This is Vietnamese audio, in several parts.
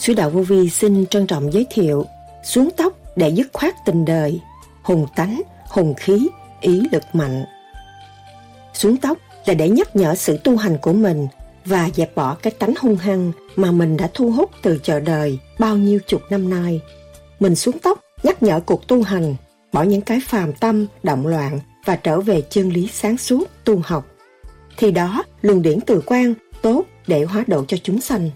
Sứ đạo vô vi xin trân trọng giới thiệu xuống tóc để dứt khoát tình đời, hùng tánh, hùng khí, ý lực mạnh. Xuống tóc là để nhắc nhở sự tu hành của mình và dẹp bỏ cái tánh hung hăng mà mình đã thu hút từ chờ đời bao nhiêu chục năm nay. Mình xuống tóc nhắc nhở cuộc tu hành, bỏ những cái phàm tâm, động loạn và trở về chân lý sáng suốt, tu học. Thì đó, luồng điển từ quan tốt để hóa độ cho chúng sanh.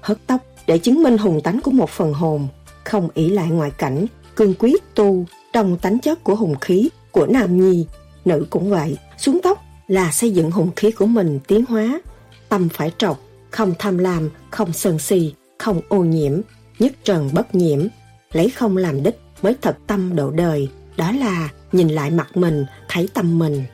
Hớt tóc để chứng minh hùng tánh của một phần hồn, không ỷ lại ngoại cảnh, cương quyết tu trong tánh chất của hùng khí của nam nhi. Nữ cũng vậy, xuống tóc là xây dựng hùng khí của mình tiến hóa, tâm phải trọc, không tham lam, không sân si, không ô nhiễm, nhất trần bất nhiễm, lấy không làm đích mới thật tâm độ đời, đó là nhìn lại mặt mình, thấy tâm mình.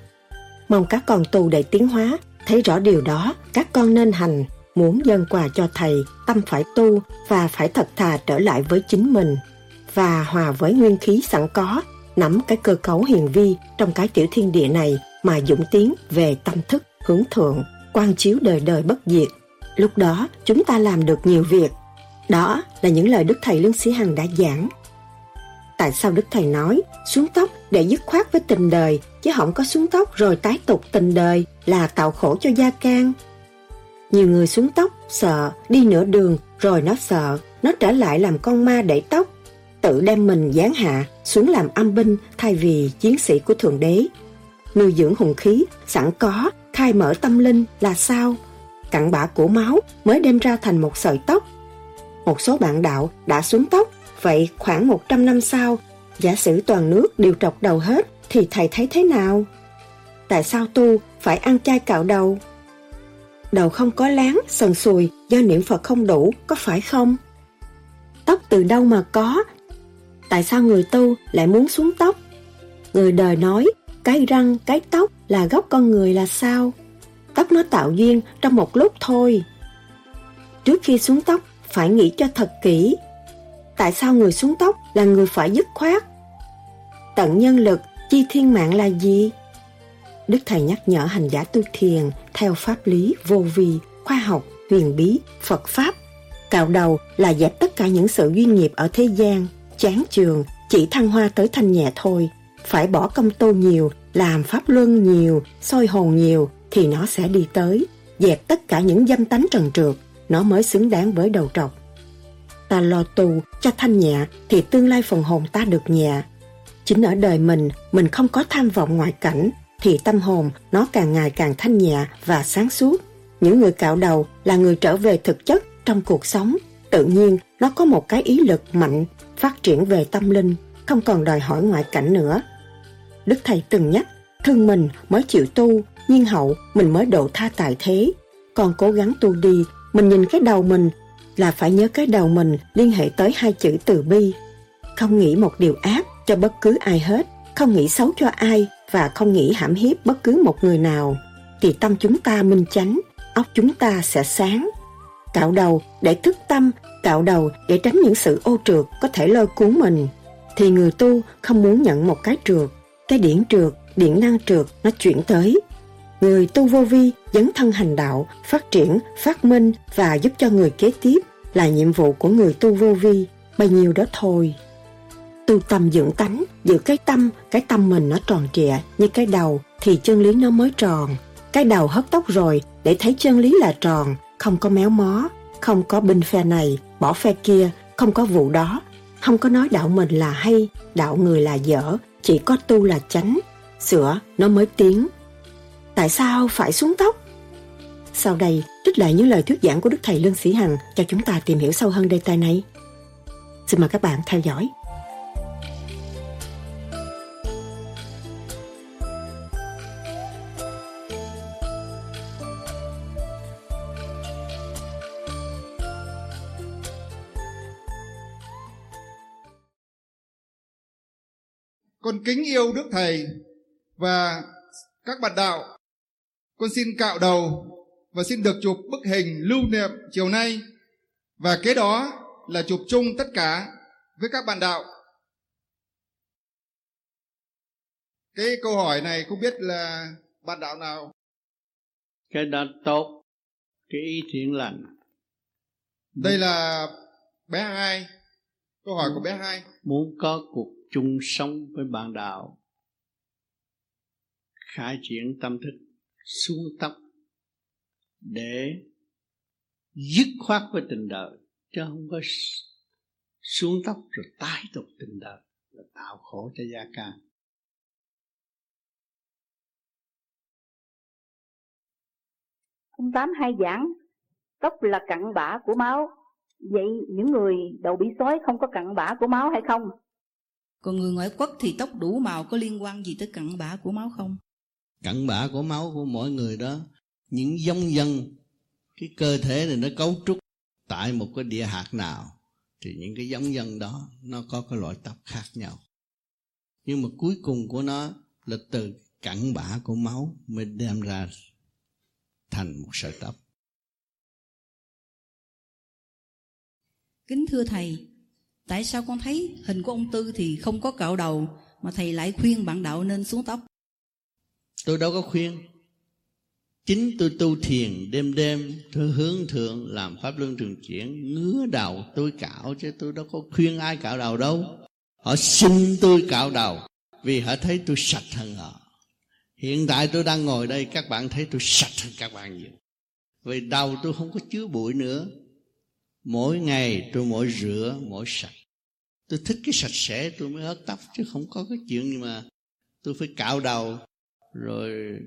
Mong các con tu để tiến hóa, thấy rõ điều đó, các con nên hành, muốn dâng quà cho thầy, tâm phải tu và phải thật thà trở lại với chính mình và hòa với nguyên khí sẵn có, nắm cái cơ cấu hiền vi trong cái tiểu thiên địa này mà dũng tiến về tâm thức, hướng thượng, quan chiếu đời đời bất diệt. Lúc đó chúng ta làm được nhiều việc. Đó là những lời Đức Thầy Lương Sĩ Hằng đã giảng. Tại sao Đức Thầy nói xuống tóc để dứt khoát với tình đời chứ không có xuống tóc rồi tái tục tình đời là tạo khổ cho gia can. Nhiều người xuống tóc sợ đi nửa đường rồi nó sợ nó trở lại làm con ma để tóc tự đem mình giáng hạ xuống làm âm binh thay vì chiến sĩ của Thượng Đế. Nuôi dưỡng hùng khí sẵn có khai mở tâm linh là sao? Cặn bã của máu mới đem ra thành một sợi tóc. Một số bạn đạo đã xuống tóc, vậy khoảng 100 năm sau, giả sử toàn nước đều trọc đầu hết thì thầy thấy thế nào? Tại sao tu phải ăn chay cạo đầu? Đầu không có láng, sần sùi do niệm Phật không đủ, có phải không? Tóc từ đâu mà có? Tại sao người tu lại muốn xuống tóc? Người đời nói cái răng, cái tóc là gốc con người là sao? Tóc nó tạo duyên trong một lúc thôi. Trước khi xuống tóc, phải nghĩ cho thật kỹ. Tại sao người xuống tóc là người phải dứt khoát? Tận nhân lực, chi thiên mạng là gì? Đức Thầy nhắc nhở hành giả tu thiền theo pháp lý vô vi, khoa học, huyền bí, Phật Pháp. Cạo đầu là dẹp tất cả những sự duyên nghiệp ở thế gian, chán trường, chỉ thăng hoa tới thanh nhẹ thôi. Phải bỏ công tô nhiều làm pháp luân nhiều, soi hồn nhiều thì nó sẽ đi tới, dẹp tất cả những dâm tánh trần trượt, nó mới xứng đáng với đầu trọc. Ta lo tu cho thanh nhẹ thì tương lai phần hồn ta được nhẹ. Chính ở đời mình, mình không có tham vọng ngoại cảnh, thì tâm hồn nó càng ngày càng thanh nhẹ và sáng suốt. Những người cạo đầu là người trở về thực chất trong cuộc sống. Tự nhiên nó có một cái ý lực mạnh, phát triển về tâm linh, không còn đòi hỏi ngoại cảnh nữa. Đức Thầy từng nhắc, thương mình mới chịu tu, nhiên hậu mình mới độ tha tại thế. Còn cố gắng tu đi, mình nhìn cái đầu mình là phải nhớ cái đầu mình liên hệ tới hai chữ từ bi. Không nghĩ một điều ác cho bất cứ ai hết, không nghĩ xấu cho ai và không nghĩ hãm hiếp bất cứ một người nào. Thì tâm chúng ta minh chánh, óc chúng ta sẽ sáng. Cạo đầu để thức tâm, cạo đầu để tránh những sự ô trượt có thể lôi cuốn mình. Thì người tu không muốn nhận một cái trượt cái điển trượt, điện năng trượt nó chuyển tới. Người tu vô vi dấn thân hành đạo, phát triển, phát minh và giúp cho người kế tiếp là nhiệm vụ của người tu vô vi, bấy nhiêu đó thôi. Tu tâm dưỡng tánh, giữ cái tâm, cái tâm mình nó tròn trịa như cái đầu thì chân lý nó mới tròn. Cái đầu hất tóc rồi để thấy chân lý là tròn, không có méo mó, không có binh phe này, bỏ phe kia, không có vụ đó. Không có nói đạo mình là hay, đạo người là dở, chỉ có tu là chánh, sửa nó mới tiến. Tại sao phải xuống tóc? Sau đây, trích lại những lời thuyết giảng của Đức Thầy Lương Sĩ Hằng cho chúng ta tìm hiểu sâu hơn đề tài này. Xin mời các bạn theo dõi. Con kính yêu Đức Thầy và các bạn đạo. Con xin cạo đầu và xin được chụp bức hình lưu niệm chiều nay và kế đó là chụp chung tất cả với các bạn đạo. Cái câu hỏi này không biết là bạn đạo nào? Cái đó tốt, cái ý thiện lành. Đây là bé hai câu hỏi của bé hai muốn có cuộc chung sống với bạn đạo khai triển tâm thức xuống tóc để dứt khoát với tình đời, chứ không có xuống tóc rồi tái tục tình đời, là tạo khổ cho gia ca. Ông Tám hai giảng, Tóc là cặn bã của máu Vậy những người đầu bị sói không có cặn bã của máu hay không? Còn người ngoại quốc thì tóc đủ màu có liên quan gì tới cặn bã của máu không? Cặn bã của máu của mỗi người đó Những giống dân Cái cơ thể này nó cấu trúc Tại một cái địa hạt nào Thì những cái giống dân đó Nó có cái loại tóc khác nhau Nhưng mà cuối cùng của nó Là từ cặn bã của máu Mới đem ra Thành một sợi tóc Kính thưa thầy, tại sao con thấy hình của ông Tư thì không có cạo đầu, mà thầy lại khuyên bạn đạo nên xuống tóc? Tôi đâu có khuyên. Chính tôi tu thiền đêm đêm, tôi hướng thượng làm pháp luân trường chuyển, ngứa đầu tôi cạo chứ tôi đâu có khuyên ai cạo đầu đâu. Họ xin tôi cạo đầu vì họ thấy tôi sạch hơn họ. Hiện tại tôi đang ngồi đây, các bạn thấy tôi sạch hơn các bạn nhiều. Vì đầu tôi không có chứa bụi nữa mỗi ngày tôi mỗi rửa, mỗi sạch tôi thích cái sạch sẽ tôi mới hớt tóc chứ không có cái chuyện gì mà tôi phải cạo đầu rồi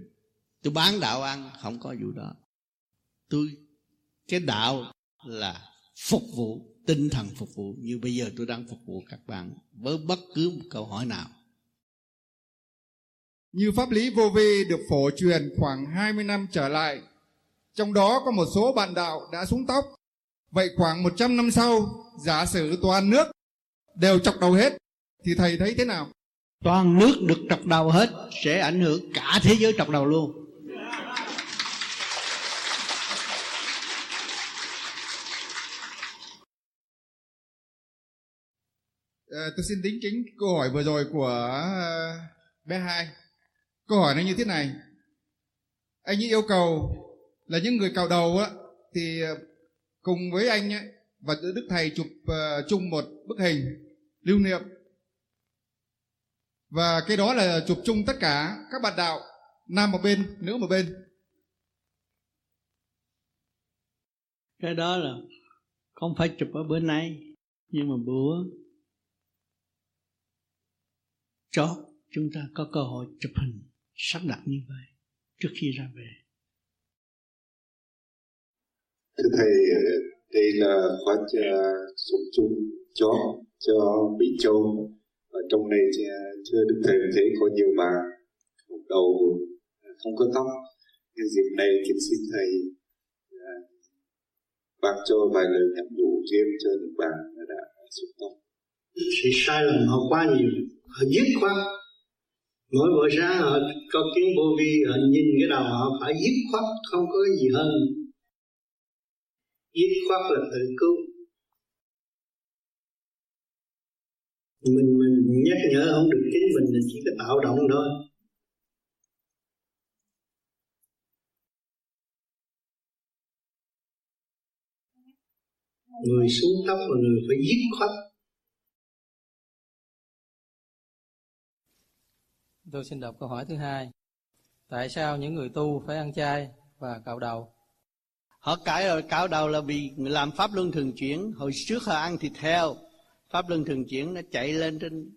tôi bán đạo ăn không có vụ đó. Tôi cái đạo là phục vụ tinh thần phục vụ như bây giờ tôi đang phục vụ các bạn với bất cứ một câu hỏi nào. Như pháp lý vô vi được phổ truyền khoảng 20 năm trở lại trong đó có một số bạn đạo đã xuống tóc. Vậy khoảng 100 năm sau, giả sử toàn nước đều chọc đầu hết, thì thầy thấy thế nào? Toàn nước được chọc đầu hết, sẽ ảnh hưởng cả thế giới chọc đầu luôn. À, tôi xin đính chính câu hỏi vừa rồi của uh, bé hai. Câu hỏi nó như thế này. Anh ấy yêu cầu là những người cạo đầu á, thì cùng với anh ấy, và đức thầy chụp uh, chung một bức hình lưu niệm. Và cái đó là chụp chung tất cả các bạn đạo nam một bên nữ một bên. Cái đó là không phải chụp ở bên này nhưng mà bữa cho chúng ta có cơ hội chụp hình sắp đặt như vậy trước khi ra về. Thưa thầy đây là khóa ờ, sống chung chó cho bị châu. Ở trong này thì ờ, chưa được thầy thấy có nhiều bà đầu ờ, không có tóc. Nhân dịp này kính xin thầy bác cho vài lời nhắn nhủ riêng cho những bạn đã xuống tóc. Sự sai lầm họ quá nhiều. Họ dứt khoát. Mỗi buổi sáng họ có kiến vô vi, họ nhìn cái đầu họ phải dứt khoát, không có gì hơn dứt khoát là tự cứu mình mình nhắc nhở không được chính mình là chỉ có tạo động thôi. Người xuống tóc là người phải dứt khoát. Tôi xin đọc câu hỏi thứ hai. Tại sao những người tu phải ăn chay và cạo đầu? Họ cãi rồi cạo đầu là vì làm pháp luân thường chuyển. Hồi trước họ ăn thịt heo. Pháp luân thường chuyển nó chạy lên trên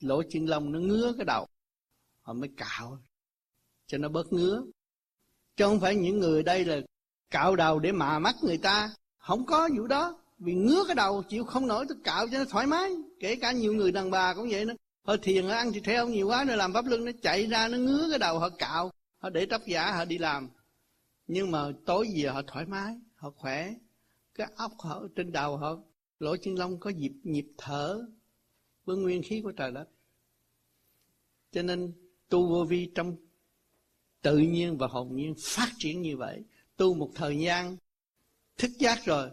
lỗ chân lông, nó ngứa cái đầu. Họ mới cạo, cho nó bớt ngứa. Chứ không phải những người đây là cạo đầu để mà mắt người ta. Không có vụ đó. Vì ngứa cái đầu, chịu không nổi, tôi cạo cho nó thoải mái. Kể cả nhiều người đàn bà cũng vậy nữa. Họ thiền, họ ăn thịt heo nhiều quá, nó làm pháp luân, nó chạy ra, nó ngứa cái đầu, họ cạo. Họ để tóc giả, họ đi làm nhưng mà tối về họ thoải mái, họ khỏe. Cái óc họ, trên đầu họ, lỗ chân lông có nhịp nhịp thở, với nguyên khí của trời đất. Cho nên tu vô vi trong tự nhiên và hồn nhiên phát triển như vậy. Tu một thời gian, thức giác rồi,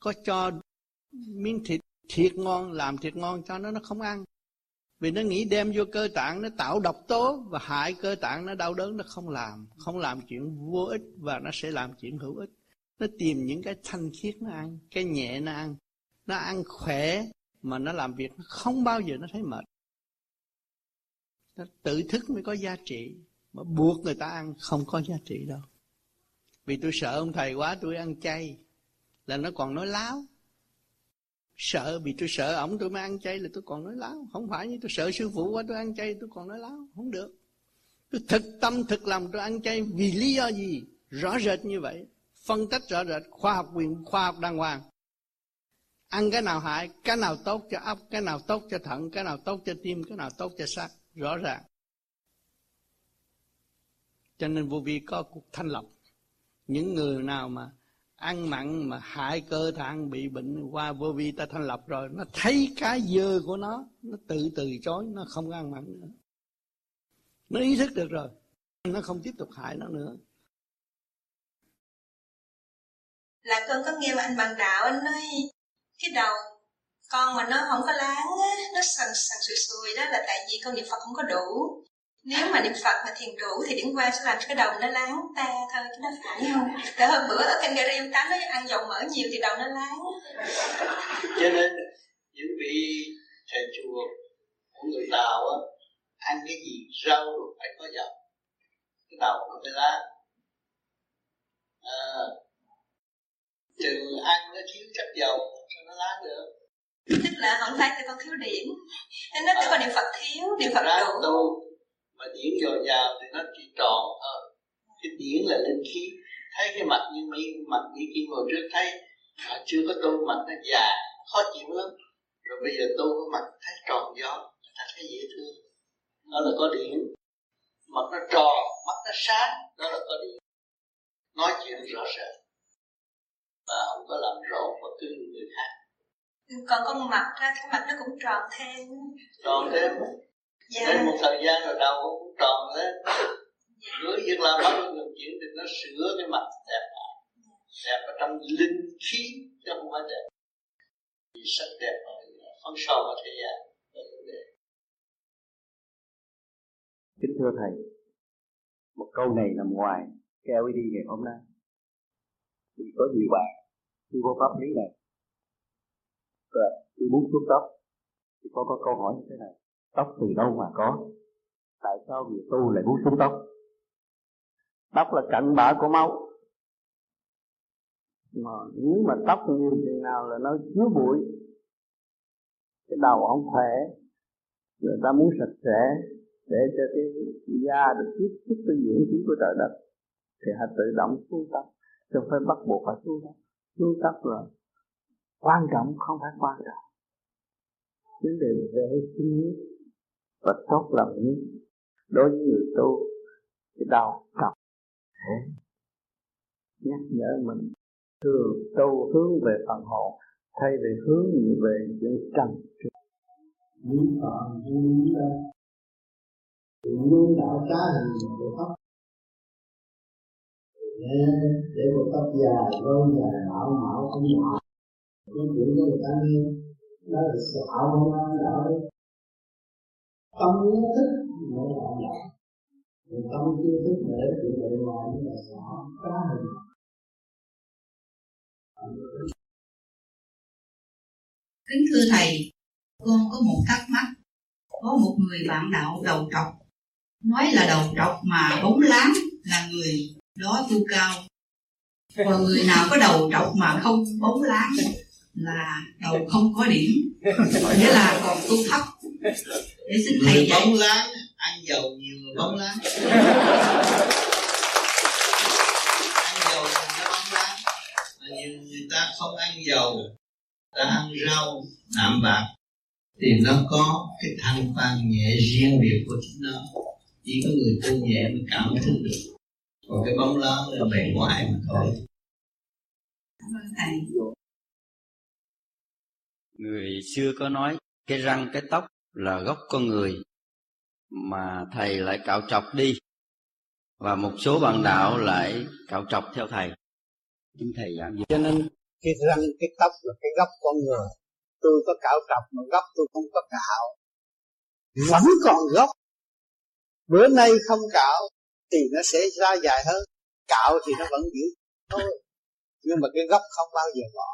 có cho miếng thịt thiệt ngon, làm thịt ngon cho nó nó không ăn vì nó nghĩ đem vô cơ tạng, nó tạo độc tố và hại cơ tạng, nó đau đớn, nó không làm. Không làm chuyện vô ích và nó sẽ làm chuyện hữu ích. Nó tìm những cái thanh khiết nó ăn, cái nhẹ nó ăn. Nó ăn khỏe mà nó làm việc nó không bao giờ nó thấy mệt. Nó tự thức mới có giá trị, mà buộc người ta ăn không có giá trị đâu. Vì tôi sợ ông thầy quá, tôi ăn chay, là nó còn nói láo sợ, vì tôi sợ ổng, tôi mới ăn chay là tôi còn nói láo. Không phải như tôi sợ sư phụ quá, tôi ăn chay tôi còn nói láo. Không được. Tôi thực tâm, thực lòng tôi ăn chay vì lý do gì? Rõ rệt như vậy. Phân tích rõ rệt, khoa học quyền, khoa học đàng hoàng. Ăn cái nào hại, cái nào tốt cho óc cái nào tốt cho thận, cái nào tốt cho tim, cái nào tốt cho xác. Rõ ràng. Cho nên vô vi có cuộc thanh lọc. Những người nào mà ăn mặn mà hại cơ thang bị bệnh qua vô vi ta thanh lọc rồi, nó thấy cái dơ của nó nó tự từ chối, nó không ăn mặn nữa. Nó ý thức được rồi, nó không tiếp tục hại nó nữa. Là con có nghe mà anh bằng đạo, anh nói, cái đầu con mà nó không có láng á, nó sần sần sùi sùi đó là tại vì con niệm phật không có đủ nếu mà niệm phật mà thiền đủ thì điển qua sẽ làm cho cái đầu nó láng ta thôi cái đó phải không? Tại hôm bữa ở kênh gary ông tám nói ăn dầu mỡ nhiều thì đầu nó láng. Cho nên những vị thầy chùa của người tàu á ăn cái gì rau phải có dầu. Cái đầu nó phải láng. À, chừng ăn nó thiếu chất dầu sao nó láng được. Tức là không phải tụi con thiếu điểm. Nên nó tụi con niệm phật thiếu niệm phật đủ. tu mà điển dồi dào thì nó chỉ tròn thôi cái điển là linh khí. Thấy cái mặt như mấy mặt như kia ngồi trước thấy mà chưa có tu mặt nó già khó chịu lắm. Rồi bây giờ tu cái mặt thấy tròn gió ta thấy dễ thương. Đó là có điển. Mặt nó tròn mắt nó sáng đó là có điển. Nói chuyện rõ ràng. Và không có làm rộn bất cứ người khác. Còn con mặt ra cái mặt nó cũng tròn thêm. Tròn thêm dạ. đến một thời gian rồi đầu cũng tròn lên. Cứ việc làm bao nhiêu người chuyện thì nó sửa cái mặt đẹp lại. Đẹp ở trong linh khí chứ không phải đẹp. Vì sắc đẹp ở phân so vào thế gian kính thưa thầy một câu này nằm ngoài cái LED ngày hôm nay. Thì có nhiều bạn khi vô pháp lý này? Rồi tôi muốn xuống tóc thì có có câu hỏi như thế này tóc từ đâu mà có? Tại sao người tu lại muốn xuống tóc? Tóc là cặn bã của máu. Mà nếu mà tóc nhiều chừng nào là nó chứa bụi, cái đầu không khỏe, người ta muốn sạch sẽ, để cho cái da được tiếp xúc với dưỡng khí của trời đất, thì hãy tự động xuống tóc, chứ phải bắt buộc phải xuống tóc. Xuống tóc là quan trọng, không phải quan trọng. Vấn đề vệ sinh và tốt lòng nhất đối với người tu cái đau cọc nhắc nhở mình thường tu hướng về phần hộ thay vì hướng về những trần những còn như là luôn đạo cá hình của pháp để một tóc dài râu dài, mạo mạo không mạo cái chuyện cho người ta nghe. Đó là xạo không ăn đạo đấy tâm nó thích mới là ăn đạo tâm chưa thích mà để chuyện bề ngoài như là xạo cá hình Kính thưa Thầy, con có một thắc mắc. Có một người bạn đạo đầu trọc, nói là đầu trọc mà bóng láng là người đó tu cao. Còn người nào có đầu trọc mà không bóng láng là đầu không có điểm nghĩa là còn tu thấp dạy. bóng láng ăn dầu nhiều bóng láng. Ăn dầu nó bóng láng nhiều người ta không ăn dầu ta ăn rau đạm bạc. Thì nó có cái thanh quan nhẹ riêng biệt của chính nó. Chỉ có người tu nhẹ mới cảm thức được. Còn cái bóng láng là bề ngoài mà thôi. Cảm ơn thầy. Người xưa có nói cái răng cái tóc là gốc con người mà thầy lại cạo trọc đi. Và một số bạn đạo lại cạo trọc theo thầy. Chính thầy giảng cho nên cái răng cái tóc là cái gốc con người tôi có cạo trọc mà gốc tôi không có cạo. Vẫn còn gốc. Bữa nay không cạo thì nó sẽ ra dài hơn. Cạo thì nó vẫn giữ thôi. Nhưng mà cái gốc không bao giờ bỏ.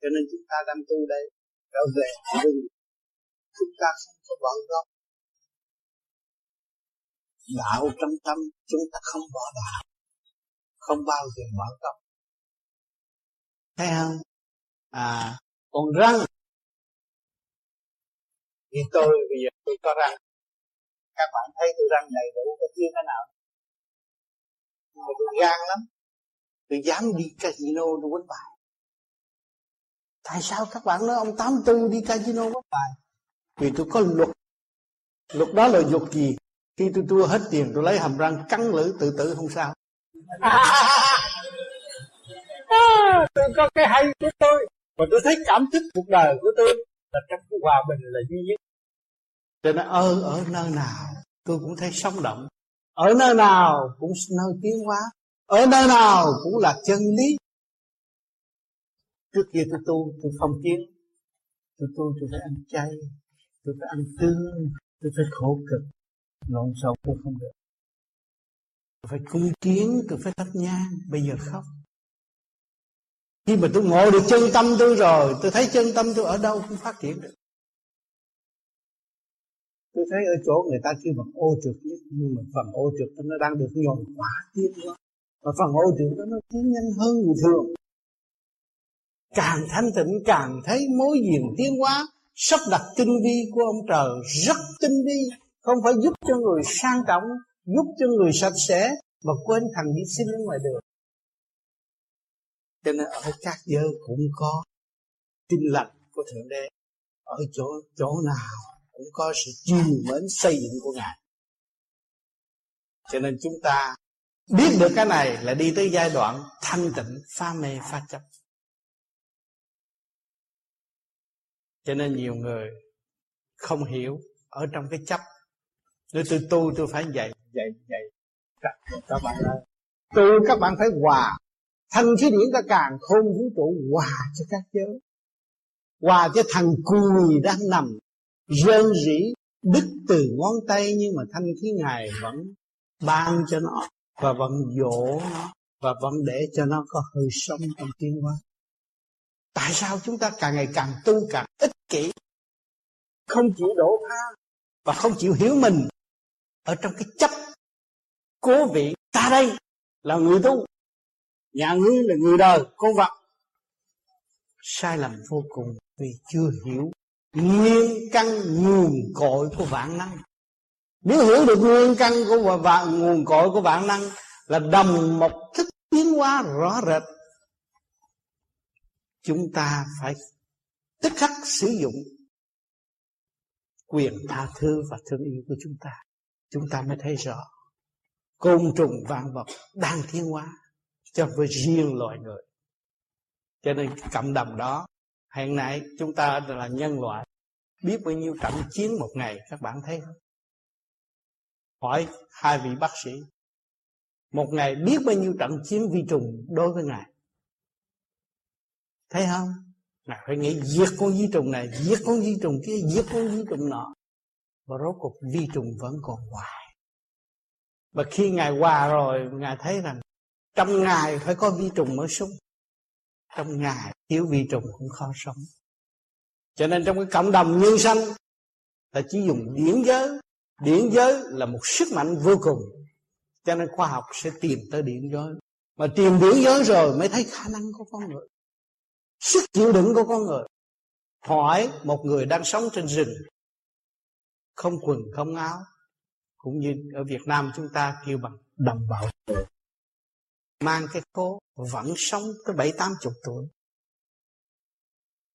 Cho nên chúng ta đang tu đây. Trở về. Rừng chúng ta có bỏ gốc đạo trong tâm chúng ta không bỏ đạo, không bao giờ bỏ gốc. Thấy không? À còn răng thì tôi bây giờ tôi có răng các bạn thấy tôi răng đầy đủ có chưa thế nào. Nhưng mà tôi gan lắm. Tôi dám đi casino tôi quýnh bài. Tại sao các bạn nói ông tám tư đi casino quýnh bài? Vì tôi có luật. Luật đó là luật gì? Khi tôi thua hết tiền tôi lấy hàm răng cắn lưỡi tự tử không sao. À, tôi có cái hay của tôi và tôi thấy cảm thức cuộc đời của tôi là trong cái hòa bình là duy nhất. Cho nên ở ở nơi nào tôi cũng thấy sống động. Ở nơi nào cũng nơi tiến hóa. Ở nơi nào cũng là chân lý. Trước kia tôi tu tôi không tiến tôi tu tôi phải ăn chay tôi phải ăn tương tôi phải khổ cực. Lộn xộn tôi không được. Tôi phải cung kiến, tôi phải thắp nhang. Bây giờ khóc. Khi mà tôi ngộ được chân tâm tôi rồi, tôi thấy chân tâm tôi ở đâu cũng phát triển được. Tôi thấy ở chỗ người ta kêu bằng ô trực nhất, nhưng mà phần ô trượt nó đang được nhồi quá tiến đó và phần ô trực đó nó tiến nhanh hơn người thường. Càng thanh tịnh, càng thấy mối diện tiến hóa sắp đặt tinh vi của ông trời, rất tinh vi. Không phải giúp cho người sang trọng, giúp cho người sạch sẽ, mà quên thằng đi xin ở ngoài đường. Cho nên ở các giới cũng có tinh lành của thượng đế. Ở chỗ chỗ nào cũng có sự chiều mến xây dựng của ngài. Cho nên chúng ta biết được cái này là đi tới giai đoạn thanh tịnh, pha mê, pha chấp. Cho nên nhiều người không hiểu ở trong cái chấp. Nếu tôi tu, tôi phải dạy dạy dạy các bạn ơi. Tu các bạn phải hòa. Thân khí điển ta càng khôn vũ trụ hòa cho các giới. Hòa cho thằng cùi đang nằm, rên rỉ, đứt từ ngón tay nhưng mà thanh khí ngài vẫn ban cho nó và vẫn dỗ nó và vẫn để cho nó có hơi sống trong tiếng hóa tại sao chúng ta càng ngày càng tu càng ích kỷ? Không chịu đổ tha và không chịu hiểu mình ở trong cái chấp cố vị ta đây là người tu. Nhà ngươi là người đời, con vật. Sai lầm vô cùng vì chưa hiểu nguyên căn nguồn cội của vạn năng. Nếu hiểu được nguyên căn của vạn nguồn cội của vạn năng là đồng một thức tiến hóa rõ rệt chúng ta phải tức khắc sử dụng quyền tha thứ và thương yêu của chúng ta. Chúng ta mới thấy rõ côn trùng vạn vật đang tiến hóa cho với riêng loài người. Cho nên cộng đồng đó, hiện nay chúng ta là nhân loại, biết bao nhiêu trận chiến một ngày, các bạn thấy không? Hỏi hai vị bác sĩ, một ngày biết bao nhiêu trận chiến vi trùng đối với ngài? Thấy không? Ngài phải nghĩ giết con vi trùng này, giết con vi trùng kia, giết con vi trùng nọ. Và rốt cuộc vi trùng vẫn còn hoài. Và khi ngài hòa rồi, ngài thấy rằng trong ngài phải có vi trùng mới sống. Trong ngài thiếu vi trùng cũng khó sống. Cho nên trong cái cộng đồng nhân sanh là chỉ dùng điển giới. Điển giới là một sức mạnh vô cùng. Cho nên khoa học sẽ tìm tới điển giới. Mà tìm điển giới rồi mới thấy khả năng của con người sức chịu đựng của con người. Hỏi một người đang sống trên rừng, không quần, không áo, cũng như ở Việt Nam chúng ta kêu bằng đồng bào mang cái khố vẫn sống tới bảy, tám chục tuổi.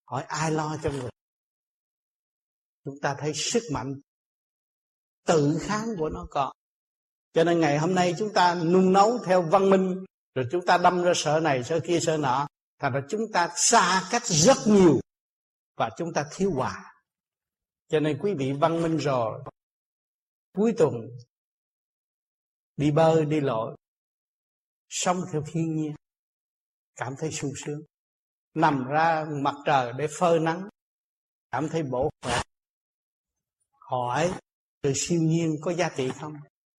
Hỏi ai lo cho người? Chúng ta thấy sức mạnh tự kháng của nó có. Cho nên ngày hôm nay chúng ta nung nấu theo văn minh, rồi chúng ta đâm ra sợ này, sợ kia, sợ nọ thành ra chúng ta xa cách rất nhiều và chúng ta thiếu hòa. Cho nên quý vị văn minh rồi, cuối tuần đi bơi, đi lội, sống theo thiên nhiên, cảm thấy sung sướng. Nằm ra mặt trời để phơi nắng, cảm thấy bổ khỏe. Hỏi sự siêu nhiên có giá trị không?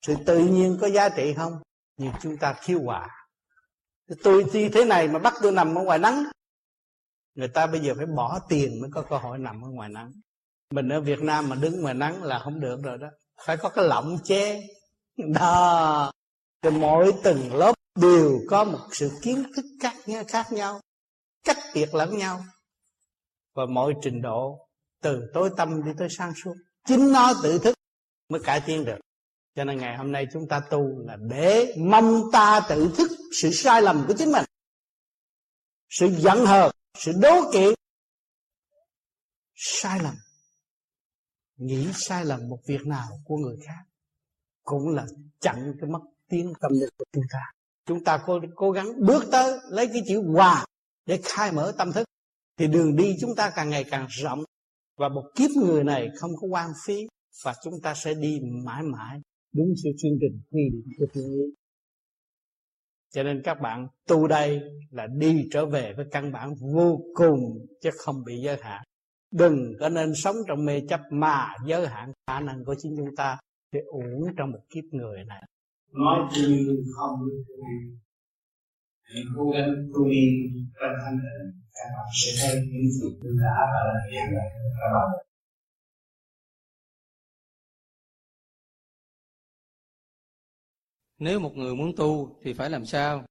Sự tự nhiên có giá trị không? Nhưng chúng ta thiếu hòa tôi đi thế này mà bắt tôi nằm ở ngoài nắng. Người ta bây giờ phải bỏ tiền mới có cơ hội nằm ở ngoài nắng. Mình ở Việt Nam mà đứng ngoài nắng là không được rồi đó. Phải có cái lọng che. Đó. Thì mỗi từng lớp đều có một sự kiến thức khác nhau, khác nhau. Cách biệt lẫn nhau. Và mọi trình độ từ tối tâm đi tới sáng suốt chính nó tự thức mới cải tiến được. Cho nên ngày hôm nay chúng ta tu là để mong ta tự thức sự sai lầm của chính mình sự giận hờn sự đố kỵ. Sai lầm. Nghĩ sai lầm một việc nào của người khác cũng là chặn cái mất tiếng tâm lực của chúng ta. Chúng ta cố, cố gắng bước tới lấy cái chữ hòa để khai mở tâm thức. Thì đường đi chúng ta càng ngày càng rộng và một kiếp người này không có quan phí và chúng ta sẽ đi mãi mãi đúng theo chương trình quy định của thiên nhiên cho nên các bạn tu đây là đi trở về với căn bản vô cùng chứ không bị giới hạn. Đừng có nên sống trong mê chấp mà giới hạn khả năng của chính chúng ta để uổng trong một kiếp người này. Nói như không hãy cố gắng tu đi trong thanh tịnh các bạn sẽ thấy những việc tôi đã và là hiện lại các bạn Nếu một người muốn tu thì phải làm sao?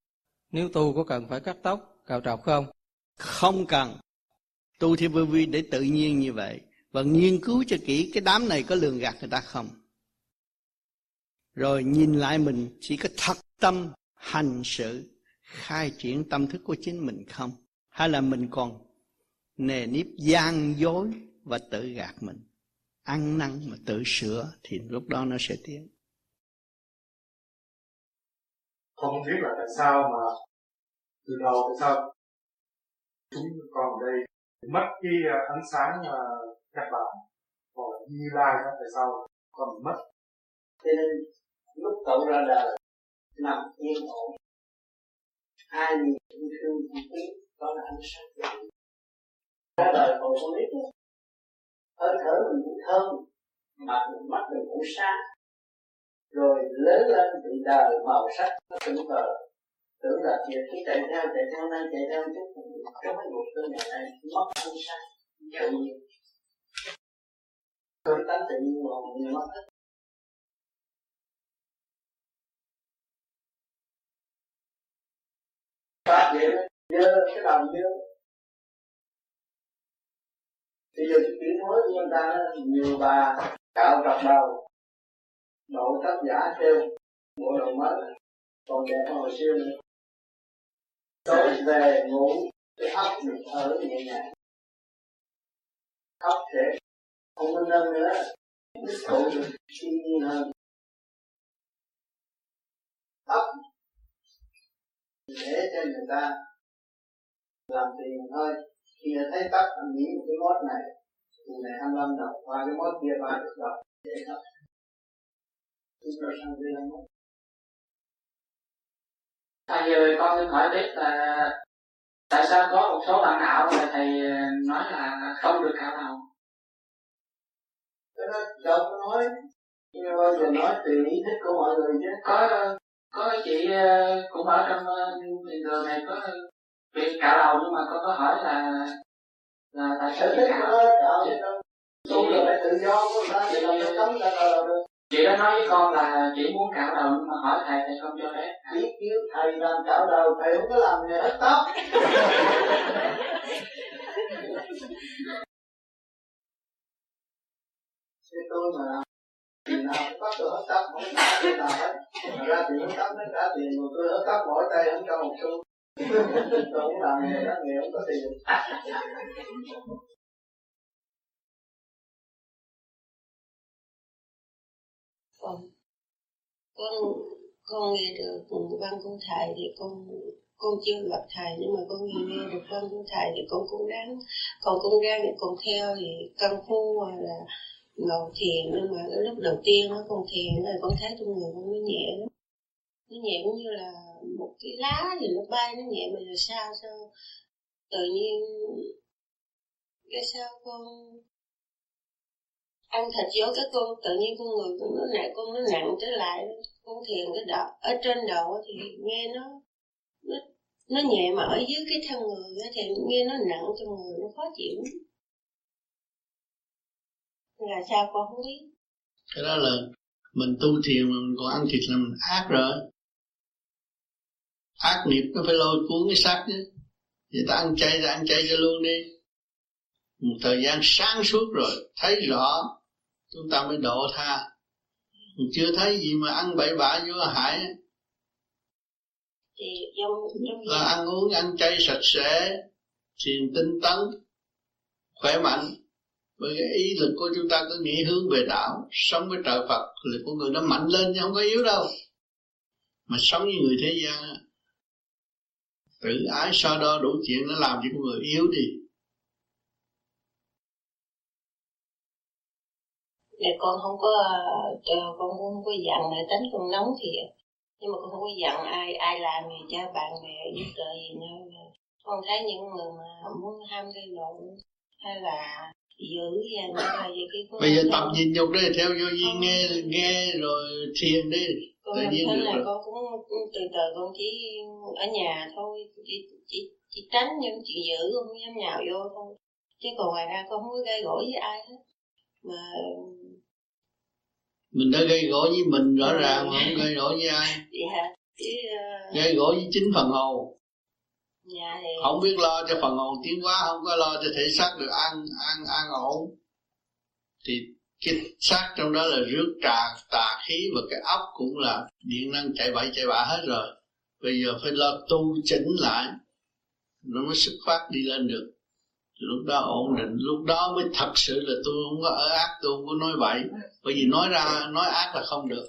Nếu tu có cần phải cắt tóc, cạo trọc không? Không cần. Tu theo vô vi để tự nhiên như vậy. Và nghiên cứu cho kỹ cái đám này có lường gạt người ta không. Rồi nhìn lại mình chỉ có thật tâm hành sự khai triển tâm thức của chính mình không? Hay là mình còn nề nếp gian dối và tự gạt mình? Ăn năn mà tự sửa thì lúc đó nó sẽ tiến không biết là tại sao mà từ đầu tại sao chúng con ở đây mất cái à, ánh sáng mà các bạn hoặc là như lai đó, tại sao còn mất? Cho nên lúc cậu ra đời, nằm yên ổn. Hai người cũng thương cũng biết đó là ánh sáng của mình ra đời còn con biết hơi thở mình cũng thơm, mặt mình, mắt mình cũng sáng rồi lớn lên bị đời màu sắc nó tưởng vờ. Tưởng là việc khi chạy theo chạy theo nay chạy theo chút trong cái một cơ ngày này mất thân sáng tự nhiên. Cơn tánh tự nhiên mà mọi người mất hết. Phát hiện dơ cái đầu dơ bây giờ cái mới của người ta nhiều bà, cạo trọc đầu độ tác giả theo bộ đồ mới. Còn đẹp hơn hồi xưa nữa. Tối về ngủ cái óc được thở nhẹ nhàng. Óc sẽ không có nâng nữa. Đức cụ được siêu nhiên hơn. Óc để cho người ta làm tiền thôi. Khi thấy tắt anh nghĩ một cái mốt này. Thì này 25 đồng qua cái mốt kia, ba được đồng để hết thầy ơi con xin hỏi biết là tại sao có một số bạn đạo là thầy nói là không được cạo đầu cái đó đâu có nói nhưng mà bao giờ nói tùy ý thích của mọi người chứ. Có có chị ờ, cũng ở trong hiện ờ, trường này có việc cạo đầu nhưng mà con có hỏi là là tại sao chị cạo tu là phải tự do của ta thì làm ta cạo đầu được chị đã nói với con là chị muốn cạo đầu nhưng mà hỏi thầy thầy không cho phép. Biết chứ thầy làm cạo đầu, thầy không có làm nghề hết tóc. Thế tôi mà làm, thì nào bắt tôi hết tóc, không có tiền nào hết. Mà ra tiền hết tóc, nó trả tiền, mà tôi hết tóc mỗi tay không cho một xu. Tôi cũng làm nghề đó nghề không có tiền. Con con con nghe được văn của thầy thì con con chưa gặp thầy nhưng mà con nghe, nghe được văn của thầy thì con cũng đáng. Còn con ra thì con theo thì căn phu hoặc là ngồi thiền nhưng mà cái lúc đầu tiên nó con thiền rồi con thấy trong người con nó nhẹ lắm. Nó nhẹ cũng như là một cái lá thì nó bay nó nhẹ mà là sao sao tự nhiên cái sao con ăn thịt vô cái cô tự nhiên con người con nó nặng con nó nặng trở lại, con thiền cái đầu ở trên đầu thì nghe nó nó nó nhẹ mà ở dưới cái thân người thì nghe nó nặng cho người, nó khó chịu là sao con không biết? Cái đó là mình tu thiền mà mình còn ăn thịt là mình ác rồi. Ác nghiệp nó phải lôi cuốn cái xác chứ. Vậy ta ăn chay ra ăn chay cho luôn đi một thời gian sáng suốt rồi thấy rõ chúng ta mới độ tha. Mình chưa thấy gì mà ăn bậy bạ vô hại. Là ăn uống ăn chay sạch sẽ thiền tinh tấn khỏe mạnh. Bởi cái ý lực của chúng ta cứ nghĩ hướng về đạo sống với trời Phật lực của người nó mạnh lên chứ không có yếu đâu. Mà sống như người thế gian tự ái so đo đủ chuyện nó làm cho con người yếu đi Dạ con không có con cũng không có giận để tính con nóng thiệt. Nhưng mà con không có giận ai ai làm gì cho bạn bè giúp đỡ gì nữa. Con thấy những người mà muốn ham gây lộn hay là giữ hay là gì cái bây giờ tập nhìn dục đi theo vô duyên nghe nghe rồi thiền đi con nhiên thấy là rồi. con cũng từ từ con chỉ ở nhà thôi chỉ chỉ chỉ tránh những chuyện dữ không dám nhào vô thôi. Chứ còn ngoài ra con không có gây gỗ với ai hết. Mà mình đã gây gỗ với mình rõ ràng mà không gây gỗ với ai. Dạ uh... gây gỗ với chính phần hồn. dạ thì... không biết lo cho phần hồn tiến hóa không có lo cho thể xác được ăn ăn ăn ổn. Thì cái xác trong đó là rước trà tà khí và cái óc cũng là điện năng chạy bậy chạy bạ hết rồi. Bây giờ phải lo tu chỉnh lại nó mới xuất phát đi lên được lúc đó ổn định. Lúc đó mới thật sự là tôi không có ở ác, tôi không có nói bậy. Bởi vì nói ra, nói ác là không được.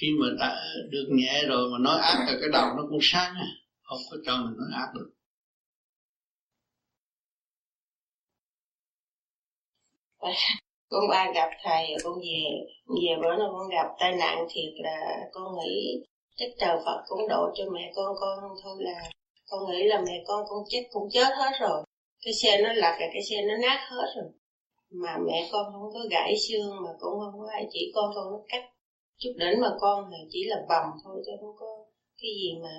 Khi mà đã được nhẹ rồi mà nói ác là cái đầu nó cũng sáng à. Không có cho mình nói ác được. Con ba gặp thầy, con về về bữa nào con gặp tai nạn thiệt là con nghĩ chắc trời Phật cũng độ cho mẹ con con thôi là, con nghĩ là mẹ con con chết, cũng chết hết rồi cái xe nó lật rồi cái xe nó nát hết rồi mà mẹ con không có gãy xương mà cũng không có ai chỉ con con nó cắt chút đỉnh mà con thì chỉ là bầm thôi chứ không có cái gì mà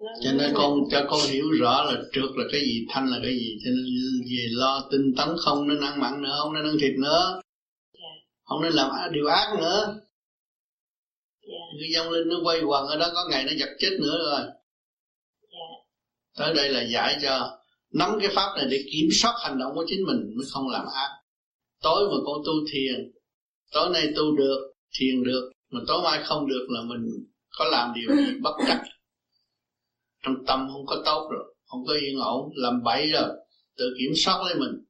nó, cho nên con cho con hiểu rõ là trước là cái gì thanh là cái gì cho nên về lo tinh tấn không nên ăn mặn nữa không nên ăn thịt nữa yeah. Dạ. không nên làm điều ác nữa yeah. Dạ. cái dông linh nó quay quần ở đó có ngày nó giật chết nữa rồi yeah. Dạ. tới đây là giải cho nắm cái pháp này để kiểm soát hành động của chính mình mới không làm ác. Tối mà con tu thiền tối nay tu được thiền được mà tối mai không được là mình có làm điều gì bất trắc. Trong tâm không có tốt rồi không có yên ổn làm bậy rồi tự kiểm soát lấy mình.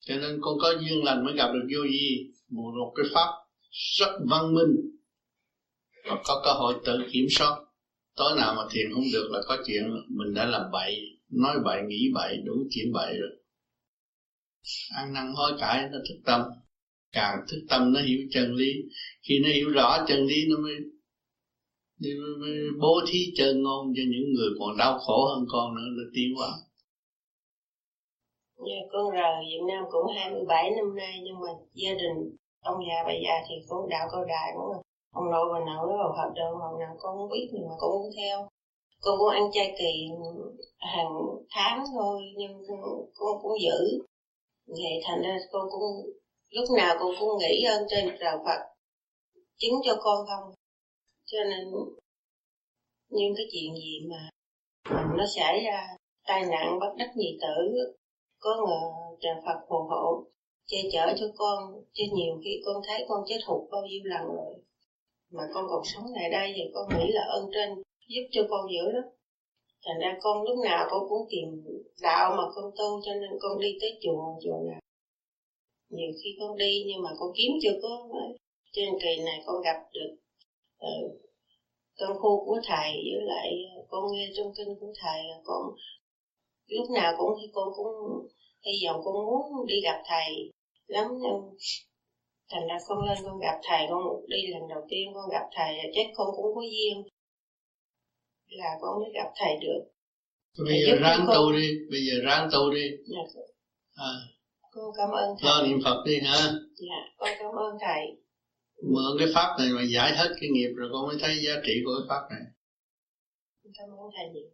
Cho nên con có duyên lành mới gặp được vô vi một, một cái pháp rất văn minh. Và có cơ hội tự kiểm soát tối nào mà thiền không được là có chuyện mình đã làm bậy nói bậy nghĩ bậy đủ chuyện bậy rồi. Ăn năn hối cải nó thức tâm. Càng thức tâm nó hiểu chân lý. Khi nó hiểu rõ chân lý nó mới, nó mới bố thí chân ngôn cho những người còn đau khổ hơn con nữa nó tiến hóa. Dạ, con rời Việt Nam cũng 27 năm nay nhưng mà gia đình ông già bà già thì cũng đạo câu đài cũng không? Ông nội bà nội vào hợp đồng hồi nào con không biết nhưng mà con cũng theo. Con cũng ăn chay kỳ hàng tháng thôi nhưng con cũng giữ. Vậy thành ra con cũng lúc nào con cũng nghĩ ơn trên trời Phật chứng cho con không. Cho nên những cái chuyện gì mà, mà nó xảy ra tai nạn bất đắc nhị tử có ngờ trời Phật phù hộ che chở cho con chứ nhiều khi con thấy con chết hụt bao nhiêu lần rồi mà con còn sống tại đây thì con nghĩ là ơn trên giúp cho con dữ đó. Thành ra con lúc nào con cũng tìm đạo mà con tu cho nên con đi tới chùa chùa nào. Nhiều khi con đi nhưng mà con kiếm chưa có trên kỳ này con gặp được ờ, uh, con khu của thầy với lại con nghe trong kinh của thầy con lúc nào cũng con cũng hy vọng con muốn đi gặp thầy lắm nhưng thành ra con lên con gặp thầy con đi lần đầu tiên con gặp thầy chắc con cũng có duyên là con mới gặp thầy được. Bây giờ ráng con... tu đi bây giờ ráng tu đi. Dạ. à. con cảm ơn thầy. lo niệm phật đi hả? Dạ con cảm ơn thầy. Mượn cái pháp này mà giải hết cái nghiệp rồi con mới thấy giá trị của cái pháp này. Cảm ơn thầy nhiều.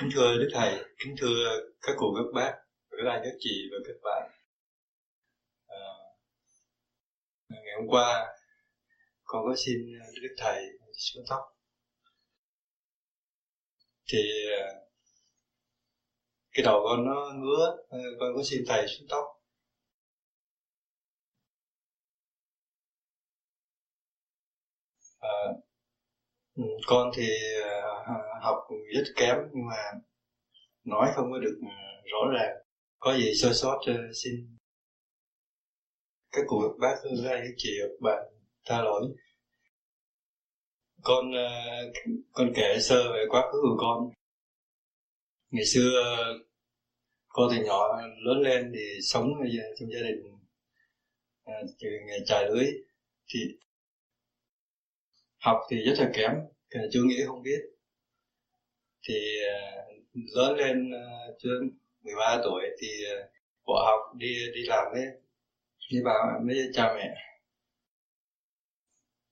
Kính thưa đức thầy kính thưa các cụ các bác các anh các chị và các bạn. À, ngày hôm qua con có xin ờ, đức thầy xuống tóc. Thì ờ, cái đầu con nó ngứa con có xin thầy xuống tóc. À, con thì học rất kém nhưng mà nói không có được ừ, rõ ràng có gì sơ sót ờ, xin các cụ bác các anh các chị bạn tha lỗi. Con ờ, con kể sơ về quá khứ của con. Ngày xưa ờ, con thì nhỏ, lớn lên thì sống trong gia đình từ ngày trài lưới. Thì học thì rất là kém, chưa nghĩ không biết. Thì lớn lên chưa 13 tuổi thì ờ, bỏ học đi đi làm đấy đi vào với cha mẹ.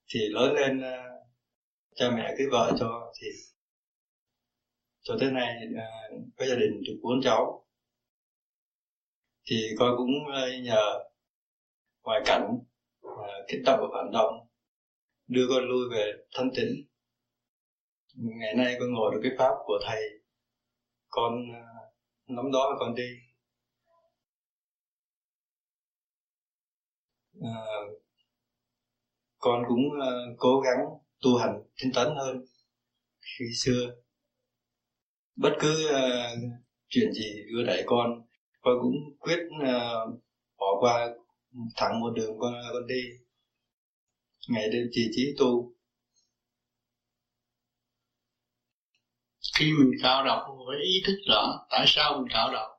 Thì lớn lên ờ, cha mẹ cưới vợ cho thì, cho tới nay ờ, có gia đình được bốn cháu. Thì con cũng nhờ ngoại cảnh kích động và phản động, đưa con lui về thanh tịnh ngày nay con ngồi được cái pháp của thầy, con nắm đó con đi. À, con cũng uh, cố gắng tu hành tinh tấn hơn khi xưa. Bất cứ uh, chuyện gì đưa đẩy con con cũng quyết uh, bỏ qua thẳng một đường con con đi. Ngày đêm trì trí tu. Khi mình cạo đầu phải ý thức rõ tại sao mình cạo đầu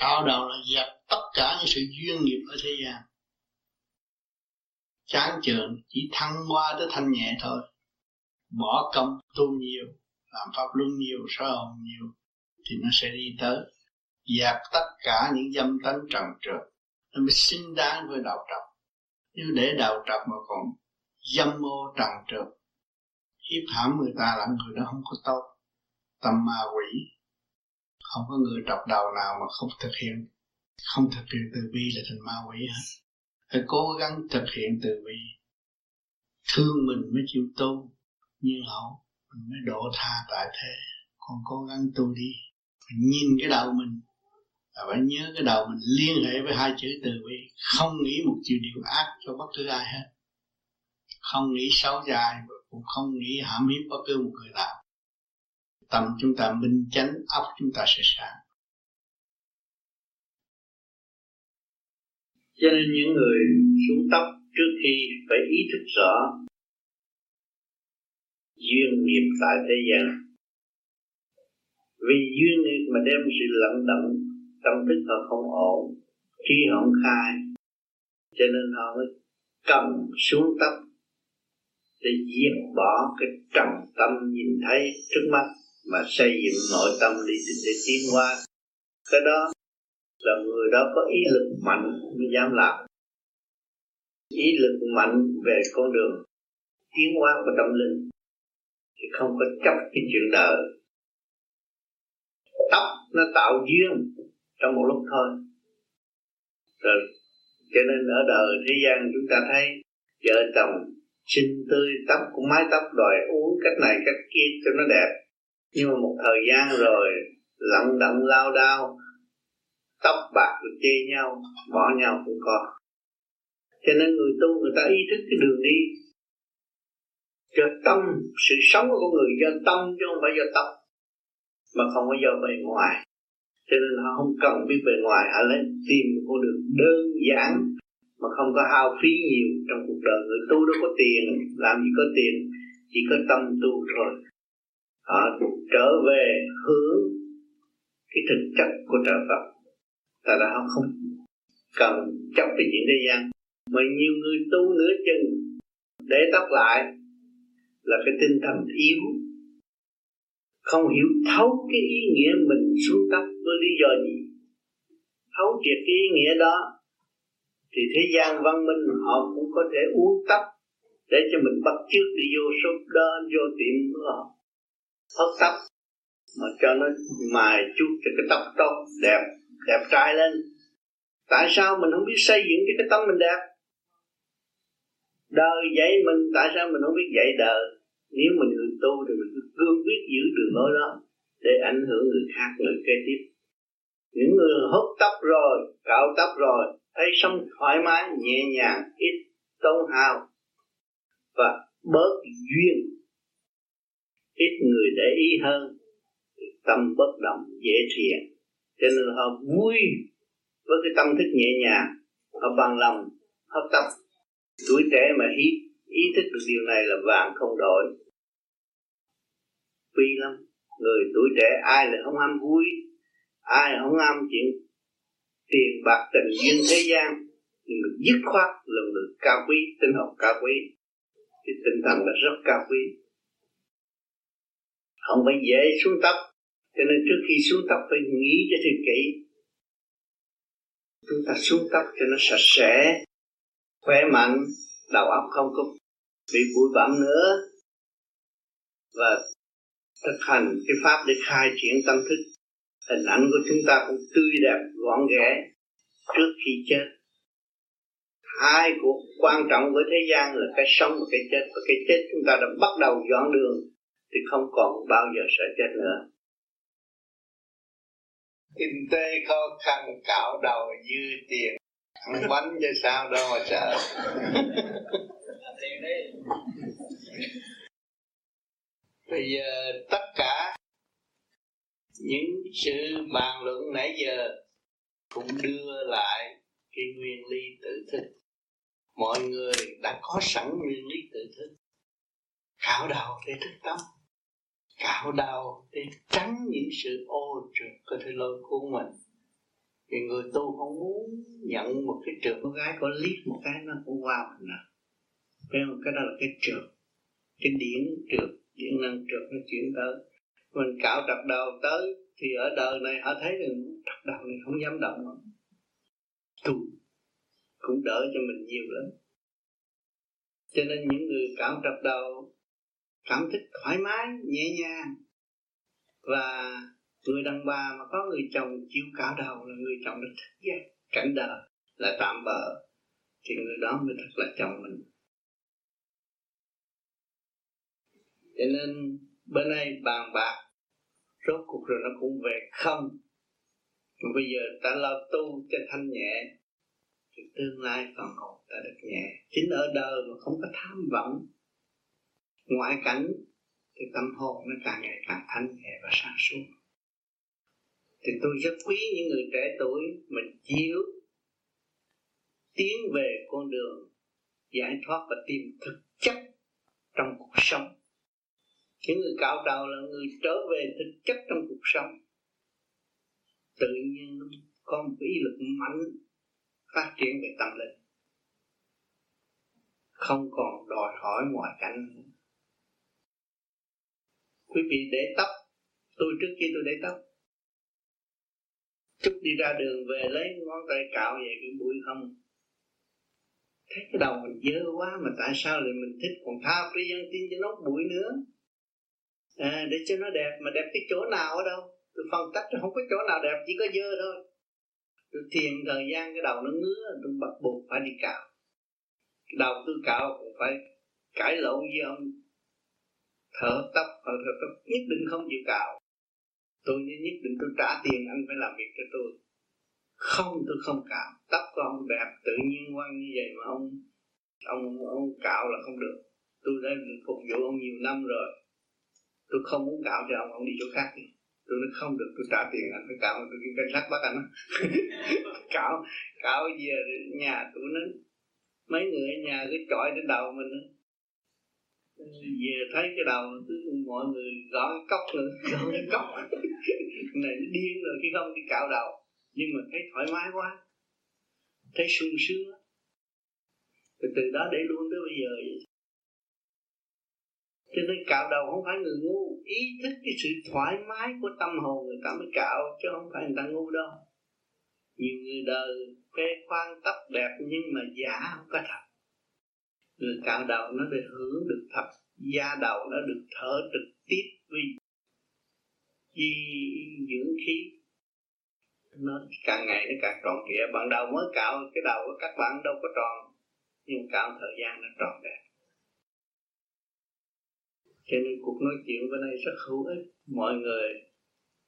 cạo đầu là dẹp tất cả những sự duyên nghiệp ở thế gian. Chán trường chỉ thăng hoa tới thanh nhẹ thôi. Bỏ công, tu nhiều, làm pháp luân nhiều, sơ hồn nhiều, thì nó sẽ đi tới. Dẹp tất cả những dâm tánh trần trượt, nó mới xứng đáng với đạo trọc. Nếu để đạo trọc mà còn dâm mô trần trượt hiếp hãm người ta là người đó không có tốt. Tâm ma quỷ. Không có người trọc đầu nào mà không thực hiện. Không thực hiện từ bi là thành ma quỷ hết phải cố gắng thực hiện từ bi. Thương mình mới chịu tu. Như hậu, mình mới độ tha tại thế. Còn cố gắng tu đi. Phải nhìn cái đầu mình. Là phải nhớ cái đầu mình liên hệ với hai chữ từ bi. Không nghĩ một chiều điều ác cho bất cứ ai hết. Không nghĩ xấu dài cũng không nghĩ hãm hiếp bất cứ một người nào tâm chúng ta minh chánh, óc chúng ta sẽ sáng. Cho nên những người xuống tóc trước khi phải ý thức rõ duyên nghiệp tại thế gian. Vì duyên nghiệp mà đem sự lận động, tâm thức họ không ổn, khi họ không khai, cho nên họ mới cần xuống tóc để diệt bỏ cái trầm tâm nhìn thấy trước mắt mà xây dựng nội tâm đi để tiến qua cái đó là người đó có ý lực mạnh mới dám làm. Ý lực mạnh về con đường tiến hóa của tâm linh thì không có chấp cái chuyện đời. Tóc nó tạo duyên trong một lúc thôi. Rồi, cho nên ở đời thế gian chúng ta thấy vợ chồng xin tươi tóc cũng mái tóc đòi uống cách này cách kia cho nó đẹp. Nhưng mà một thời gian rồi, lặng đặng lao đao, tóc bạc được chê nhau, bỏ nhau cũng có. Cho nên người tu người ta ý thức cái đường đi. Cho tâm, sự sống của con người do tâm chứ không phải do tóc. Mà không có do bề ngoài. Cho nên họ không cần biết bề ngoài, họ lấy tìm một con đường đơn giản mà không có hao phí nhiều trong cuộc đời người. Tu đâu có tiền, làm gì có tiền, chỉ có tâm tu thôi. Họ trở về hướng cái thực chất của trời Phật. Ta đã họ không? Cần chấp cái chuyện thế gian. Mà nhiều người tu nửa chừng, để tóc lại, là cái tinh thần yếu. Không hiểu thấu cái ý nghĩa mình xuống tóc với lý do gì. Thấu triệt cái ý nghĩa đó thì thế gian văn minh họ cũng có thể uống tóc để cho mình bắt chước đi vô shop đó, vô tiệm của họ hớt tóc mà cho nó mài chút cho cái tóc tốt đẹp đẹp trai lên. Tại sao mình không biết xây dựng cho cái tóc mình đẹp? Đời dạy mình, tại sao mình không biết dạy đời? Nếu mình người tu thì mình cứ cương quyết giữ đường lối đó để ảnh hưởng người khác, người kế tiếp. Những người hút tóc rồi, cạo tóc rồi thấy sống thoải mái nhẹ nhàng ít tốn hao và bớt duyên ít người để ý hơn tâm bất động dễ thiền cho nên họ vui với cái tâm thức nhẹ nhàng họ bằng lòng hấp tập. Tuổi trẻ mà ý, ý thức được điều này là vàng không đổi. Quý lắm. Người tuổi trẻ ai là không ham vui ai không ham chuyện tiền bạc tình duyên thế gian nhưng mà dứt khoát lần lượt cao quý, tinh học cao quý. Thì tinh thần là rất cao quý. Không phải dễ xuống tóc. Cho nên trước khi xuống tóc phải nghĩ cho thật kỹ. Chúng ta xuống tóc cho nó sạch sẽ, khỏe mạnh, đầu óc không có bị bụi bặm nữa. Và thực hành cái pháp để khai triển tâm thức hình ảnh của chúng ta cũng tươi đẹp gọn ghẽ trước khi chết. Hai cuộc quan trọng với thế gian là cái sống và cái chết. Và cái chết chúng ta đã bắt đầu dọn đường thì không còn bao giờ sợ chết nữa. Kinh tế khó khăn cạo đầu dư tiền. Ăn bánh cho sao đâu mà sợ. Bây giờ tất cả những sự bàn luận nãy giờ cũng đưa lại cái nguyên lý tự thức. Mọi người đã có sẵn nguyên lý tự thức. Cạo đầu để thức tâm. Cạo đầu để tránh những sự ô trượt có thể lôi cuốn mình. Thì người tu không muốn nhận một cái trượt. Con gái có liếc một cái nó cũng qua mình à cái cái đó là cái trượt. Cái điển trượt, điển năng trượt nó chuyển tới mình cạo trật đầu tới thì ở đời này họ thấy rằng trật đầu này không dám động tu cũng đỡ cho mình nhiều lắm. Cho nên những người cạo trật đầu, cảm thích thoải mái, nhẹ nhàng. Và người đàn bà mà có người chồng chịu cạo đầu là người chồng được thích giác, cảnh đời là tạm bỡ thì người đó mới thật là chồng mình. Cho nên bên đây bàn bạc rốt cuộc rồi nó cũng về không. Mà bây giờ ta lo tu cho thanh nhẹ, thì tương lai phần hồn ta được nhẹ. Chính ở đời mà không có tham vọng, ngoại cảnh, thì tâm hồn nó càng ngày càng thanh nhẹ và sáng suốt. Thì tôi rất quý những người trẻ tuổi mình chiếu tiến về con đường giải thoát và tìm thực chất trong cuộc sống những người cạo đầu là người trở về thực chất trong cuộc sống. Tự nhiên có một ý lực mạnh phát triển về tâm linh. Không còn đòi hỏi ngoại cảnh quý vị để tóc. Tôi trước kia tôi để tóc. Chút đi ra đường về lấy ngón tay cạo vậy cái bụi không. Thấy cái đầu mình dơ quá mà tại sao lại mình thích còn tha phi dân tin cho nó bụi nữa? À, để cho nó đẹp. Mà đẹp cái chỗ nào ở đâu? Tôi phân tách không có chỗ nào đẹp chỉ có dơ thôi. Tôi thiền thời gian cái đầu nó ngứa tôi bắt buộc phải đi cạo. Cái đầu tôi cạo cũng phải cãi lộn với ông. Thở tóc thở, thở tóc nhất định không chịu cạo. Tôi nhất định tôi trả tiền anh phải làm việc cho tôi. Không tôi không cạo. Tóc của ông đẹp tự nhiên quăng như vậy mà ông ông ông cạo là không được. Tôi đã phục vụ ông nhiều năm rồi tôi không muốn cạo cho ông ông đi chỗ khác đi. Tôi nói không được, tôi trả tiền anh phải cạo, tôi kêu cảnh sát bắt anh cạo cạo về nhà tôi nó, mấy người ở nhà cứ chọi trên đầu mình đó. về thấy cái đầu cứ mọi người gõ cái cốc nữa gõ cái cốc. Này, nó điên rồi khi không đi cạo đầu. Nhưng mà thấy thoải mái quá, thấy sung sướng từ từ đó để luôn tới bây giờ vậy cho nên cạo đầu không phải người ngu. Ý thức cái sự thoải mái của tâm hồn người ta mới cạo, chứ không phải người ta ngu đâu. Nhiều người đời phê khoan tóc đẹp nhưng mà giả không có thật. Người cạo đầu nó được hưởng được thật, da đầu nó được thở trực tiếp vì chi dưỡng khí. Nó càng ngày nó càng tròn trịa. Ban đầu mới cạo, cái đầu của các bạn đâu có tròn. Nhưng cạo thời gian nó tròn đẹp cho nên cuộc nói chuyện bên đây rất hữu ích. Mọi người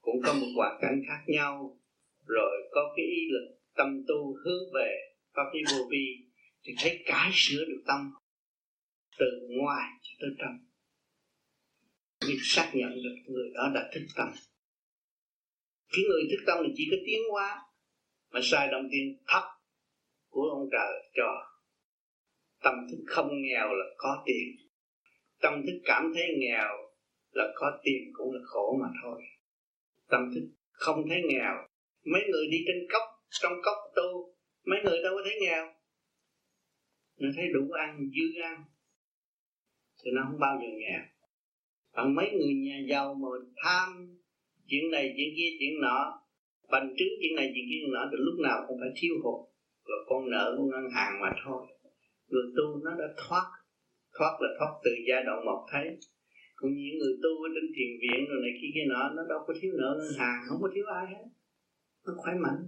cũng có một hoàn cảnh khác nhau, rồi có cái ý lực tâm tu hướng về pháp lý vô vi, thì thấy cái sửa được tâm từ ngoài cho tới trong. Mình xác nhận được người đó đã thức tâm. Cái người thức tâm thì chỉ có tiến hóa mà sai đồng tiền thấp của ông trời cho tâm thức không nghèo là có tiền tâm thức cảm thấy nghèo là có tiền cũng là khổ mà thôi. Tâm thức không thấy nghèo, mấy người đi trên cốc, trong cốc tu, mấy người đâu có thấy nghèo. Nó thấy đủ ăn, dư ăn, thì nó không bao giờ nghèo. Còn mấy người nhà giàu mà tham chuyện này, chuyện kia, chuyện nọ, bành trướng chuyện này, chuyện kia, chuyện nọ, thì lúc nào cũng phải thiếu hụt. Là con nợ của ngân hàng mà thôi. Người tu nó đã thoát thoát là thoát từ giai đoạn một thấy. Còn những người tu ở trên thiền viện rồi này kia kia nọ nó đâu có thiếu nợ ngân hàng không có thiếu ai hết. Nó khỏe mạnh.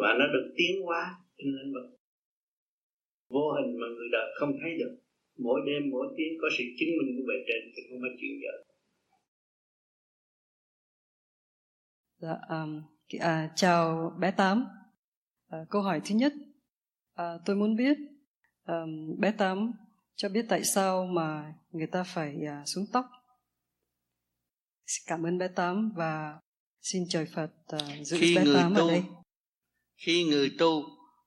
Và nó được tiến hóa trên lĩnh vực. Vô hình mà người đời không thấy được. Mỗi đêm mỗi tiếng có sự chứng minh của bề trên thì không có chuyện gì Dạ, um, à, chào bé Tám. À, câu hỏi thứ nhất, à, tôi muốn biết um, bé Tám cho biết tại sao mà người ta phải uh, xuống tóc. Cảm ơn bé Tám và xin trời Phật uh, giữ khi bé người Tám tu, ở đây. Khi người tu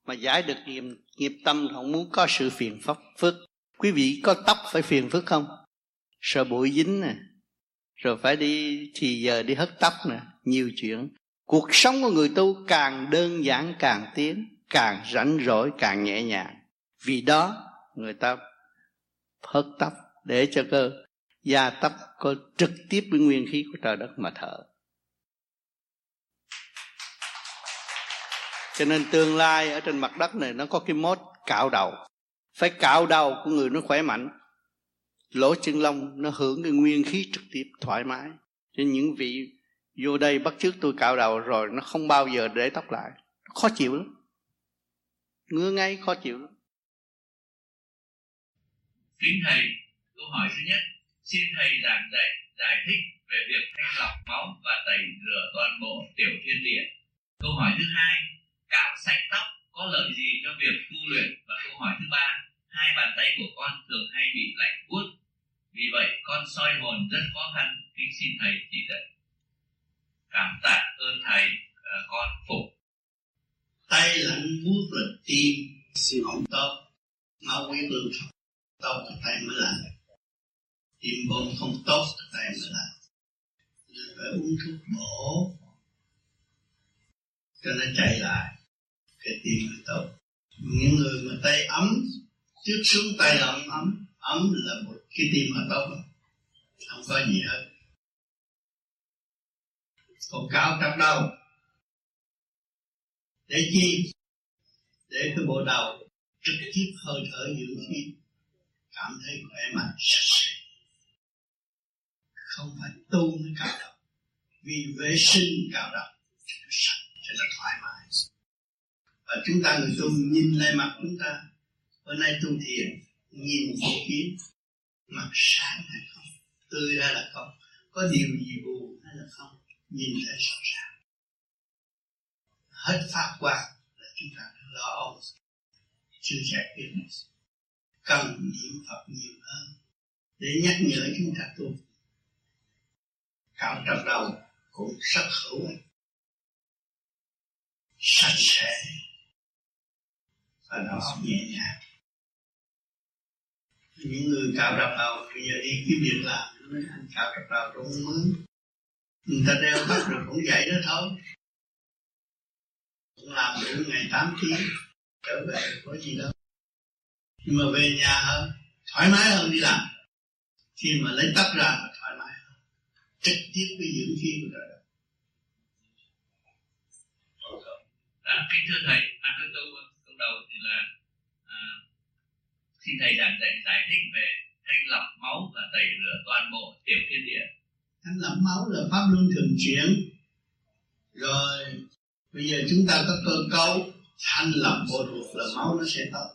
mà giải được nghiệp, nghiệp tâm không muốn có sự phiền phức phức. Quý vị có tóc phải phiền phức không? Sợ bụi dính nè, rồi phải đi thì giờ đi hất tóc nè, nhiều chuyện. Cuộc sống của người tu càng đơn giản càng tiến, càng rảnh rỗi, càng nhẹ nhàng. Vì đó, người ta hớt tóc để cho cơ da tóc có trực tiếp với nguyên khí của trời đất mà thở. Cho nên tương lai ở trên mặt đất này nó có cái mốt cạo đầu. Phải cạo đầu của người nó khỏe mạnh. Lỗ chân lông nó hưởng cái nguyên khí trực tiếp, thoải mái. Cho những vị vô đây bắt trước tôi cạo đầu rồi, nó không bao giờ để tóc lại. Khó chịu lắm ngứa ngay khó chịu lắm Kính Thầy, câu hỏi thứ nhất, xin Thầy giảng dạy giải thích về việc thanh lọc máu và tẩy rửa toàn bộ tiểu thiên địa. Câu hỏi thứ hai, cạo sạch tóc có lợi gì cho việc tu luyện? Và câu hỏi thứ ba, hai bàn tay của con thường hay bị lạnh buốt. Vì vậy, con soi hồn rất khó khăn, kính xin Thầy chỉ dạy. Cảm tạ ơn Thầy, à, con phục tay lạnh buốt là tim. Không tốt. Máu huyết lưu thông tốt cái tay mới lạnh. Tim bông không tốt cái tay mới lạnh. Nên phải uống thuốc bổ. Cho nó chạy lại. Cái tim mới tốt. Những người mà tay ấm trước xuống tay là ấm ấm. Ấm là một cái tim mà tốt. Không có gì hết. Còn cao trong đâu để chi? Để cái bộ đầu trực tiếp hơi thở dưỡng khí cảm thấy khỏe mạnh, sạch sẽ. Không phải tu mới cao đầu vì vệ sinh cao đầu cho nó sạch cho nó thoải mái. Và chúng ta người tu nhìn lại mặt chúng ta. Bữa nay tu thiền, nhìn một kiến mặt sáng hay không? Tươi hay là không. Có điều gì buồn hay là không? Nhìn thấy rõ ràng hết phát quang là chúng ta lo âu. Chưa giải quyết cần niệm Phật nhiều hơn để nhắc nhở chúng ta tu. Cạo trong đầu cũng rất hữu ích. Sạch sẽ. Và nó nhẹ nhàng. Những người cạo đập đầu bây giờ đi kiếm việc làm, nói anh cạo đập đầu cũng không mướn người ta đeo bắt rồi cũng vậy đó thôi làm đủ ngày 8 tiếng trở về có gì đâu. Nhưng mà về nhà hơn thoải mái hơn đi làm. Khi mà lấy tóc ra là thoải mái hơn. Trực tiếp với dưỡng khí của trời đất. Kính thưa thầy à, câu, câu, câu đầu thì là à, xin thầy giảng dạy giải thích về thanh lọc máu và tẩy rửa toàn bộ tiểu thiên địa. Thanh lọc máu là pháp luân thường chuyển. Rồi bây giờ chúng ta có cơ cấu, thanh lọc bộ ruột là máu nó sẽ tốt.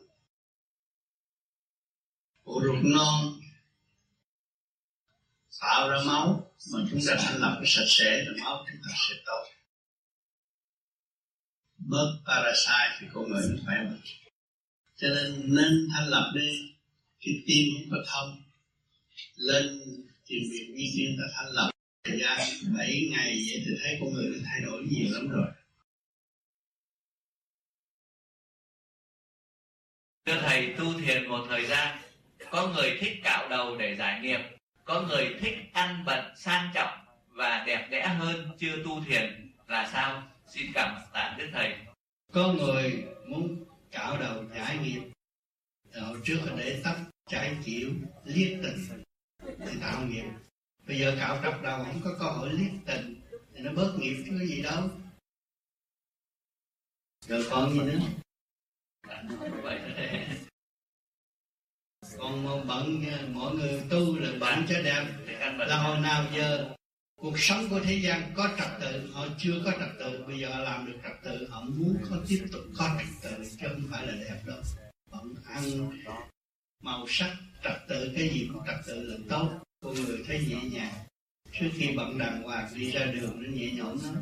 Bộ ruột non tạo ra máu, mà chúng ta thanh lọc cái sạch sẽ là máu chúng ta sẽ tốt. Bớt parasite thì con người nó khỏe mạnh. Cho nên nên thanh lập đi cái tim không có thông. Lên tìm việc vi tiên ta thanh lập thời gian 7 ngày vậy thì thấy con người nó thay đổi nhiều lắm rồi. Thưa Thầy, tu thiền một thời gian, có người thích cạo đầu để giải nghiệp, có người thích ăn bận sang trọng và đẹp đẽ hơn chưa tu thiền là sao? Xin cảm tạ Đức Thầy. Có người muốn cạo đầu giải nghiệp, đầu trước để tóc trái chịu liếc tình thì tạo nghiệp. Bây giờ cạo trọc đầu không có cơ hội liếc tình thì nó bớt nghiệp chứ gì đâu. Rồi còn gì nữa? Còn bận mọi người tu là bận cho đẹp. Là hồi nào giờ cuộc sống của thế gian có trật tự, họ chưa có trật tự, bây giờ họ làm được trật tự, họ muốn có tiếp tục có trật tự, chứ không phải là đẹp đâu. Bận ăn màu sắc, trật tự, cái gì cũng trật tự là tốt. Con người thấy nhẹ nhàng. Trước khi bận đàng hoàng, đi ra đường, nó nhẹ nhõm lắm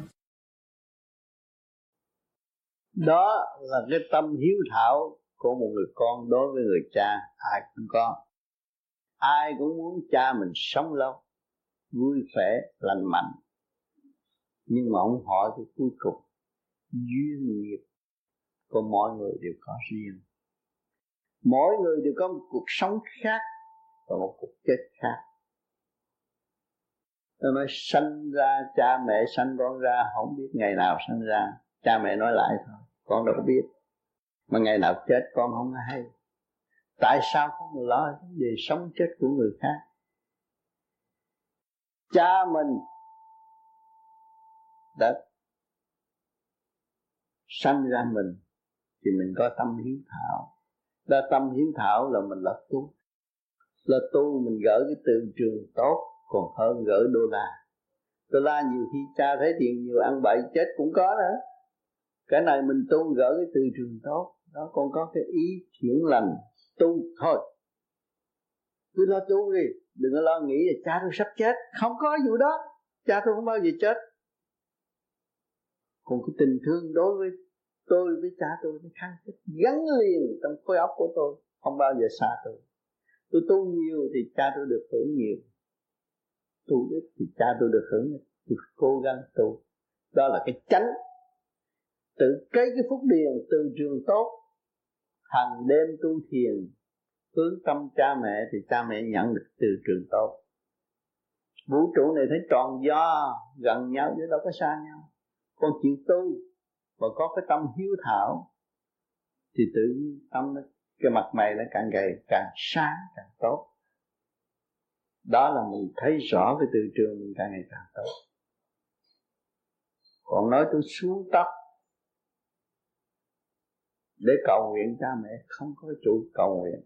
đó là cái tâm hiếu thảo của một người con đối với người cha ai cũng có. Ai cũng muốn cha mình sống lâu, vui khỏe, lành mạnh. Nhưng mà ông hỏi cái cuối cùng, duyên nghiệp của mọi người đều có riêng. Mỗi người đều có một cuộc sống khác và một cuộc chết khác. Tôi nói, sanh ra cha mẹ, sanh con ra, không biết ngày nào sanh ra. Cha mẹ nói lại thôi con đâu có biết. Mà ngày nào chết con không hay. Tại sao con lo về sống chết của người khác? Cha mình đã sanh ra mình thì mình có tâm hiếu thảo. Đã tâm hiếu thảo là mình là tu. Là tu mình gỡ cái từ trường tốt, còn hơn gỡ đô la. Đô la nhiều khi cha thấy tiền nhiều ăn bậy chết cũng có nữa cái này mình tu gỡ cái từ trường tốt. Đó, con có cái ý thiện lành, tu thôi. Cứ lo tu đi, đừng có lo nghĩ là cha tôi sắp chết. Không có vụ đó. Cha tôi không bao giờ chết. Còn cái tình thương đối với tôi với cha tôi nó khăng khít gắn liền trong khối óc của tôi, không bao giờ xa tôi. Tôi tu nhiều thì cha tôi được hưởng nhiều. Tu ít thì cha tôi được hưởng tôi cố gắng tu. Đó là cái chánh tự cấy cái phúc điền từ trường tốt hàng đêm tu thiền, hướng tâm cha mẹ thì cha mẹ nhận được từ trường tốt. Vũ trụ này thấy tròn do, gần nhau, chứ đâu có xa nhau. Con chịu tu và có cái tâm hiếu thảo, thì tự nhiên tâm nó, cái mặt mày nó càng ngày càng sáng, càng tốt. Đó là mình thấy rõ cái từ trường mình càng ngày càng tốt. Còn nói tôi xuống tóc để cầu nguyện cha mẹ không có chủ cầu nguyện.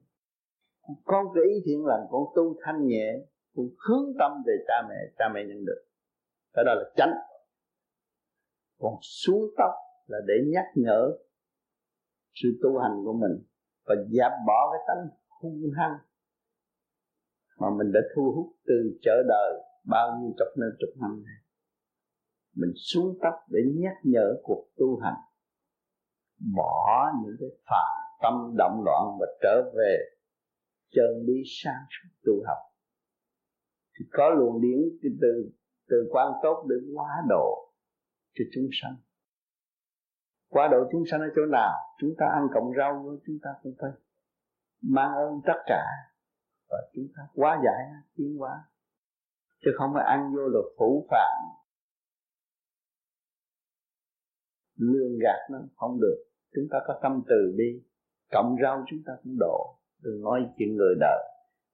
Con cái ý thiện lành, con tu thanh nhẹ, con hướng tâm về cha mẹ cha mẹ nhận được. Cái đó là chánh. Còn xuống tóc là để nhắc nhở sự tu hành của mình và dẹp bỏ cái tánh hung hăng mà mình đã thu hút từ chợ đời bao nhiêu chục năm chục năm này. Mình xuống tóc để nhắc nhở cuộc tu hành bỏ những cái phạm tâm động loạn và trở về chân lý sáng suốt tu học. Thì có luồng điển từ từ quan tốt để hóa độ cho chúng sanh. Quá độ chúng sanh ở chỗ nào? Chúng ta ăn cộng rau chúng ta cũng phải mang ơn tất cả và chúng ta quá giải, tiến hóa. Chứ không phải ăn vô được phủ phạm lương gạt nó, không được. Chúng ta có tâm từ bi cộng rau chúng ta cũng độ. Đừng nói chuyện người đời.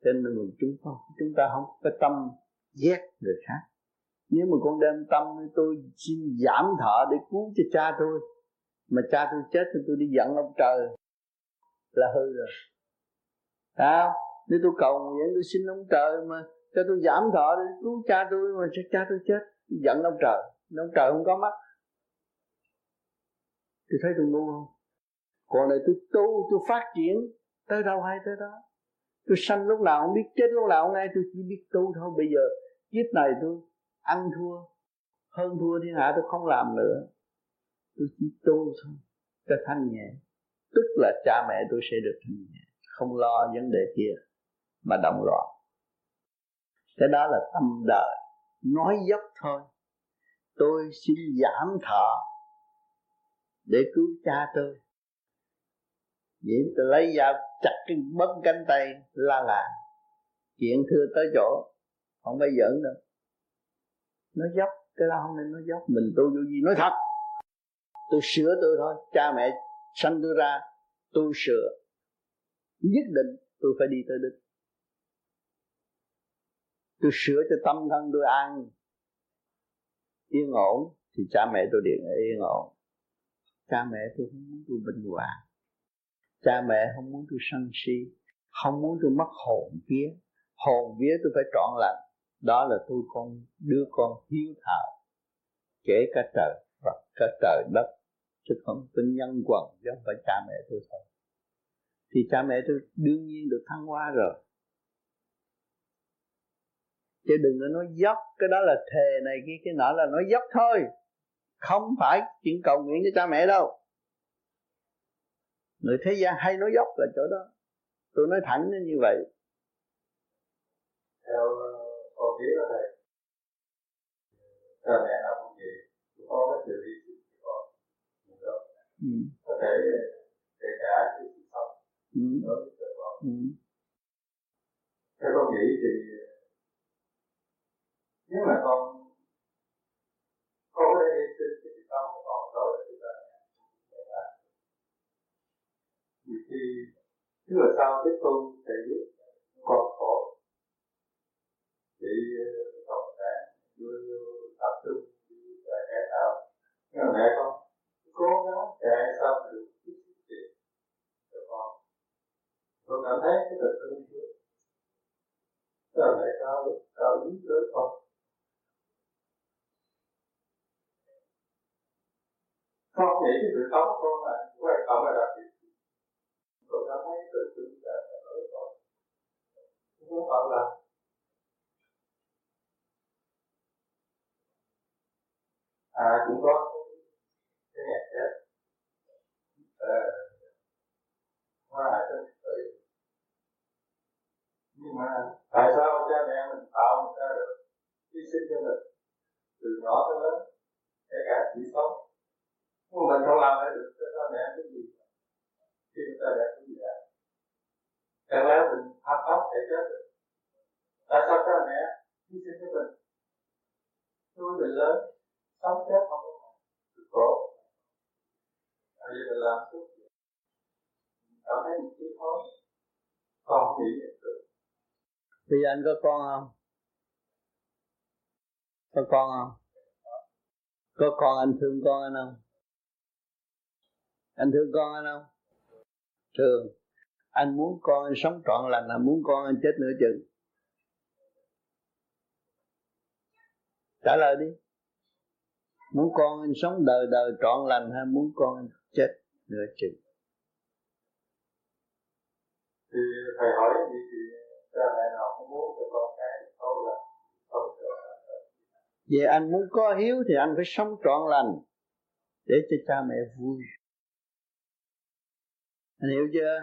Cho nên mình chúng ta chúng ta không có tâm ghét người khác. Nếu mà con đem tâm tôi xin giảm thọ để cứu cho cha tôi. Mà cha tôi chết thì tôi đi giận ông trời. Là hư rồi. Sao? Nếu tôi cầu nguyện, tôi xin ông trời mà cho tôi giảm thọ để cứu cha tôi, mà cha tôi chết giận ông trời. Ông trời không có mắt tôi thấy tôi ngu không? Còn này tôi tu tôi phát triển tới đâu hay tới đó. Tôi sanh lúc nào không biết chết lúc nào không ai, tôi chỉ biết tu thôi. Bây giờ kiếp này tôi ăn thua hơn thua thiên hạ tôi không làm nữa. Tôi chỉ tu thôi cho thanh nhẹ. Tức là cha mẹ tôi sẽ được thanh nhẹ không lo vấn đề kia mà động loạn cái đó là tâm đời nói dốc thôi. Tôi xin giảm thọ để cứu cha tôi. Vậy tôi lấy dao chặt cái bấm cánh tay la là, chuyện thưa tới chỗ, không phải giỡn đâu. Nó dốc, cái đó không nên nó dốc. Mình tu vô gì nói thật. Tôi sửa tôi thôi, cha mẹ sanh tôi ra, tôi sửa. Nhất định tôi phải đi tới đích. Tôi sửa cho tâm thân tôi an. Yên ổn, thì cha mẹ tôi điện yên ổn cha mẹ tôi không muốn tôi bình hòa cha mẹ không muốn tôi sân si, không muốn tôi mất hồn vía. Hồn vía tôi phải trọn lành. Đó là tôi con, đứa con hiếu thảo. Kể cả trời và cả trời đất, chứ không tôi nhân quần, chứ không phải cha mẹ tôi thôi. Thì cha mẹ tôi đương nhiên được thăng hoa rồi. Chứ đừng có nói dốc, cái đó là thề này kia, cái nọ là nói dốc thôi không phải chuyện cầu nguyện cho cha mẹ đâu. Người thế gian hay nói dốc là chỗ đó. Tôi nói thẳng như như vậy. Theo con biết là thầy. Cha mẹ nào cũng vậy. Có cái sự đi con. Ừ. có thể kể cả cái sự sống. Ừ. đối với con. Ừ. theo con nghĩ thì nếu mà con con có thể hy sinh cái sự sống của con đối với chúng ta thì khi là sao tiếp tôn sẽ biết. Còn khổ bị cộng sản vô tập trung và cải tạo nhưng mà mẹ con cố gắng chạy sao được cái chút tiền cho con. Con cảm thấy cái tình thương yêu cho mẹ cao cao lý tới con. Con nghĩ cái sự sống của con là quan trọng là đặc biệt tôi đã thấy tự tin là đối con không bảo là à cũng có cái nhạc chết à, hoa hải trên tự nhưng mà tại sao cha mẹ mình tạo mình ra được hy sinh cho mình từ nhỏ tới lớn kể cả chỉ sống? Nhưng mình không làm được cho cha mẹ cái gì. Khi ta đã chẳng lẽ mình tham pháp để chết được. Tại sao cha mẹ hy sinh cho mình. Nuôi mình lớn, sống chết không có cực khổ. Bây giờ mình làm chút cảm thấy một chút khó con không nghĩ được bây giờ anh có con không? Có con không? Có con, anh thương con anh không? Anh thương con anh không? Thương anh muốn con anh sống trọn lành là muốn con anh chết nửa chừng trả lời đi. Muốn con anh sống đời đời trọn lành hay muốn con anh chết nửa chừng thì thầy hỏi gì thì cha mẹ nào cũng muốn cho con cái tốt là tốt Vậy anh muốn có hiếu thì anh phải sống trọn lành để cho cha mẹ vui. Anh hiểu chưa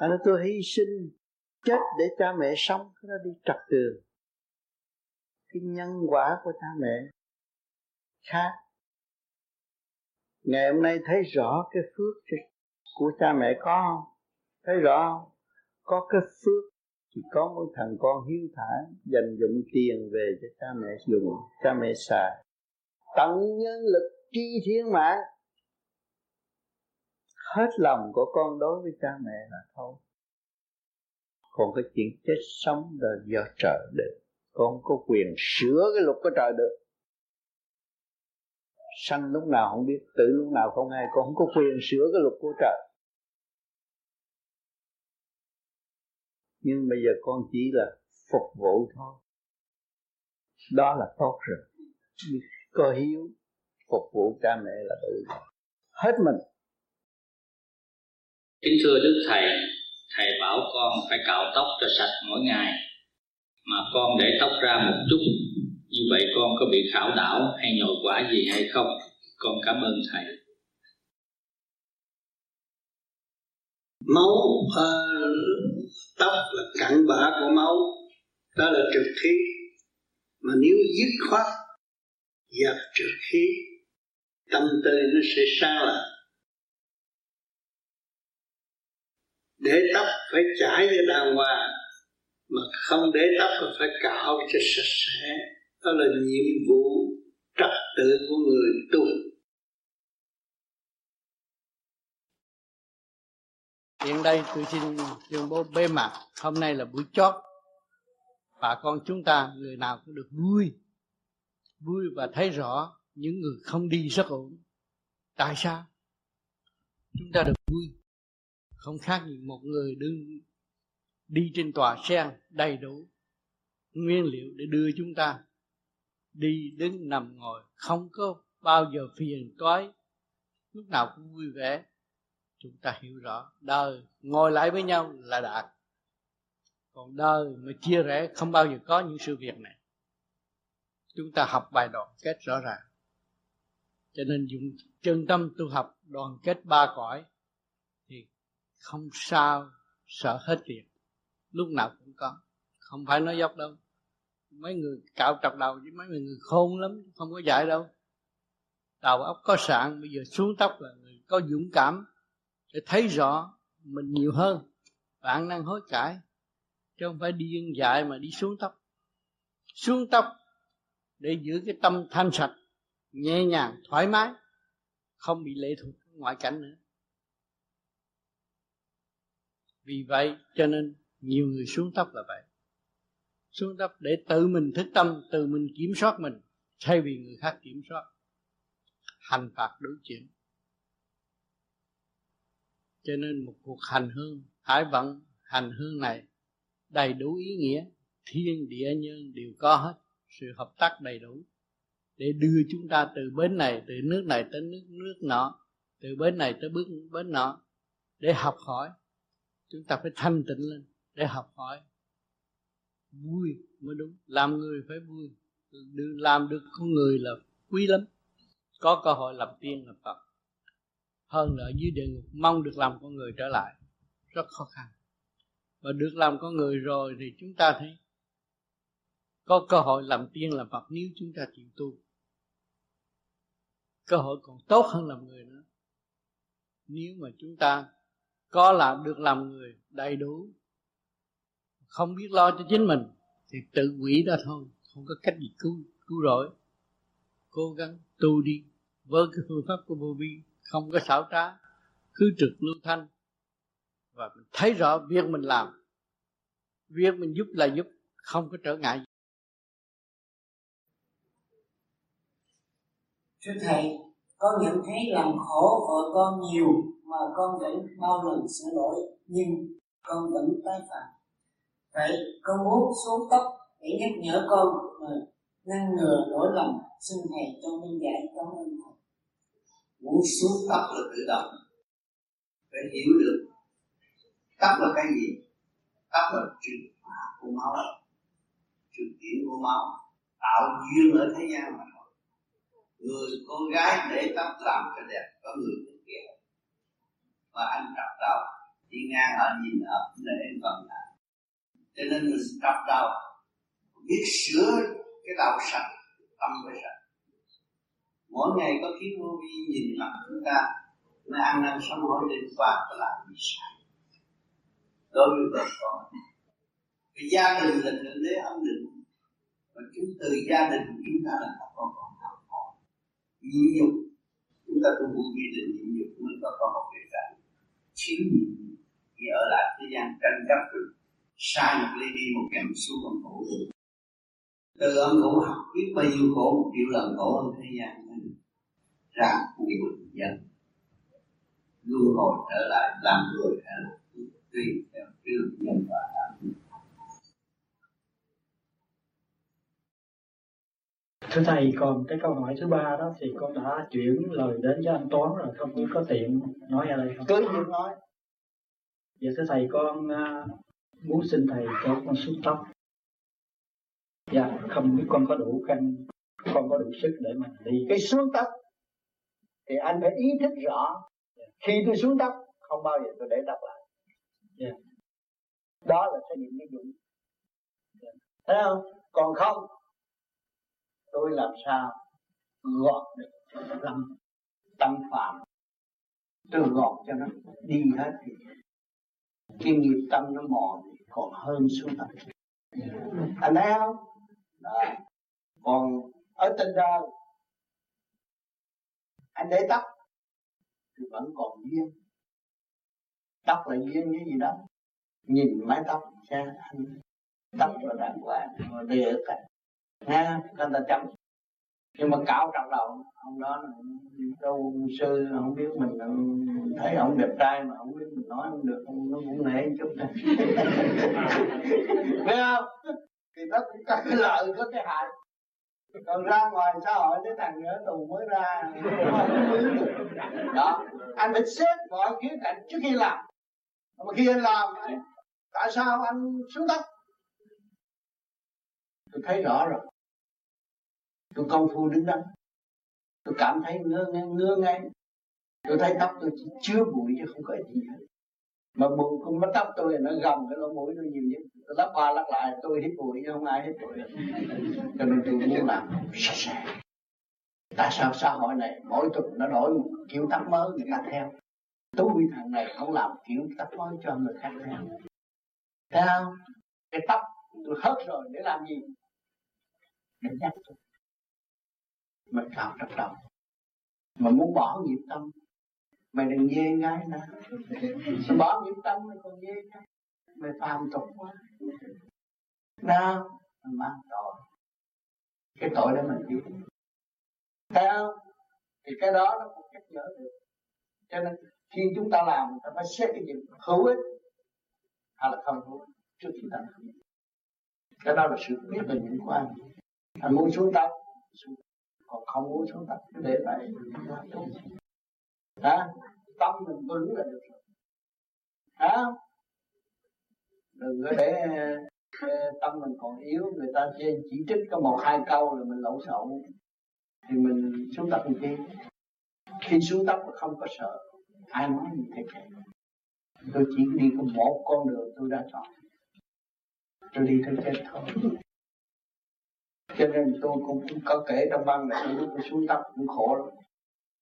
anh nói tôi hy sinh chết để cha mẹ sống, cái đó đi trật đường cái nhân quả của cha mẹ khác. Ngày hôm nay thấy rõ cái phước của cha mẹ có không? Thấy rõ không? Có cái phước thì có một thằng con hiếu thảo dành dụng tiền về cho cha mẹ dùng, cha mẹ xài. Tận nhân lực tri thiên mạng hết lòng của con đối với cha mẹ là thôi. Còn cái chuyện chết sống là do trời định con có quyền sửa cái luật của trời được. Sanh lúc nào không biết, tử lúc nào không hay, con không có quyền sửa cái luật của trời. Nhưng bây giờ con chỉ là phục vụ thôi. Đó là tốt rồi. Có hiếu phục vụ cha mẹ là đủ hết mình kính thưa đức thầy thầy bảo con phải cạo tóc cho sạch mỗi ngày. Mà con để tóc ra một chút như vậy con có bị khảo đảo hay nhồi quả gì hay không? Con cảm ơn thầy. Máu uh, tóc là cặn bã của máu đó là trực khí. Mà nếu dứt khoát dập trực khí tâm tư nó sẽ sáng lại để tóc phải chải cho đàng hoàng. Mà không để tóc là phải cạo cho sạch sẽ. Đó là nhiệm vụ trật tự của người tu. Hiện đây tôi xin tuyên bố bế mạc. Hôm nay là buổi chót. Bà con chúng ta, người nào cũng được vui. Vui và thấy rõ Những người không đi rất ổn. Tại sao? Chúng ta được vui. Không khác gì một người đứng Đi trên tòa sen đầy đủ Nguyên liệu để đưa chúng ta Đi đứng nằm ngồi. Không có bao giờ phiền toái, Lúc nào cũng vui vẻ. Chúng ta hiểu rõ, đời ngồi lại với nhau là đạt còn đời mà chia rẽ, không bao giờ có những sự việc này. Chúng ta học bài đoàn kết rõ ràng. Cho nên dùng chân tâm tu học đoàn kết ba cõi không sao, sợ hết việc. Lúc nào cũng có. Không phải nói dốc đâu. Mấy người cạo trọc đầu với mấy người khôn lắm, không có dạy đâu. Đầu óc có sạn, bây giờ xuống tóc là người có dũng cảm để thấy rõ mình nhiều hơn. Bạn năng hối cải, chứ không phải đi dân dại mà đi xuống tóc. Xuống tóc để giữ cái tâm thanh sạch, nhẹ nhàng, thoải mái, không bị lệ thuộc ngoại cảnh nữa vì vậy, cho nên nhiều người xuống tóc là vậy. Xuống tóc để tự mình thức tâm, tự mình kiểm soát mình, thay vì người khác kiểm soát. Hành phạt đối chuyện cho nên một cuộc hành hương, hải vận hành hương này đầy đủ ý nghĩa. Thiên, địa, nhân đều có hết. Sự hợp tác đầy đủ. Để đưa chúng ta từ bến này, từ nước này tới nước nước nọ, từ bến này tới bước bến nọ, để học hỏi chúng ta phải thanh tịnh lên để học hỏi. Vui mới đúng. Làm người phải vui. Làm được con người là quý lắm. Có cơ hội làm tiên làm phật. Hơn là ở dưới địa ngục, mong được làm con người trở lại. Rất khó khăn. Và được làm con người rồi thì chúng ta thấy có cơ hội làm tiên, làm Phật nếu chúng ta chịu tu. Cơ hội còn tốt hơn làm người nữa. Nếu mà chúng ta có làm được làm người đầy đủ. Không biết lo cho chính mình thì tự quỷ đó thôi. Không có cách gì cứu cứu rỗi. Cố gắng tu đi với cái phương pháp của vô vi không có xảo trá, cứ trực lưu thanh. Và mình thấy rõ việc mình làm. Việc mình giúp là giúp, không có trở ngại gì. thưa thầy con nhận thấy làm khổ vợ con nhiều mà con vẫn bao lần sửa lỗi, nhưng con vẫn tái phạm. Vậy, con muốn xuống tóc để nhắc nhở con mà ngăn ngừa lỗi lầm, xin thầy cho minh giải, cảm ơn thầy. Muốn xuống tóc là tự động. Phải hiểu được tóc là cái gì. Tóc là truyền hóa của máu truyền chuyển của máu, tạo duyên ở thế gian mà thôi. Người con gái để tóc làm cho đẹp, có người và anh trọc đầu đi ngang ở nhìn ở để vận lại cho nên mình trọc đầu biết sửa cái đầu sạch, tâm phải sạch. Mỗi ngày có khí vô vi nhìn mặt chúng ta nó ăn năn sống hỏi đêm qua có làm gì sai. Đối với vợ con cái gia đình là thượng đế ấm định. Và chúng từ gia đình chúng ta là có con còn học hỏi nhịn nhục. Chúng ta tu vô vi định nhịn nhục mới có con. học chiến nhịn thì ở lại thế gian tranh chấp được sai một ly đi một kèm xuống còn khổ từ âm khổ học biết bao nhiêu khổ, một triệu lần khổ hơn thế gian ra nhiều dân. Luân hồi trở lại làm người hay là tùy theo cái luật nhân quả thưa thầy còn cái câu hỏi thứ ba đó thì con đã chuyển lời đến cho anh toán rồi không biết có tiện nói ở đây không? Cứ việc nói. Dạ thưa thầy con uh, muốn xin thầy cho con xuống tóc. Dạ không biết con có đủ cân con có đủ sức để mà đi. Cái xuống tóc thì anh phải ý thức rõ. Khi tôi xuống tóc không bao giờ tôi để tóc lại. Yeah. đó là sẽ những cái dụng yeah. thấy không? Còn không tôi làm sao gọt được tâm tâm phạm? Tôi gọt cho nó đi hết thì cái nghiệp tâm nó mòn còn hơn xuống thật. Anh thấy không? Đó. còn ở trên đời, anh để tóc, thì vẫn còn duyên. Tóc là duyên cái gì đó. Nhìn mái tóc, cha anh, tóc là đàng hoàng, mà để ở cạnh ha nên ta chấm. Nhưng mà cạo trong đầu, ông đó đâu sư không biết mình thấy ông đẹp trai mà không biết mình nói không được nó cũng nể chút. Này thấy không? Thì nó cũng có cái lợi, có cái hại. Còn ra ngoài xã hội, cái thằng nữa tù mới ra. Đó. Anh phải xét mọi khía cạnh trước khi làm. Mà khi anh làm tại sao anh xuống đất tôi thấy rõ rồi tôi công phu đứng đắn tôi cảm thấy ngơ ngay ngơ ngay tôi thấy tóc tôi chỉ chứa bụi chứ không có gì hết. Mà bụi con mắt tóc tôi nó gầm cái lỗ mũi tôi nhiều nhất. Tôi lắp qua lắp lại, tôi hít bụi chứ không ai hít bụi cho nên tôi muốn làm sạch sẽ. Tại sao xã hội này mỗi tuần nó đổi một kiểu tóc mới, người ta theo? Tôi thằng này không làm kiểu tóc mới cho người khác theo. Thấy không? Cái tóc tôi hớt rồi, để làm gì? Để nhắc tôi mình cao trong lòng mà muốn bỏ nghiệp tâm. Mày đừng dê ngay nè mày bỏ nghiệp tâm, mày còn dê ngay mày phàm tục quá. Nào mình mang tội. Cái tội đó mình biết. Thấy không? Thì cái đó nó cũng nhắc nhớ được. Cho nên khi chúng ta làm ta phải xét cái gì? Hữu ích hay là không hữu ích trước khi ta làm. Cái đó là sự biết về những quan anh muốn xuống tâm xuống còn không muốn xuống tập để vậy hả? Tâm mình vững là được rồi. Hả? Đừng có để tâm mình còn yếu. Người ta chỉ trích có một hai câu rồi mình lộn xộn. Thì mình xuống tập làm chi khi xuống tập mà không có sợ, ai nói mình thì kệ. Tôi chỉ đi có một con đường tôi đã chọn. Tôi đi tôi chết thôi cho nên tôi cũng, cũng có kể trong băng này tôi lúc tôi xuống tập cũng khổ lắm.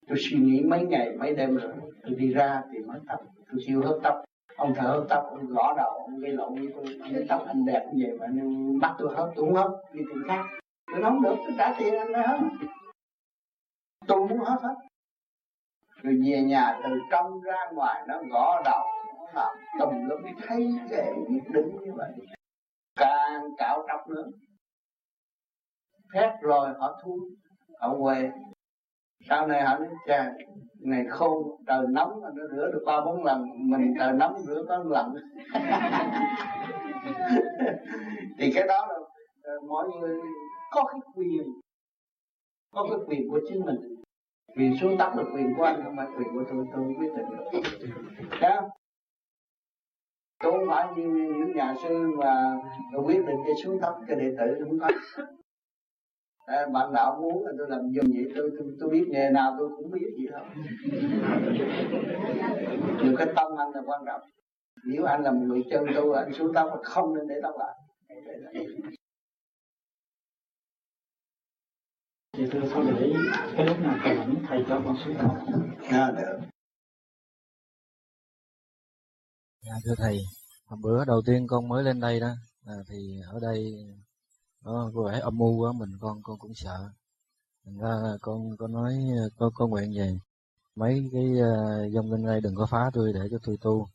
Tôi suy nghĩ mấy ngày mấy đêm rồi tôi đi ra thì mới tập tôi siêu hấp tóc. Ông thợ hấp tóc ông gõ đầu ông gây lộn với tôi. Cái tóc anh đẹp như vậy mà bắt tôi hấp, tôi không hớt đi tìm khác. Tôi nói không được tôi trả tiền anh mới hấp, tôi muốn hấp hết. Rồi về nhà từ trong ra ngoài nó gõ đầu nó làm tùm lum thấy cái nhất định như vậy. Càng cạo trọc nữa phép rồi họ thu họ quê sau này họ nói cha ngày khô trời nóng mà nó rửa được ba bốn lần, mình trời nóng rửa có một lần. Thì cái đó là ờ, mọi người có cái quyền, có cái quyền của chính mình. Quyền xuống tóc là quyền của anh, không phải quyền của tôi tôi quyết định được. Đó tôi không phải như những nhà sư mà quyết định cái xuống tóc cho đệ tử, không có à, bạn đạo muốn là tôi làm dùm vậy tôi, tôi tôi biết nghề nào tôi cũng biết gì đâu nhưng cái tâm anh là quan trọng. Nếu anh là người chân tu anh xuống tóc mà không nên để tóc lại. Thì tôi có để cái lúc nào cần thầy cho con xuống tóc? À, được. Dạ thưa thầy hôm bữa đầu tiên con mới lên đây đó à, thì ở đây có có vẻ âm mưu quá mình con con cũng sợ. Thành ra con con nói con con nguyện về mấy cái uh, dông linh đây đừng có phá tôi để cho tôi tu.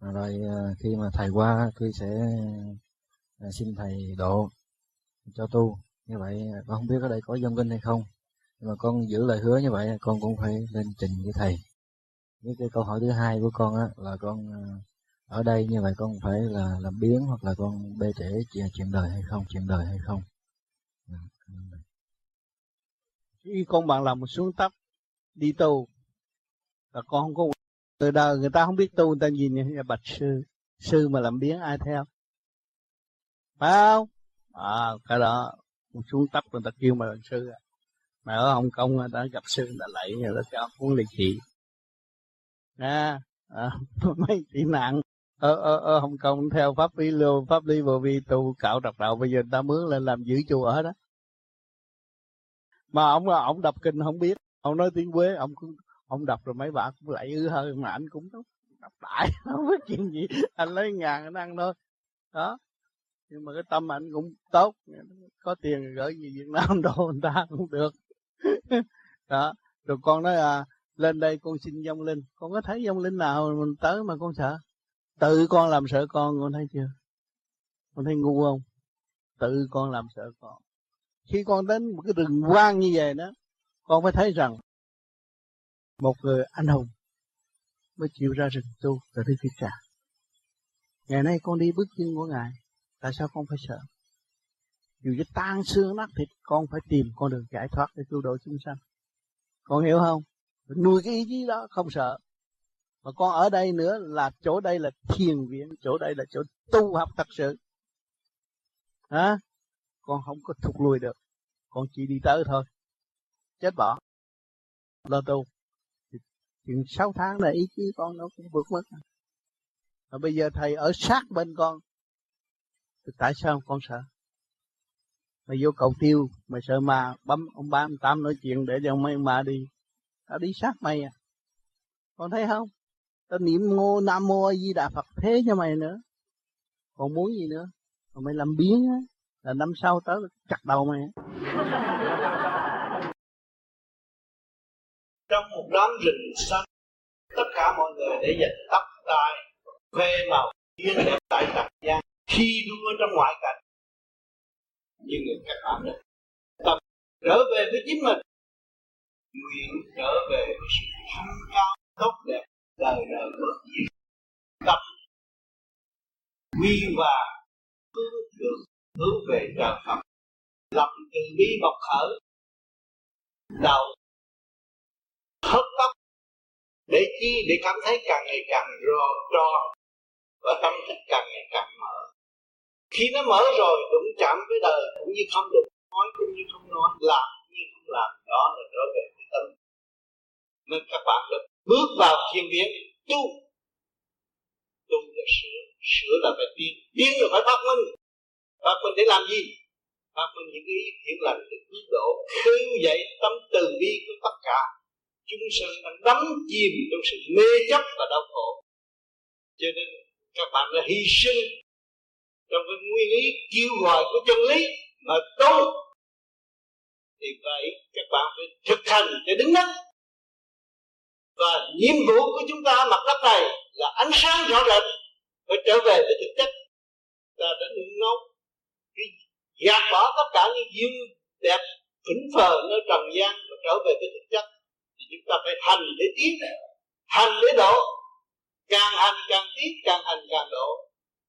Rồi uh, khi mà thầy qua tôi sẽ uh, xin thầy độ cho tu. Như vậy con không biết ở đây có dông linh hay không. Mà con giữ lời hứa như vậy con cũng phải lên trình với thầy. Với cái câu hỏi thứ hai của con á là con uh, ở đây như vậy con phải là làm biến hoặc là con bê trễ chuyện, đời hay không? Chuyện đời hay không? Dạ, Khi con bạn làm một xuống tóc đi tu là con không có người đời người ta không biết tu người ta nhìn như bạch sư. Sư mà làm biến ai theo? Phải không? À cái đó xuống tóc người ta kêu mà làm sư à. mà ở hồng kông người ta gặp sư người ta lạy người ta cho cuốn ly trị à, à mấy chị nạn ở, ở, ở Hồng Kông theo pháp lý lưu pháp lý vô vi tu cạo đập đạo. Bây giờ người ta mướn lên làm giữ chùa ở đó. Mà ông là ông đọc kinh không biết. Ông nói tiếng quế ông cũng ông đọc rồi mấy bạn cũng lại ư hơi mà anh cũng đọc, đại. Không biết chuyện gì. Anh lấy ngàn anh ăn thôi. Đó. Nhưng mà cái tâm anh cũng tốt. Có tiền gửi gì Việt Nam đồ người ta cũng được. Đó. Rồi con nói à lên đây con xin dông linh. Con có thấy dông linh nào mình tới mà con sợ? Tự con làm sợ con con thấy chưa con thấy ngu không tự con làm sợ con khi con đến một cái rừng quang như vậy đó con phải thấy rằng một người anh hùng mới chịu ra rừng tu từ Đức Thích Ca. Ngày nay con đi bước chân của Ngài, tại sao con phải sợ? Dù cho tan xương nát thịt, con phải tìm con đường giải thoát để cứu độ chúng sanh. Con hiểu không? Nuôi cái ý chí đó không sợ. Mà con ở đây nữa là chỗ đây là thiền viện, chỗ đây là chỗ tu học thật sự. Hả? Con không có thụt lùi được. Con chỉ đi tới thôi. Chết bỏ. Lo tu. Chuyện sáu tháng là ý chí con nó cũng vượt mất. Mà bây giờ thầy ở sát bên con. Thì tại sao con sợ? Mày vô cầu tiêu, mày sợ ma, bấm ông ba ông tám nói chuyện để cho mấy ma đi. Tao đi sát mày à. Con thấy không? Tao niệm ngô Nam Mô A Di Đà Phật thế cho mày nữa. Còn muốn gì nữa? Còn mày làm biến á, là năm sau tới chặt đầu mày. Trong một đám rừng xanh, tất cả mọi người để dành tóc tai, khoe màu yên đẹp tại trần gian, khi đua trong ngoại cảnh. Nhưng người các bạn đó tập trở về với chính mình, nguyện trở về với sự thanh cao tốt đẹp đời đời bất diệt tâm quy và hướng thượng hướng về trời Phật lòng từ bi bộc khởi, đầu hớt tóc, để chi? Để cảm thấy càng ngày càng rò tròn và tâm thức càng ngày càng mở. Khi nó mở rồi, đụng chạm với đời cũng như không đụng nói, cũng như không nói, làm cũng như không làm, đó là trở về cái tâm. Nên các bạn được bước vào thiền viện tu. Tu là sửa sửa là phải tiến tiến là phải phát minh. Phát minh để làm gì? Phát minh những cái thiện lành để cứu độ khơi dậy tâm từ bi của tất cả. Chúng sanh đang đắm chìm trong sự mê chấp và đau khổ. Cho nên các bạn đã hy sinh trong cái nguyên lý kêu gọi của chân lý mà tu. Thì vậy các bạn phải thực hành để đứng đắn và nhiệm vụ của chúng ta mặt đất này là ánh sáng rõ rệt, phải trở về với thực chất. Ta đã nung nấu, cái gạt bỏ tất cả những duyên đẹp, phỉnh phờ nơi trần gian và trở về với thực chất. Thì chúng ta phải hành để tiến hành để độ. Càng hành càng tiến càng hành càng độ.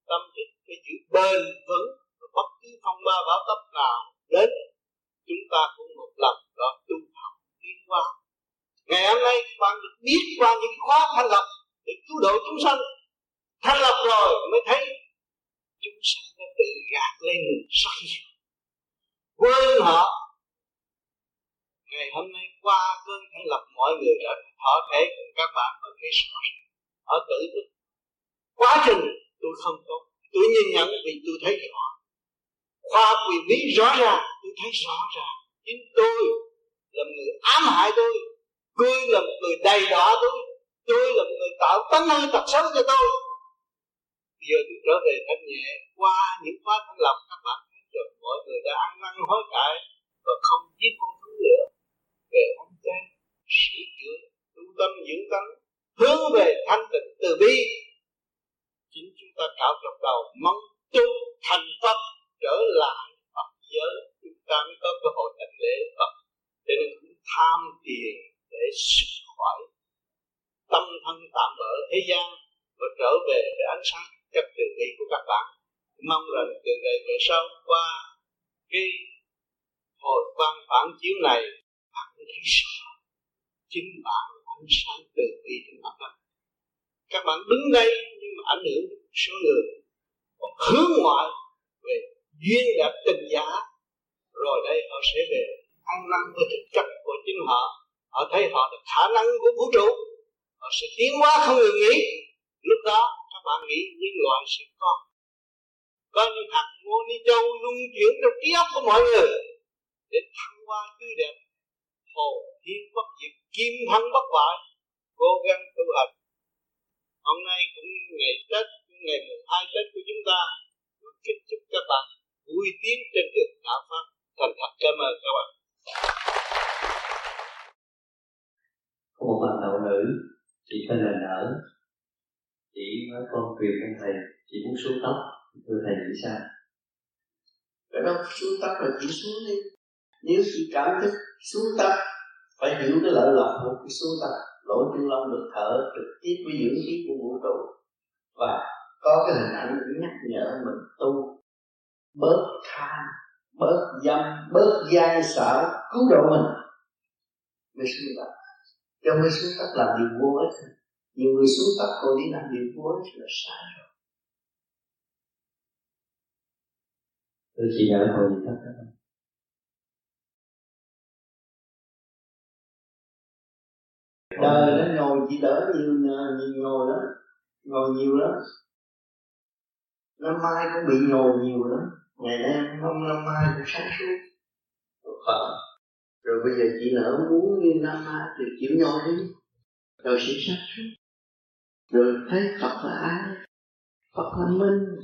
Tâm thức phải giữ bền vững và bất cứ phong ba bão tấp nào đến, chúng ta cũng một lần đó tu học tiến hóa ngày hôm nay bạn được biết qua những khóa thanh lập để cứu độ chúng sanh. Thanh lập rồi mới thấy chúng sanh đã tự gạt lên mình rất nhiều. Quên họ. Ngày hôm nay qua cơn thanh lập, mọi người đã họ thể cùng các bạn và thấy rõ ở tự thức. Quá trình tôi không tốt. Tôi nhìn nhận vì tôi thấy rõ. Khoa quyền lý rõ ràng, tôi thấy rõ ràng. Chính tôi là người ám hại tôi. Tôi là một người đầy đọa tôi. Tôi là một người tạo tánh hư tật xấu cho tôi. Bây giờ tôi trở về thanh nhẹ. Qua những khóa thanh lọc các bạn thấy rồi, Mọi người đã ăn năn hối cải Và không giết con thú nữa. Về ăn chay Sửa chữa Tu tâm dưỡng tánh, Hướng về thanh tịnh từ bi. Chính chúng ta cạo trong đầu Mong tu thành Phật, Trở lại Phật giới. Chúng ta mới có cơ hội thành lễ Phật. Cho nên tiền để sức khỏi tâm thân tạm ở thế gian và trở về với ánh sáng chất từ bi của các bạn. Mong rằng từ đây về sau, qua cái hồi quan phản chiếu này, bạn thấy sao chính bạn ánh sáng từ bi trong mặt bạn. các bạn đứng đây nhưng mà ảnh hưởng số người, còn hướng ngoại về duyên đẹp tình giả rồi đây họ sẽ về ăn năn với thực chất của chính họ họ thấy họ được khả năng của vũ trụ. Họ sẽ tiến hóa không ngừng nghỉ. Lúc đó, các bạn nghĩ nhân loại sẽ có. Có những hạt ngô ni châu luân chuyển trong trí óc của mọi người để thăng hoa tươi đẹp. Hồ thiên bất diệt kim thân bất bại cố gắng tu hành hôm nay cũng ngày tết ngày mùng hai tết của chúng ta tôi kính chúc các bạn vui tiến trên đường đạo pháp thành thật cảm ơn các bạn có một bạn đạo nữ, chị tên là nở. Chị nói con truyền anh thầy, chị muốn xuống tóc, thưa thầy nghĩ sao? Cái đó, xuống tóc là chỉ xuống đi. Nếu chị cảm thức xuống tóc, phải hiểu cái lợi lộc của cái xuống tóc. Lỗ chân lông được thở, trực tiếp với dưỡng khí của vũ trụ. Và có cái hình ảnh nhắc nhở mình tu. Bớt tham, bớt dâm, bớt gian sợ cứu độ mình. Mới xuống tóc cho mới xuống tóc làm điều vô ích. Nhiều người xuống tóc còn đi làm điều vô ích là sai rồi. Thưa chị đã hồi gì thắc mắc đời nó ngồi chỉ đỡ nhiều nhiều ngồi lắm. Ngồi nhiều lắm. Năm mai cũng bị nhồi nhiều lắm. Ngày nay hôm năm mai cũng sáng suốt. Phật rồi bây giờ chị lỡ muốn như nam ma thì chịu nhồi đi. Rồi sẽ sát rồi thấy Phật là ai? Phật là minh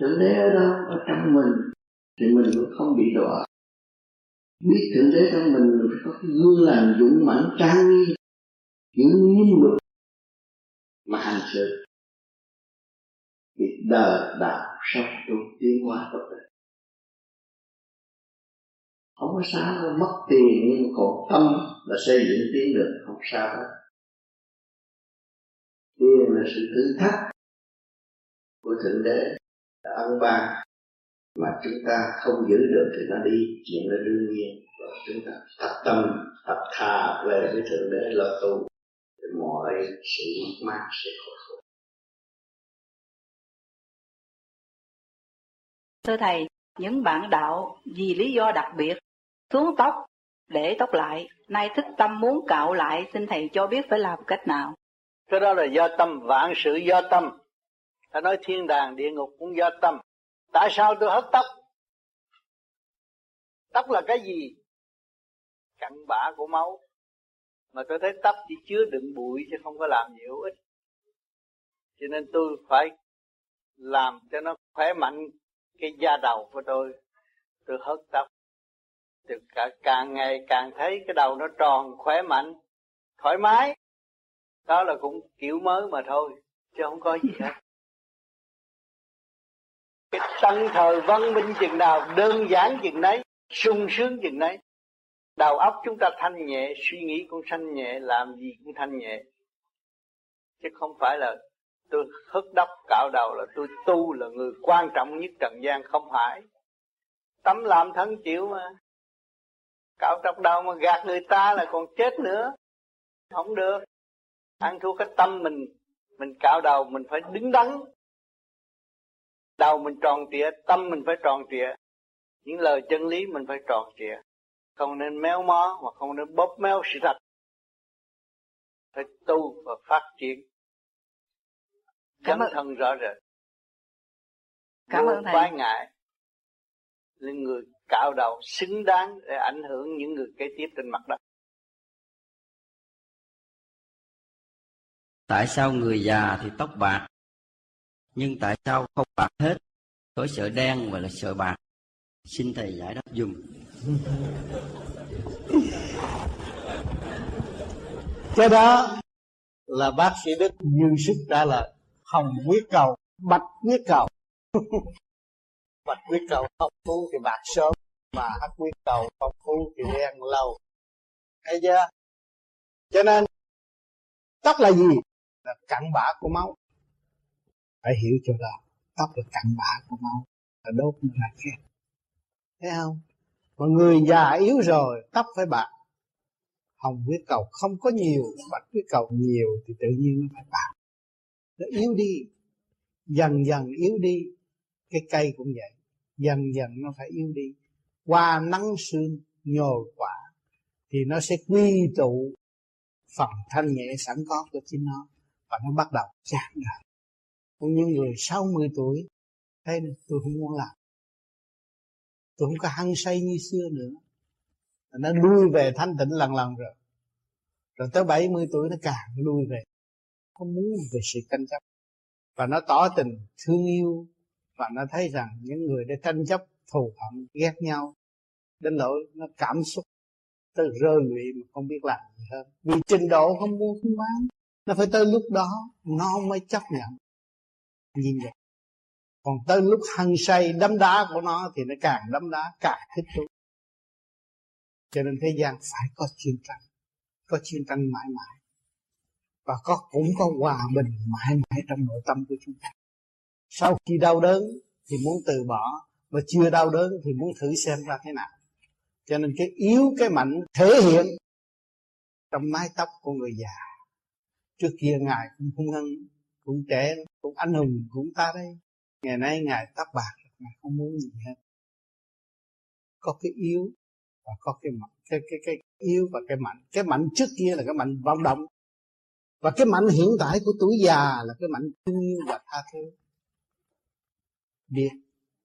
Thượng đế ở đâu? Ở trong mình. Thì mình cũng không bị đọa. Biết thượng đế trong mình mình phải có cái gương làm dũng mãnh trang nghiêm. Những nghiêm luật mà hành sự. Thì đời đạo sống tu tiến hóa tốt đẹp không có sao đâu mất tiền nhưng còn tâm là xây dựng tiến được, không sao hết. Tiền là sự thử thách của thượng đế là ân ban mà chúng ta không giữ được thì nó đi, chuyện là đương nhiên. Và chúng ta tập tâm, tập thà về với thượng đế, lo tu thì mọi sự mất mát sẽ khôi phục. Thưa thầy, những bạn đạo vì lý do đặc biệt xuống tóc, để tóc lại. Nay thức tâm muốn cạo lại, xin thầy cho biết phải làm cách nào. Cái đó là do tâm, vạn sự do tâm. Ta nói thiên đàng, địa ngục cũng do tâm. Tại sao tôi hất tóc? Tóc là cái gì? Cặn bã của máu. Mà tôi thấy tóc chỉ chứa đựng bụi chứ không có làm gì hữu ích cho nên tôi phải làm cho nó khỏe mạnh cái da đầu của tôi. Tôi hớt tóc thì cả càng ngày càng thấy cái đầu nó tròn, khỏe mạnh, thoải mái. Đó là cũng kiểu mới mà thôi, chứ không có gì hết. Cái tăng thời văn minh chừng nào, đơn giản chừng đấy sung sướng chừng đấy đầu óc chúng ta thanh nhẹ, suy nghĩ cũng thanh nhẹ, làm gì cũng thanh nhẹ. Chứ không phải là tôi hất đắp cạo đầu là tôi tu là người quan trọng nhất trần gian, không phải. Tấm làm thân chịu mà cạo trọc đầu mà gạt người ta là còn chết nữa. Không được. Ăn thua cái tâm mình. Mình cạo đầu mình phải đứng đắn. Đầu mình tròn trịa tâm mình phải tròn trịa. Những lời chân lý mình phải tròn trịa. Không nên méo mó mà không nên bóp méo sự thật. Phải tu và phát triển. Cảm ơn. thân rõ rệt. Cảm ơn thầy. ngại lên người cạo đầu xứng đáng để ảnh hưởng những người kế tiếp trên mặt đất. Tại sao người già thì tóc bạc nhưng tại sao không bạc hết? Có sợ đen và là sợ bạc. Xin thầy giải đáp dùm. Cái đó là bác sĩ đức dư sức trả lời. Hồng huyết cầu bạch huyết cầu bạch huyết cầu phong phú thì bạc sớm mà hắc huyết cầu phong phú thì đen lâu. Thấy chưa? Cho nên, tóc là gì? Là cặn bã của máu. Phải hiểu cho là tóc là cặn bã của máu. Là đốt là khen thấy không? Mà người già yếu rồi, tóc phải bạc. Hồng huyết cầu không có nhiều, bạch huyết cầu nhiều thì tự nhiên nó phải bạc. Nó yếu đi. Dần dần yếu đi. Cái cây cũng vậy dần dần nó phải yếu đi. Qua nắng sương, nhồi quả, thì nó sẽ quy tụ phần thanh nhẹ sẵn có của chính nó và nó bắt đầu chán đời cũng như người 60 tuổi thấy tôi không muốn làm. Tôi không có hăng say như xưa nữa. Nó lui về thanh tịnh lần lần rồi. Rồi tới 70 tuổi nó càng lui về. Không muốn về sự tranh chấp. Và nó tỏ tình thương yêu và nó thấy rằng những người để tranh chấp, thù hận, ghét nhau, đến nỗi nó cảm xúc tới rơi lụy mà không biết làm gì hơn. Vì trình độ không mua không bán, nó phải tới lúc đó nó mới chấp nhận. Nhìn vậy. Còn tới lúc hăng say đấm đá của nó thì nó càng đấm đá, càng thích thú. Cho nên thế gian phải có chiến tranh, có chiến tranh mãi mãi. Và có, cũng có hòa bình mãi mãi trong nội tâm của chúng ta sau khi đau đớn thì muốn từ bỏ và chưa đau đớn thì muốn thử xem ra thế nào. Cho nên cái yếu, cái mạnh thể hiện trong mái tóc của người già. Trước kia ngài cũng hung hăng, cũng trẻ, cũng anh hùng, cũng ta đây. Ngày nay ngài tóc bạc, ngài không muốn gì hết. Có cái yếu và có cái mạnh. Cái cái cái yếu và cái mạnh. Cái mạnh trước kia là cái mạnh vọng động. Và cái mạnh hiện tại của tuổi già là cái mạnh thương yêu và tha thứ biết.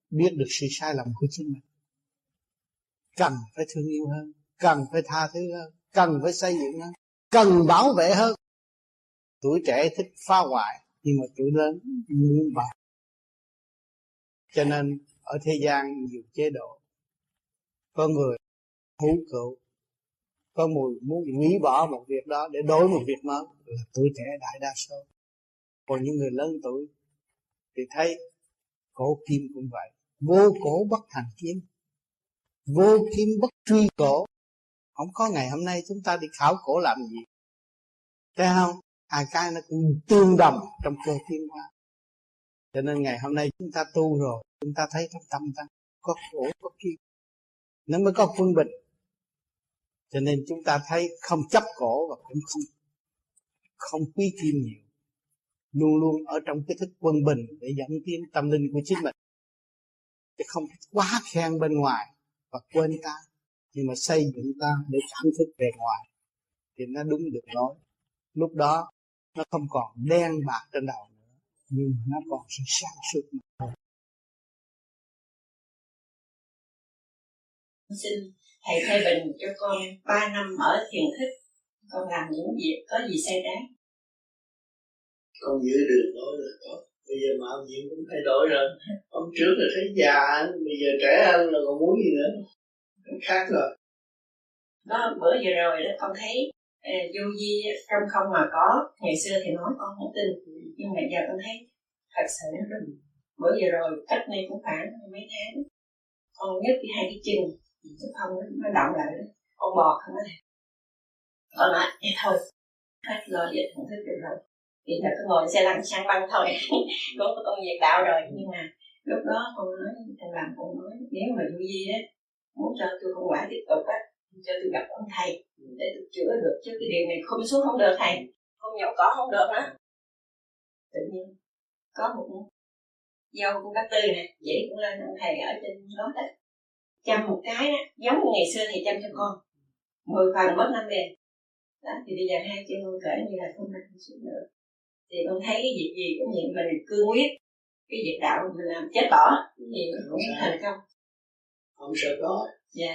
Biết được sự sai lầm của chính mình. Cần phải thương yêu hơn. Cần phải tha thứ hơn. Cần phải xây dựng hơn. Cần bảo vệ hơn. Tuổi trẻ thích phá hoại, nhưng mà tuổi lớn muốn bảo cho nên, ở thế gian nhiều chế độ. Có người hữu cựu. Có mùi muốn hủy bỏ một việc đó để đối một việc mới. Là tuổi trẻ đại đa số. Còn những người lớn tuổi thì thấy cổ kim cũng vậy. Vô cổ bất thành kim. Vô kim bất truy cổ. Không có ngày hôm nay chúng ta đi khảo cổ làm gì? Thấy không? Ai cái nó cũng tương đồng trong cơ tiến hóa cho nên ngày hôm nay chúng ta tu rồi, chúng ta thấy trong tâm ta có khổ, có kim. Nó mới có quân bình. Cho nên chúng ta thấy không chấp cổ và cũng không không quý kim nhiều luôn luôn ở trong cái thức quân bình để dẫn tiến tâm linh của chính mình. Chứ không quá khen bên ngoài và quên ta. Nhưng mà xây dựng ta để cảm thức về ngoài thì nó đúng được lối. Lúc đó nó không còn đen bạc trên đầu nữa, nhưng mà nó còn sự sáng suốt mà thôi. Xin thầy thay bình cho con 3 năm ở thiền thức, con làm những việc có gì sai trái con giữ đường lối là tốt. Bây giờ mạo nhiệm cũng thay đổi rồi. Hôm trước là thấy già bây giờ trẻ hơn là còn muốn gì nữa. Khác rồi. Đó bữa vừa rồi đó con thấy à, vô di trong không mà có. Ngày xưa thì nói con không tin nhưng mà giờ con thấy thật sự nó bữa giờ rồi cách này cũng khoảng mấy tháng con nhấc cái hai cái chân chứ không nó, động lại. Con bò không đấy. con nói vậy thôi hết lo dịch không thích được rồi thì là cứ ngồi xe lăn sang băng thôi, cũng có công việc đạo rồi. Nhưng mà lúc đó con nói, thằng làm con nói, nếu mà du di á muốn cho tôi không quả tiếp tục á, cho tôi gặp ông thầy, để tôi chữa được, chứ cái điều này không xuống không được thầy, không nhậu cỏ không được nữa tự nhiên có một dâu của bác tư nè vậy cũng lên ông thầy ở trên đó đó. Chăm một cái đó, giống như ngày xưa thầy chăm cho con, mười phần mất năm liền đó, thì bây giờ hai chân con kể như là không ăn xuống nữa thì con thấy cái việc gì cũng vậy mình cương quyết. Cái việc đạo mình làm chết bỏ cái gì mình cũng thành công không? Sợ có. Dạ.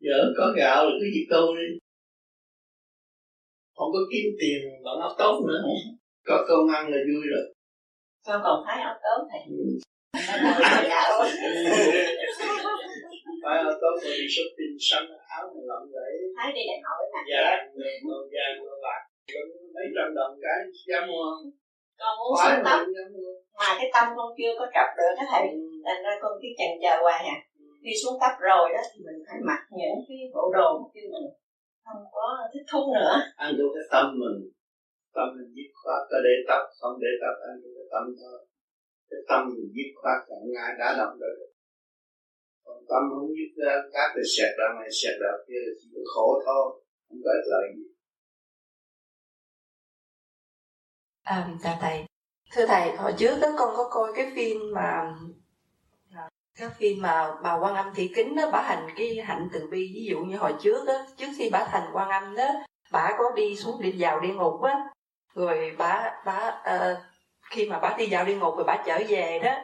Giờ có gạo là cứ việc tu đi. Không có kiếm tiền bằng ốc tốt nữa. Có công ăn là vui rồi. Con còn thấy ốc tốt thầy phải ốc tốt rồi đi xuất tiền xanh áo này lộng vậy. Thấy đi đại hội mà dạ màu vàng màu bạc mấy trăm đồng cái mua. Không con muốn sửa tóc mà cái tâm con chưa có trọc được cái thầy thành ra con cứ chần chờ hoài à. Đi xuống tấp rồi đó thì mình phải mặc những cái bộ đồ chứ mình không có thích thú nữa. Ăn vô cái tâm mình. Tâm mình dứt khoát có để tập không để tập ăn vô cái tâm thôi. Cái tâm mình dứt khoát chẳng ngại đã động rồi còn tâm không dứt ra các thì sẹt ra này sẹt ra kia chỉ có khổ thôi không có lợi gì à, chào thầy. Thưa thầy hồi trước đó con có coi cái phim mà à, cái phim mà bà quan âm thị kính đó bà hành cái hạnh từ bi. Ví dụ như hồi trước đó trước khi bà thành quan âm đó bà có đi xuống đi vào địa ngục á. Rồi bà bà uh, ờ, khi mà bà đi vào địa ngục rồi bà trở về đó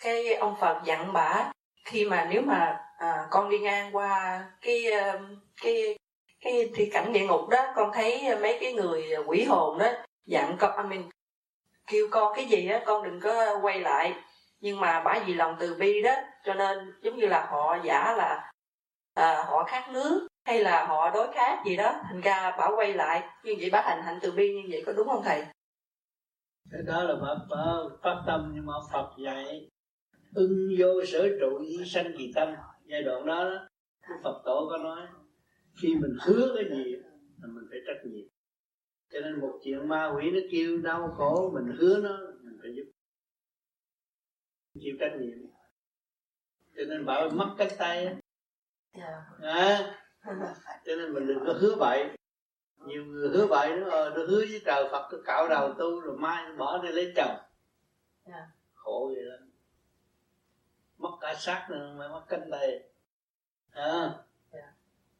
cái ông phật dặn bà khi mà nếu mà uh, con đi ngang qua cái uh, cái cái thì cảnh địa ngục đó con thấy mấy cái người quỷ hồn đó dặn con I mean, kêu con cái gì á con đừng có quay lại. Nhưng mà bởi vì lòng từ bi đó cho nên giống như là họ giả là à, họ khát nước hay là họ đối khát gì đó thành ra bảo quay lại. Như vậy bác hành hạnh từ bi như vậy có đúng không thầy? Cái đó là bác phát tâm nhưng mà Phật dạy ưng vô sở trụ y sanh kỳ tâm. Giai đoạn đó, đó Phật tổ có nói khi mình hứa cái gì là mình phải trách nhiệm cho nên một chuyện ma quỷ nó kêu đau khổ mình hứa nó mình phải giúp. Chịu trách nhiệm. Cho nên bảo mất cánh tay à, cho nên mình đừng có hứa bậy. Nhiều người hứa bậy nó ờ, nó hứa với trời phật nó cạo đầu tu rồi mai bỏ đi lấy chồng. Yeah. khổ vậy lắm. Mất cả xác nữa mà mất cánh tay. À,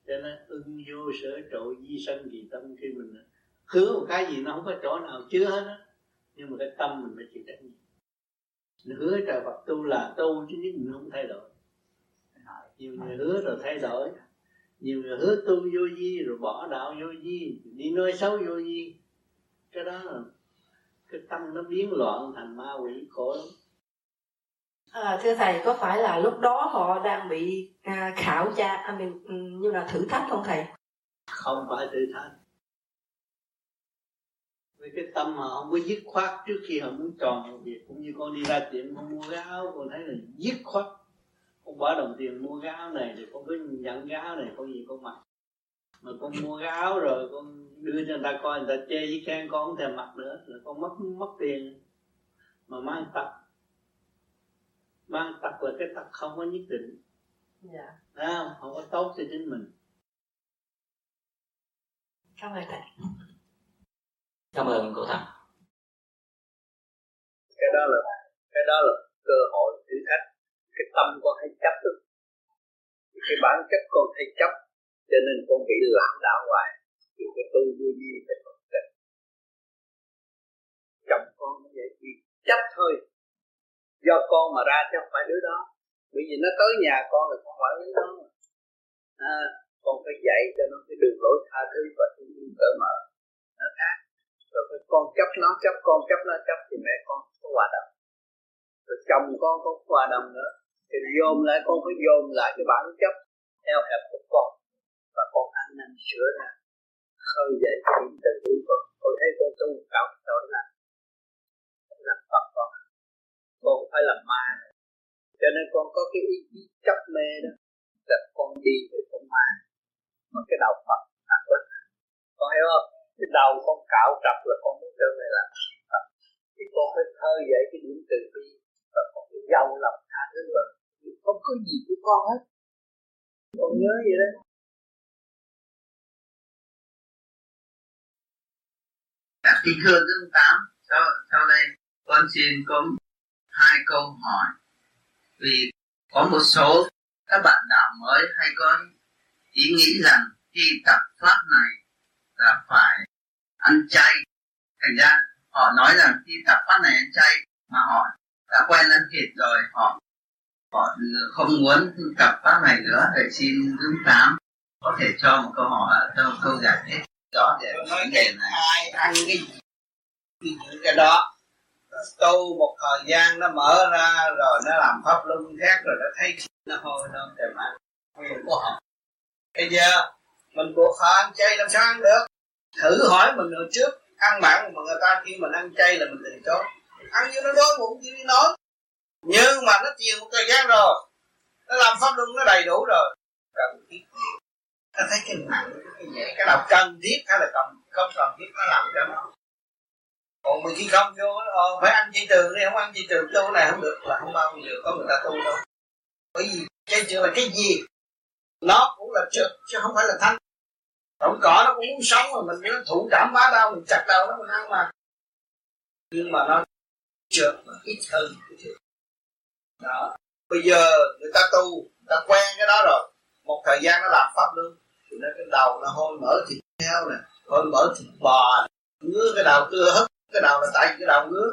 cho nên ưng vô sở trụ di sanh kỳ tâm khi mình hứa một cái gì nó không có chỗ nào chứa hết á. Nhưng mà cái tâm mình phải chịu trách nhiệm. Mình hứa trời Phật tu là tu chứ mình không thay đổi. Nhiều người hứa rồi thay đổi. Nhiều người hứa tu vô vi rồi bỏ đạo vô vi đi nói xấu vô vi. Cái đó là cái tâm nó biến loạn thành ma quỷ khổ lắm. À, thưa thầy có phải là lúc đó họ đang bị à, khảo tra à, mình, ừ, như là thử thách không thầy? Không phải thử thách với cái tâm mà không có dứt khoát trước khi họ muốn tròn một việc cũng như con đi ra tiệm con mua cái áo con thấy là dứt khoát. Con bỏ đồng tiền mua cái áo này thì con cứ nhận cái áo này con gì con mặc. Mà con mua cái áo rồi con đưa cho người ta coi người ta chê với khen con không thèm mặc nữa là con mất mất tiền. Mà mang tật. Mang tật là cái tật không có nhất định. Dạ. À, không, không có tốt cho chính mình. Cảm ơn thầy cảm ơn cô thầm cái đó là cái đó là cơ hội thử thách. Cái tâm con hay chấp được. Cái bản chất con hay chấp. Cho nên con bị lãng đạo hoài. Dù cái tu vui gì thì phật tình chồng con như vậy. Thì chấp thôi. Do con mà ra chứ không phải đứa đó. Bởi vì nó tới nhà con là con phải lý nó à, con phải dạy cho nó cái đường lối tha thứ và thương yêu cởi mở. Nó khác rồi con chấp nó, chấp con, chấp nó, chấp thì mẹ con có hòa đồng. Rồi chồng con có hòa đồng nữa. Thì dồn lại, con phải dồn lại cái bản chấp theo hẹp của con. Và con ăn năn sửa ra khơi dậy cái niềm từ bi con. Con thấy con tu cao tôi là là Phật con. Con phải làm ma cho nên con có cái ý chí chấp mê đó. Là con đi về con ma. Mà cái đạo Phật thật là con hiểu không? Cái đầu con cạo trọc là con muốn trở về làm Phật thì con phải khơi dậy cái điểm từ bi và con phải giàu lòng tha thứ và không có gì của con hết. Con nhớ vậy đấy Các kính thưa Dương Tám, sau, sau đây con xin có hai câu hỏi. Vì có một số các bạn đạo mới hay có ý nghĩ rằng khi tập pháp này là phải ăn chay. Thành ra họ nói rằng khi tập pháp này ăn chay mà họ đã quen ăn thịt rồi họ họ không muốn tập pháp này nữa để xin Dương Tám có thể cho một câu hỏi cho một câu giải thích rõ về vấn đề này. ai ăn cái gì những cái đó. Tu một thời gian nó mở ra rồi nó làm pháp luân khác rồi nó thấy nó hôi nó để mà quyền của họ bây giờ mình buộc họ ăn chay làm sao ăn được thử hỏi mình hồi trước ăn bạn mà người ta khi mình ăn chay là mình từ chối ăn như nó đói bụng như nói. Nhưng mà nó chiều một thời gian rồi. Nó làm pháp luân nó đầy đủ rồi. Cần thiết. Nó thấy cái nặng cái nhẹ cái nào cần thiết hay là cần không cần thiết nó làm cho nó. Còn mình khi không vô ờ, phải ăn chỉ trường đi không ăn chỉ trường tu này không được là không bao giờ có người ta tu đâu. Bởi vì cái trường là cái gì? Nó cũng là trượt chứ không phải là thanh không cỏ nó cũng muốn sống mà mình nó thủ cảm quá đau mình chặt đầu nó mình ăn mà. Nhưng mà nó trượt nó ít hơn đó. Bây giờ người ta tu người ta quen cái đó rồi. Một thời gian nó làm pháp luôn, thì nó cái đầu nó hôi mở thịt heo nè hôi mở thịt bò ngứa cái đầu cưa hất cái đầu là tại cái đầu ngứa.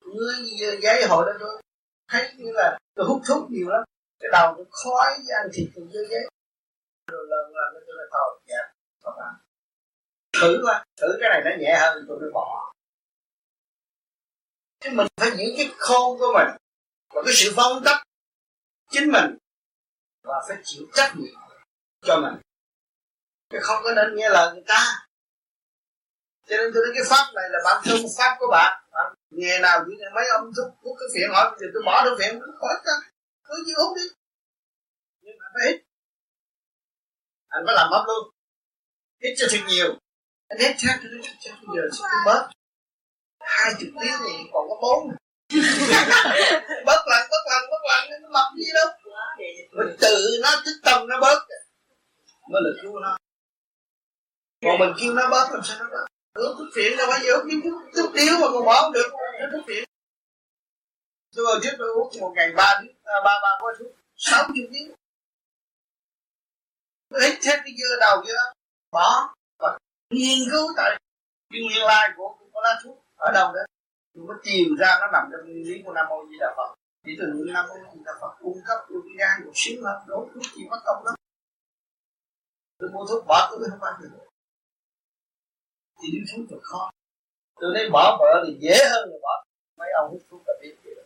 Ngứa giấy hồi đó thôi. Thấy như là tôi hút thuốc nhiều lắm. Cái đầu cũng khói với ăn thịt cùng với giấy lần lần lần tôi lại thôi dạ không bạn. Thử qua thử cái này nó nhẹ hơn tôi mới bỏ. Chứ mình phải giữ cái khôn của mình và cái sự vong tắc chính mình và phải chịu trách nhiệm cho mình. Chứ không có nên nghe lời người ta. Cho nên tôi nói cái pháp này là bản thân pháp của bạn. Bạn nghề nào như mấy ông thúc hút cái phiện hỏi thì tôi bỏ được phiện nó khỏi ta. Cứ như hút đi. Nhưng mà phải hít anh phải làm mất luôn. Hít cho thật nhiều. Anh hít chắc cho nó chắc bây giờ sẽ bớt hai chục tiếng thì còn có bốn. Bớt lần bớt lần bớt lần nó mập gì đâu. Mình tự nó thích tâm nó bớt mới là cứu nó. Còn mình kêu nó bớt làm sao nó bớt Ước thức phiện đâu bao giờ kiếm thức, thức điếu mà còn bỏ không được. Nó thức phiện Tôi hồi trước tôi uống một ngày ba à, ba ba gói thuốc. Sáu chục tiếng lấy thêm cái dưa đầu dưa Bỏ. Và nghiên cứu tại cái nguyên lai của, của lá thuốc Ở đâu đó. Chúng mới tìm ra nó nằm trong nguyên lý của Nam Mô Di Đà Phật. Chỉ từ những Nam Mô Di Đà Phật cung cấp cho cái gan của xíu hơn Đổ thuốc chỉ mất công lắm Tôi mua thuốc bỏ tôi không ăn được. Thì đi thuốc thật khó. Tôi lấy bỏ vợ thì dễ hơn là bỏ mấy ông hút thuốc là biết vậy đó,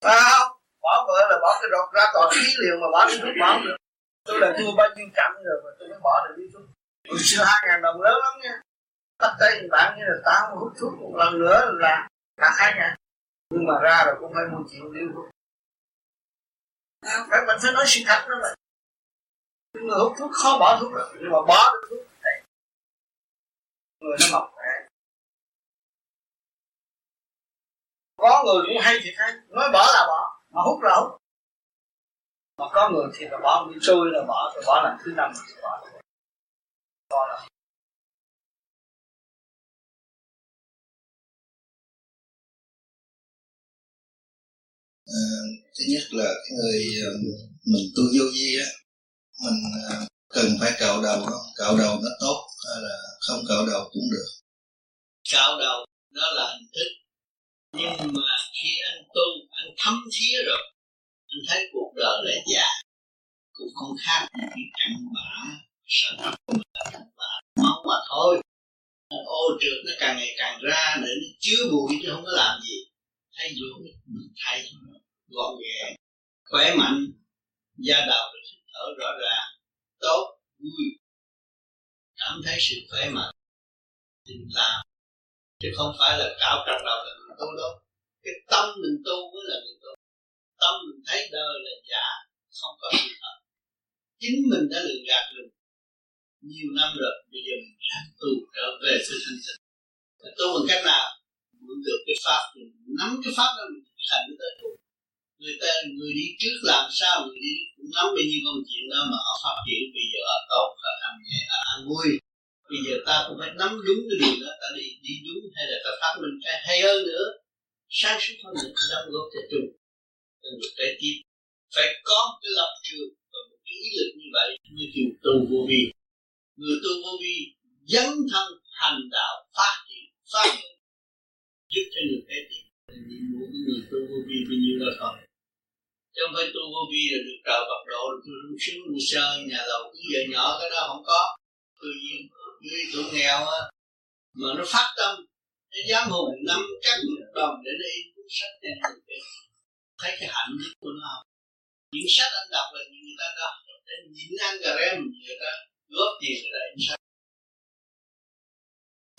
sao? Bỏ vợ là bỏ cái rột ra toàn khí liền mà bỏ cái thuốc bỏ được tôi là thua bao nhiêu trận rồi mà tôi mới bỏ được đi thuốc hồi xưa hai ngàn đồng lớn lắm nha. Tất cả những bạn như là tao hút thuốc một lần nữa là là hai ngàn nhưng mà ra rồi cũng phải mua chuyện đi thuốc phải mình phải nói sự thật đó mà. Người hút thuốc khó bỏ thuốc được nhưng mà bỏ được thuốc người nó mọc khỏe có người cũng hay thiệt hay nói bỏ là bỏ, mà hút là hút mà có người thì là bỏ đi trôi là bỏ rồi bỏ lần thứ năm thì bỏ. Bỏ là À, thứ nhất là cái người ờ, mình tu vô vi á mình ờ, cần phải cạo đầu không cạo đầu nó tốt hay là không cạo đầu cũng được. Cạo đầu đó là hình thức. Nhưng mà khi anh tu anh thấm thía rồi tôi thấy cuộc đời là già. Cũng không khác cái cặn bã sợ tập của mình là cặn bã máu mà thôi. Ô trượt nó càng ngày càng ra để nó chứa bụi chứ không có làm gì. Thay vô mình thay gọn ghẽ khỏe mạnh, da đầu được thở rõ ràng, tốt, vui. Cảm thấy sự khỏe mạnh, tình làm. Chứ không phải là cạo trật đầu là mình tu đâu. Cái tâm mình tu mới là mình tu tâm mình thấy đời là giả không có sự thật. Chính mình đã lừa gạt mình nhiều năm rồi, bây giờ mình ráng tu trở về sự thanh tịnh. Tu bằng cách nào? Muốn được cái pháp mình nắm cái pháp đó mình thành tới cùng. Người ta, người đi trước làm sao, người đi cũng nắm bao nhiêu công chuyện đó mà họ phát triển, bây giờ họ tốt, họ ăn nhẹ họ an vui. Bây giờ ta cũng phải nắm đúng cái điều đó, ta đi đi đúng, hay là ta phát minh cái hay hơn nữa. Sáng suốt hơn nữa đóng góp cho chung trong một trái tim phải có một cái lập trường và một cái ý lực như vậy như kiểu tu vô vi. Người tu vô vi dấn thân hành đạo, phát triển phát triển, giúp cho người trái tim. Nhiệm vụ của người tu vô vi bao nhiêu là thôi. Chứ không phải tu vô vi là được trời bậc độ rồi tôi rung sướng rung sơ nhà lầu cứ giờ nhỏ, cái đó không có. Tự nhiên dưới tuổi nghèo á, mà nó phát tâm, nó dám hùng năm chắc một đồng để nó in cuốn sách này thấy cái hạnh đức của nó không? Những sách anh đọc là những người ta đọc để nhìn ăn cà rem người ta góp tiền để in sách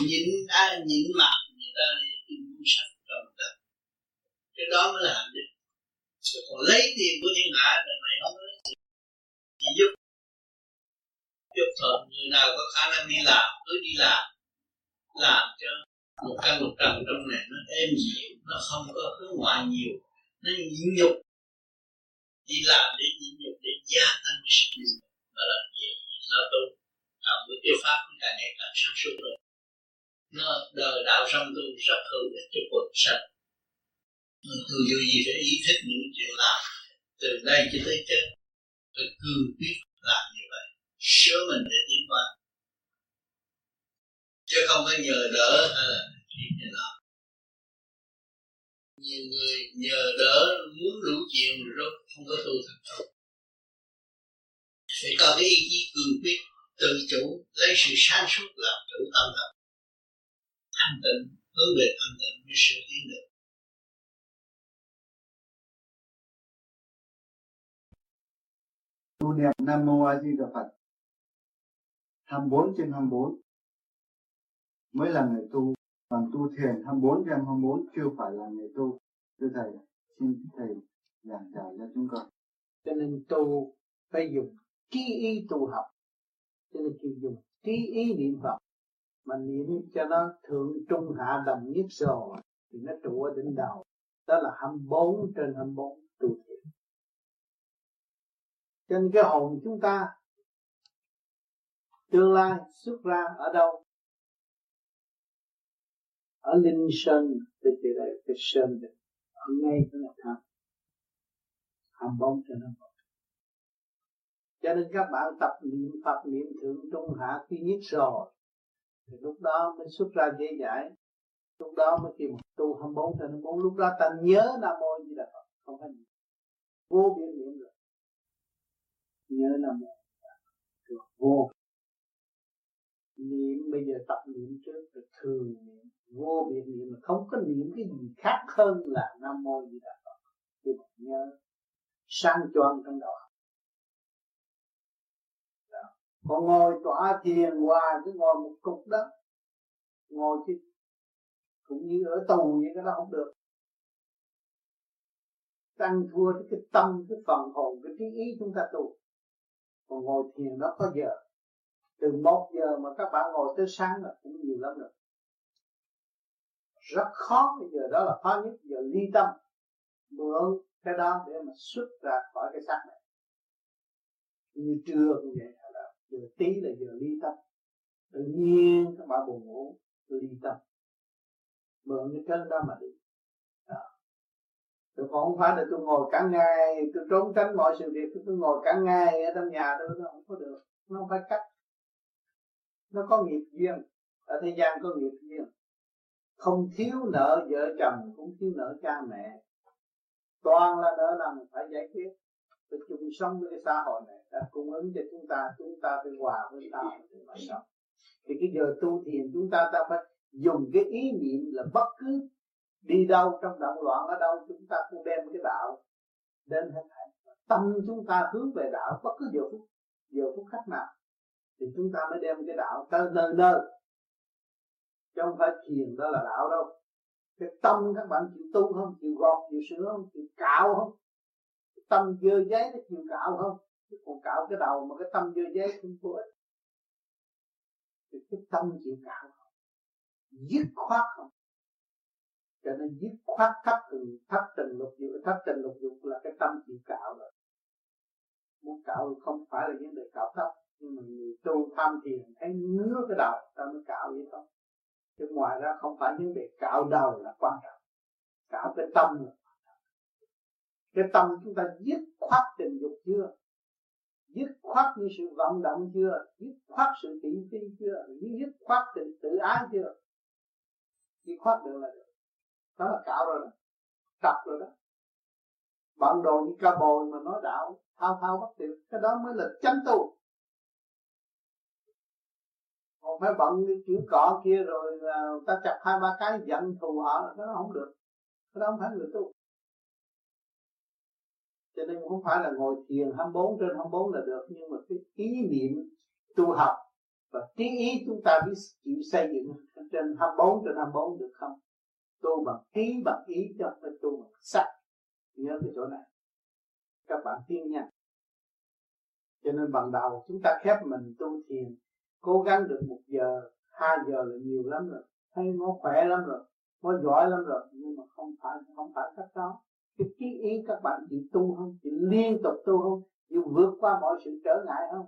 nhìn ai, nhìn mặt người ta đi in cuốn sách cho người ta. Cái đó mới là hạnh đức chứ còn lấy tiền của thiên hạ lần này không lấy chỉ giúp giúp thôi người nào có khả năng đi làm, cứ đi làm. Làm cho một căn một trần trong này nó êm dịu, nó không có hướng ngoại nhiều nó nhịn nhục đi làm để nhịn nhục để gia tăng cái sức mạnh và làm gì nó tu làm với tiêu pháp cũng càng ngày càng sáng suốt rồi. Nó đời đạo song tu rất hữu ích cho cuộc sống. Mình tu vô gì phải ý thức những chuyện làm từ đây cho tới chết. Phải cương quyết làm như vậy. Sửa mình để tiến qua chứ không phải nhờ đỡ hay là chuyện như nào nhiều người nhờ đỡ, muốn đủ chuyện rồi không có tu thành công phải có cái ý chí cường quyết, tự chủ, lấy sự sáng suốt làm chủ tâm thần thanh tịnh, hướng về thanh tịnh với sự tiến được. Tu niệm Nam Mô A Di Đà Phật. 24 trên 24 mới là người tu còn tu thiền 24 trên 24 chưa phải là người tu. Thưa thầy, xin thầy giảng giải cho chúng con. Cho nên tu phải dùng trí ý tu học. Cho nên kêu dùng trí ý niệm Phật, mà niệm cho nó thượng trung hạ đồng nhất rồi thì nó trụ ở đỉnh đầu. Đó là 24 trên 24 tu thiền. Cho nên cái hồn chúng ta tương lai xuất ra ở đâu? Ở linh sơn thì chỉ là cái sơn để ở ngay cái là tham. Hàm bóng cho nó cho nên các bạn tập niệm Phật niệm thượng trung hạ khi nhất rồi, thì lúc đó mới xuất ra dễ giải lúc đó mới kêu tu 24 trên 24 lúc đó ta nhớ Nam Mô Di Đà Phật, không phải vô biên niệm rồi. Nhớ Nam Mô rồi vô. Niệm, bây giờ tập niệm trước, rồi thường niệm vô biệt niệm mà không có niệm cái gì khác hơn là Nam Mô Di Đà Phật. Thì bạn nhớ sang choang trong đầu còn ngồi tọa thiền hoài cứ ngồi một cục đó. Ngồi chứ, cũng như ở tù vậy cái đó không được. Tăng thua cái tâm, cái phần hồn, cái trí ý chúng ta tu. Còn ngồi thiền nó có giờ. Từ một giờ mà các bạn ngồi tới sáng là cũng nhiều lắm rồi rất khó. Bây giờ đó là khó nhất. Giờ ly tâm, mượn cái đó để mà xuất ra khỏi cái xác này. Như trưa cũng vậy là giờ tí là giờ ly tâm. Tự nhiên các bạn buồn ngủ, ly tâm. Mượn cái chân đó mà đi. Đó. Tôi không phải là tôi ngồi cả ngày, Tôi trốn tránh mọi sự việc, Tôi ngồi cả ngày ở trong nhà tôi, Nó không có được, Nó không phải cách. Nó có nghiệp duyên. Ở thế gian có nghiệp duyên. Không thiếu nợ vợ chồng Cũng thiếu nợ cha mẹ. Toàn là nợ nần phải giải quyết. Phải chung sống với cái xã hội này, Đã cung ứng cho chúng ta Chúng ta phải hòa với ta Thì Thì cái giờ tu thiền chúng ta ta phải dùng cái ý niệm là bất cứ đi đâu, trong động loạn ở đâu, chúng ta cũng đem cái đạo đến hết thảy. Tâm chúng ta hướng về đạo bất cứ giờ phút giờ phút khác nào. Thì chúng ta mới đem cái đạo tới nơi nơi chứ không phải thiền đó là đạo đâu. Cái tâm các bạn chịu tu không, chịu gọt, chịu sửa không, chịu cạo không? Cái tâm dơ giấy nó chịu cạo không? Chứ còn cạo cái đầu mà cái tâm dơ giấy không có ích. Thì cái tâm chịu cạo không? Dứt khoát không? Cho nên dứt khoát thấp từng thấp từng lục dục thấp từng lục dục là cái tâm chịu cạo rồi. Muốn cạo không phải là vấn đề cạo thấp nhưng mà người tu tham thiền, thấy ngứa cái đầu, ta mới cạo vậy thôi chứ ngoài ra không phải vấn đề cạo đầu là quan trọng. Cạo cái tâm là quan trọng. Cái tâm chúng ta dứt khoát tình dục chưa? Dứt khoát như sự vận động chưa? Dứt khoát sự thị phi chưa? Dứt khoát tình tự ái chưa? Dứt khoát được là được. Đó là cạo rồi đó. Tập rồi đó. Bạn đồ như ca bồi mà nói đạo, thao thao bất tuyệt, cái đó mới là chánh tu còn phải bận cái kiểu cỏ kia rồi ta chặt hai ba cái giận thù họ, cái đó không được. Cái đó không phải người tu. Cho nên không phải là ngồi thiền 24 trên 24 là được, nhưng mà cái ý niệm tu học và trí ý chúng ta biết chịu xây dựng trên 24 trên 24 được không? Tu bằng ý bằng ý cho phải tu bằng sắc. Nhớ cái chỗ này. Các bạn tin nha. Cho nên bằng đầu chúng ta khép mình tu thiền cố gắng được một giờ, hai giờ là nhiều lắm rồi. Thấy nó khỏe lắm rồi, nó giỏi lắm rồi, nhưng mà không phải không phải cách đó. Cái chí ý các bạn chịu tu không? Chịu liên tục tu không? Chịu vượt qua mọi sự trở ngại không?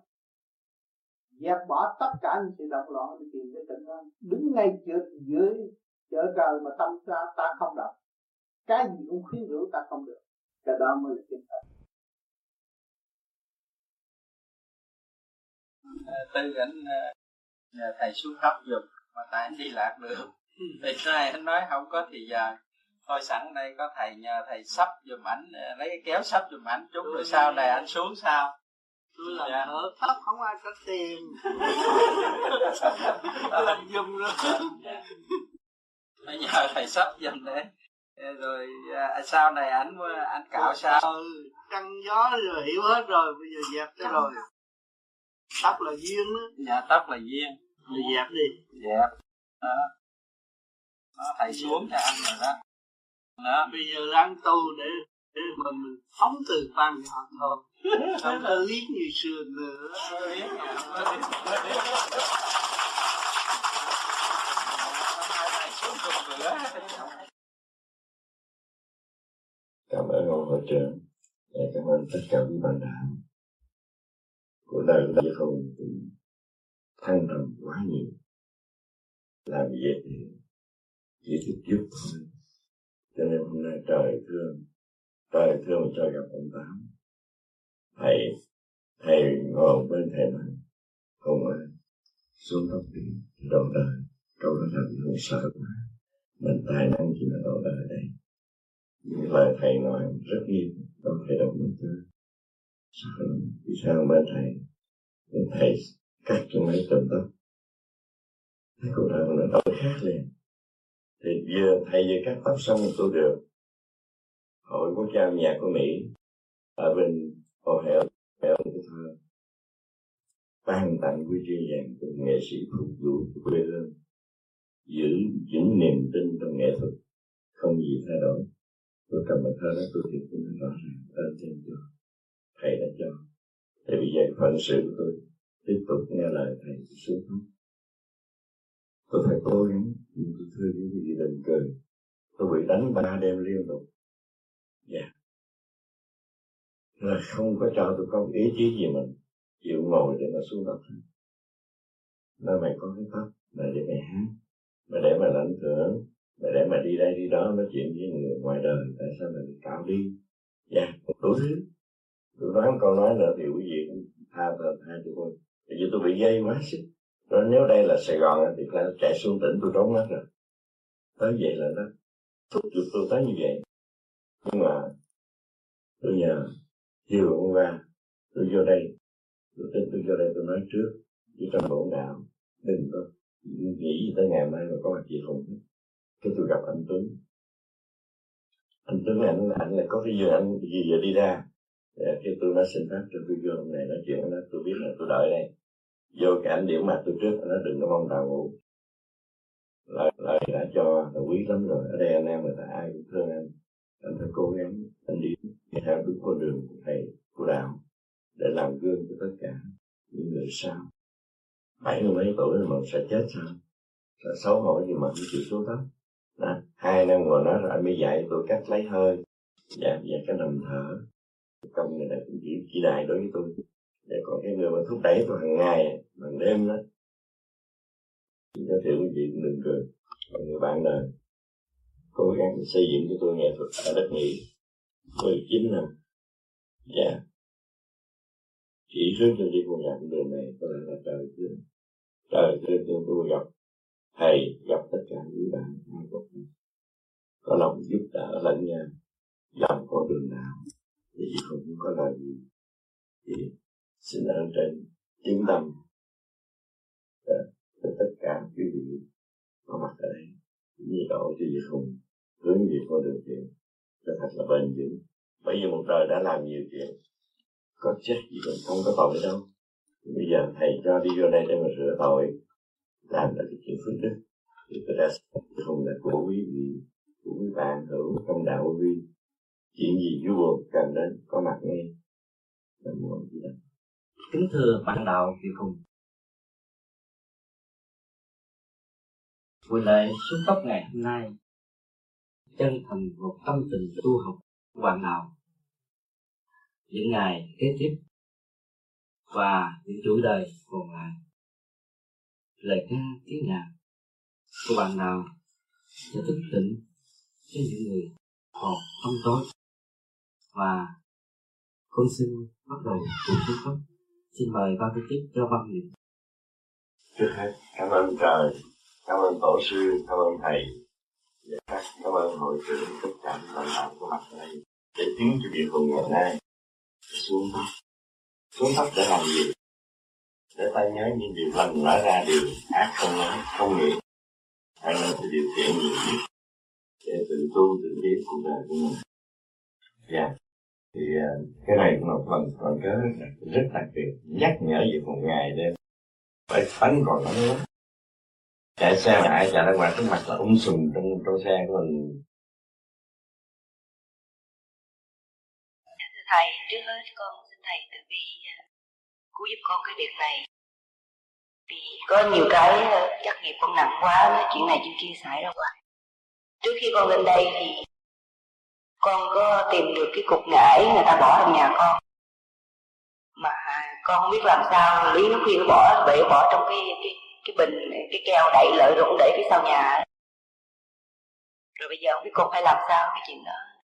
Dẹp bỏ tất cả những sự động loạn để tìm cái tịnh hơn đứng ngay giữa, dưới, chợ trời mà tâm ta ta không động. Cái gì cũng khuyến rũ ta không được. Cái đó mới là chân thật tư ảnh nhờ thầy xuống tóc giùm mà tại anh đi lạc đường thì nay anh nói không có thì giờ thôi sẵn đây có thầy nhờ thầy sắp giùm ảnh lấy cái kéo sắp giùm ảnh chút rồi sau này anh xuống sao? Tôi làm dạ. thợ thấp không ai có tiền làm giùm rồi. Bây giờ thầy sắp giùm đấy. Rồi à, sau này anh anh cạo sao? ừ, trăng gió rồi hiểu hết rồi bây giờ dẹp tới rồi tóc là duyên đó dạ tóc là duyên. Rồi dẹp đi. Dẹp. Đó. đó thầy xuống cho anh rồi đó. Đó. Bây giờ đang tu để để mình phóng từ ban nhỏ thôi. Không có liếc như xưa nữa. Cảm ơn ông hội trưởng. Và cảm ơn tất cả quý bạn đạo của đời chứ không thăng trầm quá nhiều. Làm việc thì chỉ thích giúp thôi. Cho nên hôm nay trời thương trời thương cho gặp ông tám. Thầy thầy ngồi bên thầy nói không ơi, xuống tóc đi, đầu đời, câu đó là người sợ quá. Mình tài năng chỉ là đầu đời đây. Những lời thầy nói rất nghiêm không thể đồng mình chơi sợ vì sao mà thầy? Bên thầy cắt cho mấy tuần tóc thấy cuộc đời mình đổi khác liền? Thì vừa thầy vừa cắt tóc xong tôi được. Hội quốc gia nhạc của mỹ, ở bên Hồ hẻo Hẹo cái thơ, ban tặng quy chương vàng cho nghệ sĩ phục vụ quê hương, giữ vững niềm tin trong nghệ thuật, không gì thay đổi. Tôi cầm bài thơ đó, tôi thiệt cũng rõ ràng ơn trên cho thầy đã cho. Thì bây giờ phận sự của tôi tiếp tục nghe lời thầy xuống thấp tôi phải cố gắng nhưng tôi thưa quý vị đừng cười. Tôi bị đánh ba đêm liên tục. Dạ. Yeah. là không có cho tôi có ý chí gì mình chịu ngồi để mà xuống đất Nói mày có cái pháp mà để mày hát mà để mày lãnh thưởng mà để mày đi đây đi đó nói chuyện với người ngoài đời tại sao mày cạo đi? Dạ yeah, đủ thứ tôi nói câu nói nữa thì quý vị cũng tha tha tha cho tôi. Vì tôi bị dây quá chứ. Rồi nếu đây là Sài Gòn thì phải chạy xuống tỉnh tôi trốn mất rồi. Tới vậy là nó thúc giục tôi tới như vậy. Nhưng mà tôi nhờ chiều hôm qua tôi vô đây. Tôi tin tôi vô đây tôi nói trước. Với trong bổn đạo, đừng có nghĩ gì tới ngày mai mà có mặt chị hùng cái tôi gặp anh Tuấn. Anh Tuấn anh anh lại có cái gì anh gì giờ đi ra? Khi tôi nói xin phép trên cái gương hôm này nói chuyện nó. Tôi biết là tôi đợi đây. Vô cái ảnh điểm mặt tôi trước nó đừng có mong đào ngủ. Lời lời đã cho là quý lắm rồi. Ở đây anh em người ta ai cũng thương anh. Anh phải cố gắng anh đi theo đúng con đường của thầy của đạo để làm gương cho tất cả những người sau. Bảy mươi mấy tuổi mà sẽ chết sao? Sẽ xấu hổ gì mà không chịu xuống thấp đó. hai năm ngồi nói rồi anh mới dạy tôi cách lấy hơi? Và, dạ, cái nằm thở công này là cũng chỉ chỉ đài đối với tôi. Để còn cái người mà thúc đẩy tôi hàng ngày bằng đêm đó. Thì giới thiệu quý vị đừng cười. Còn người bạn đời. Cố gắng xây dựng cho tôi nghệ thuật ở đất Mỹ. 19 năm. Dạ. Yeah. chỉ hướng cho đi con gặp đường này, có lẽ là trời thương trời thương cho tôi gặp thầy, gặp tất cả những bạn hai có lòng giúp đỡ lẫn nhau. Dòng con đường nào thì không có lời gì thì xin ở trên chứng tâm. Dạ, cho tất cả quý vị có mặt ở đây. Như độ cho chị hùng, hướng về con đường thiện. Cho thật là bền vững. Bởi vì một đời đã làm nhiều chuyện. Có chết gì mình không có tội đâu. Bây giờ thầy cho đi vô đây để mà rửa tội. Làm là cái chuyện phước đức. Thì tôi đã không là của quý vị, của quý bạn hữu trong đạo vi chuyện gì nó buồn cần đến, có mặt ngay là buồn gì đó. Kính thưa bạn đạo Kiều Hùng. Buổi lễ xuống tóc ngày hôm nay, chân thành một tâm tình tu học của bạn đạo những ngày kế tiếp và những chuỗi đời còn lại. Lời ca tiếng nhạc của bạn nào sẽ thức tỉnh cho những người còn tâm tối và con xin bắt đầu cuộc chúc phúc xin mời ba cái tiếp cho văn niệm trước hết, cảm ơn trời, cảm ơn tổ sư, cảm ơn thầy. Và các, cảm ơn hội trưởng, tất cả những lãnh đạo của mặt đây để tiến cho việc hùng ngày nay. Xuống thấp xuống thấp để làm gì để ta nhớ những điều lành nói ra điều ác không nói, không nghĩ. Hãy là cái điều thiện nhiều nhất để tự tu tự biết cuộc đời của mình. Dạ. yeah thì ờ, cái này cũng là phần còn cớ rất đặc biệt nhắc nhở về một ngày đêm. Phải tánh còn lắm lắm. Chạy xe mà ai chạy ra ngoài trước mặt là ung sùm trong trong xe của mình. Thưa thầy trước hết con xin thầy từ bi ờ, cứu giúp con cái việc này. Vì có nhiều cái ờ, chắc nghiệp con nặng quá nói chuyện này chuyện kia xảy ra hoài. Trước khi con lên đây thì con có tìm được cái cục ngải người ta bỏ trong nhà con. Mà con không biết làm sao, lý nó khuyên bỏ bể bỏ trong cái cái cái bình, cái keo đậy lợi rồi cũng để phía sau nhà. Rồi bây giờ không biết con phải làm sao cái chuyện đó.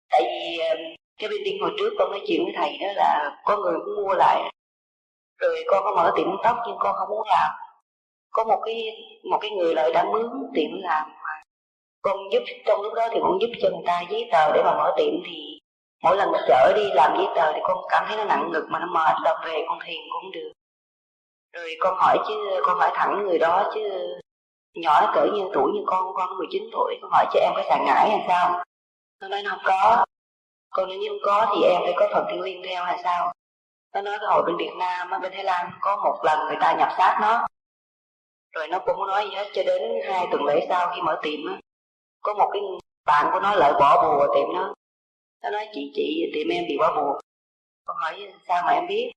Tại vì ờ, cái bên tiên hồi trước con nói chuyện với thầy đó là có người cũng mua lại. Rồi con có mở tiệm tóc nhưng con không muốn làm. Có một cái một cái người lại đã mướn tiệm làm con giúp trong lúc đó thì con giúp cho người ta giấy tờ để mà mở tiệm thì mỗi lần chở đi làm giấy tờ thì con cảm thấy nó nặng ngực mà nó mệt đọc về con thiền cũng được. Rồi con hỏi chứ, con hỏi thẳng người đó chứ, nhỏ nó cỡ như tuổi như con con 19 tuổi, con hỏi cho em có sợ ngãi hay sao? Nó nói nó không có. Con nếu như không có thì em phải có phần thiên liên theo hay sao? Nó nói cái hồi bên Việt Nam bên Thái Lan có một lần người ta nhập sát nó. Rồi nó cũng không nói gì hết, cho đến hai tuần lễ sau khi mở tiệm á có một cái bạn của nó lại bỏ bùa tiệm nó. Nó nói, chị chị, tiệm em bị bỏ bùa. Con hỏi, sao mà em biết?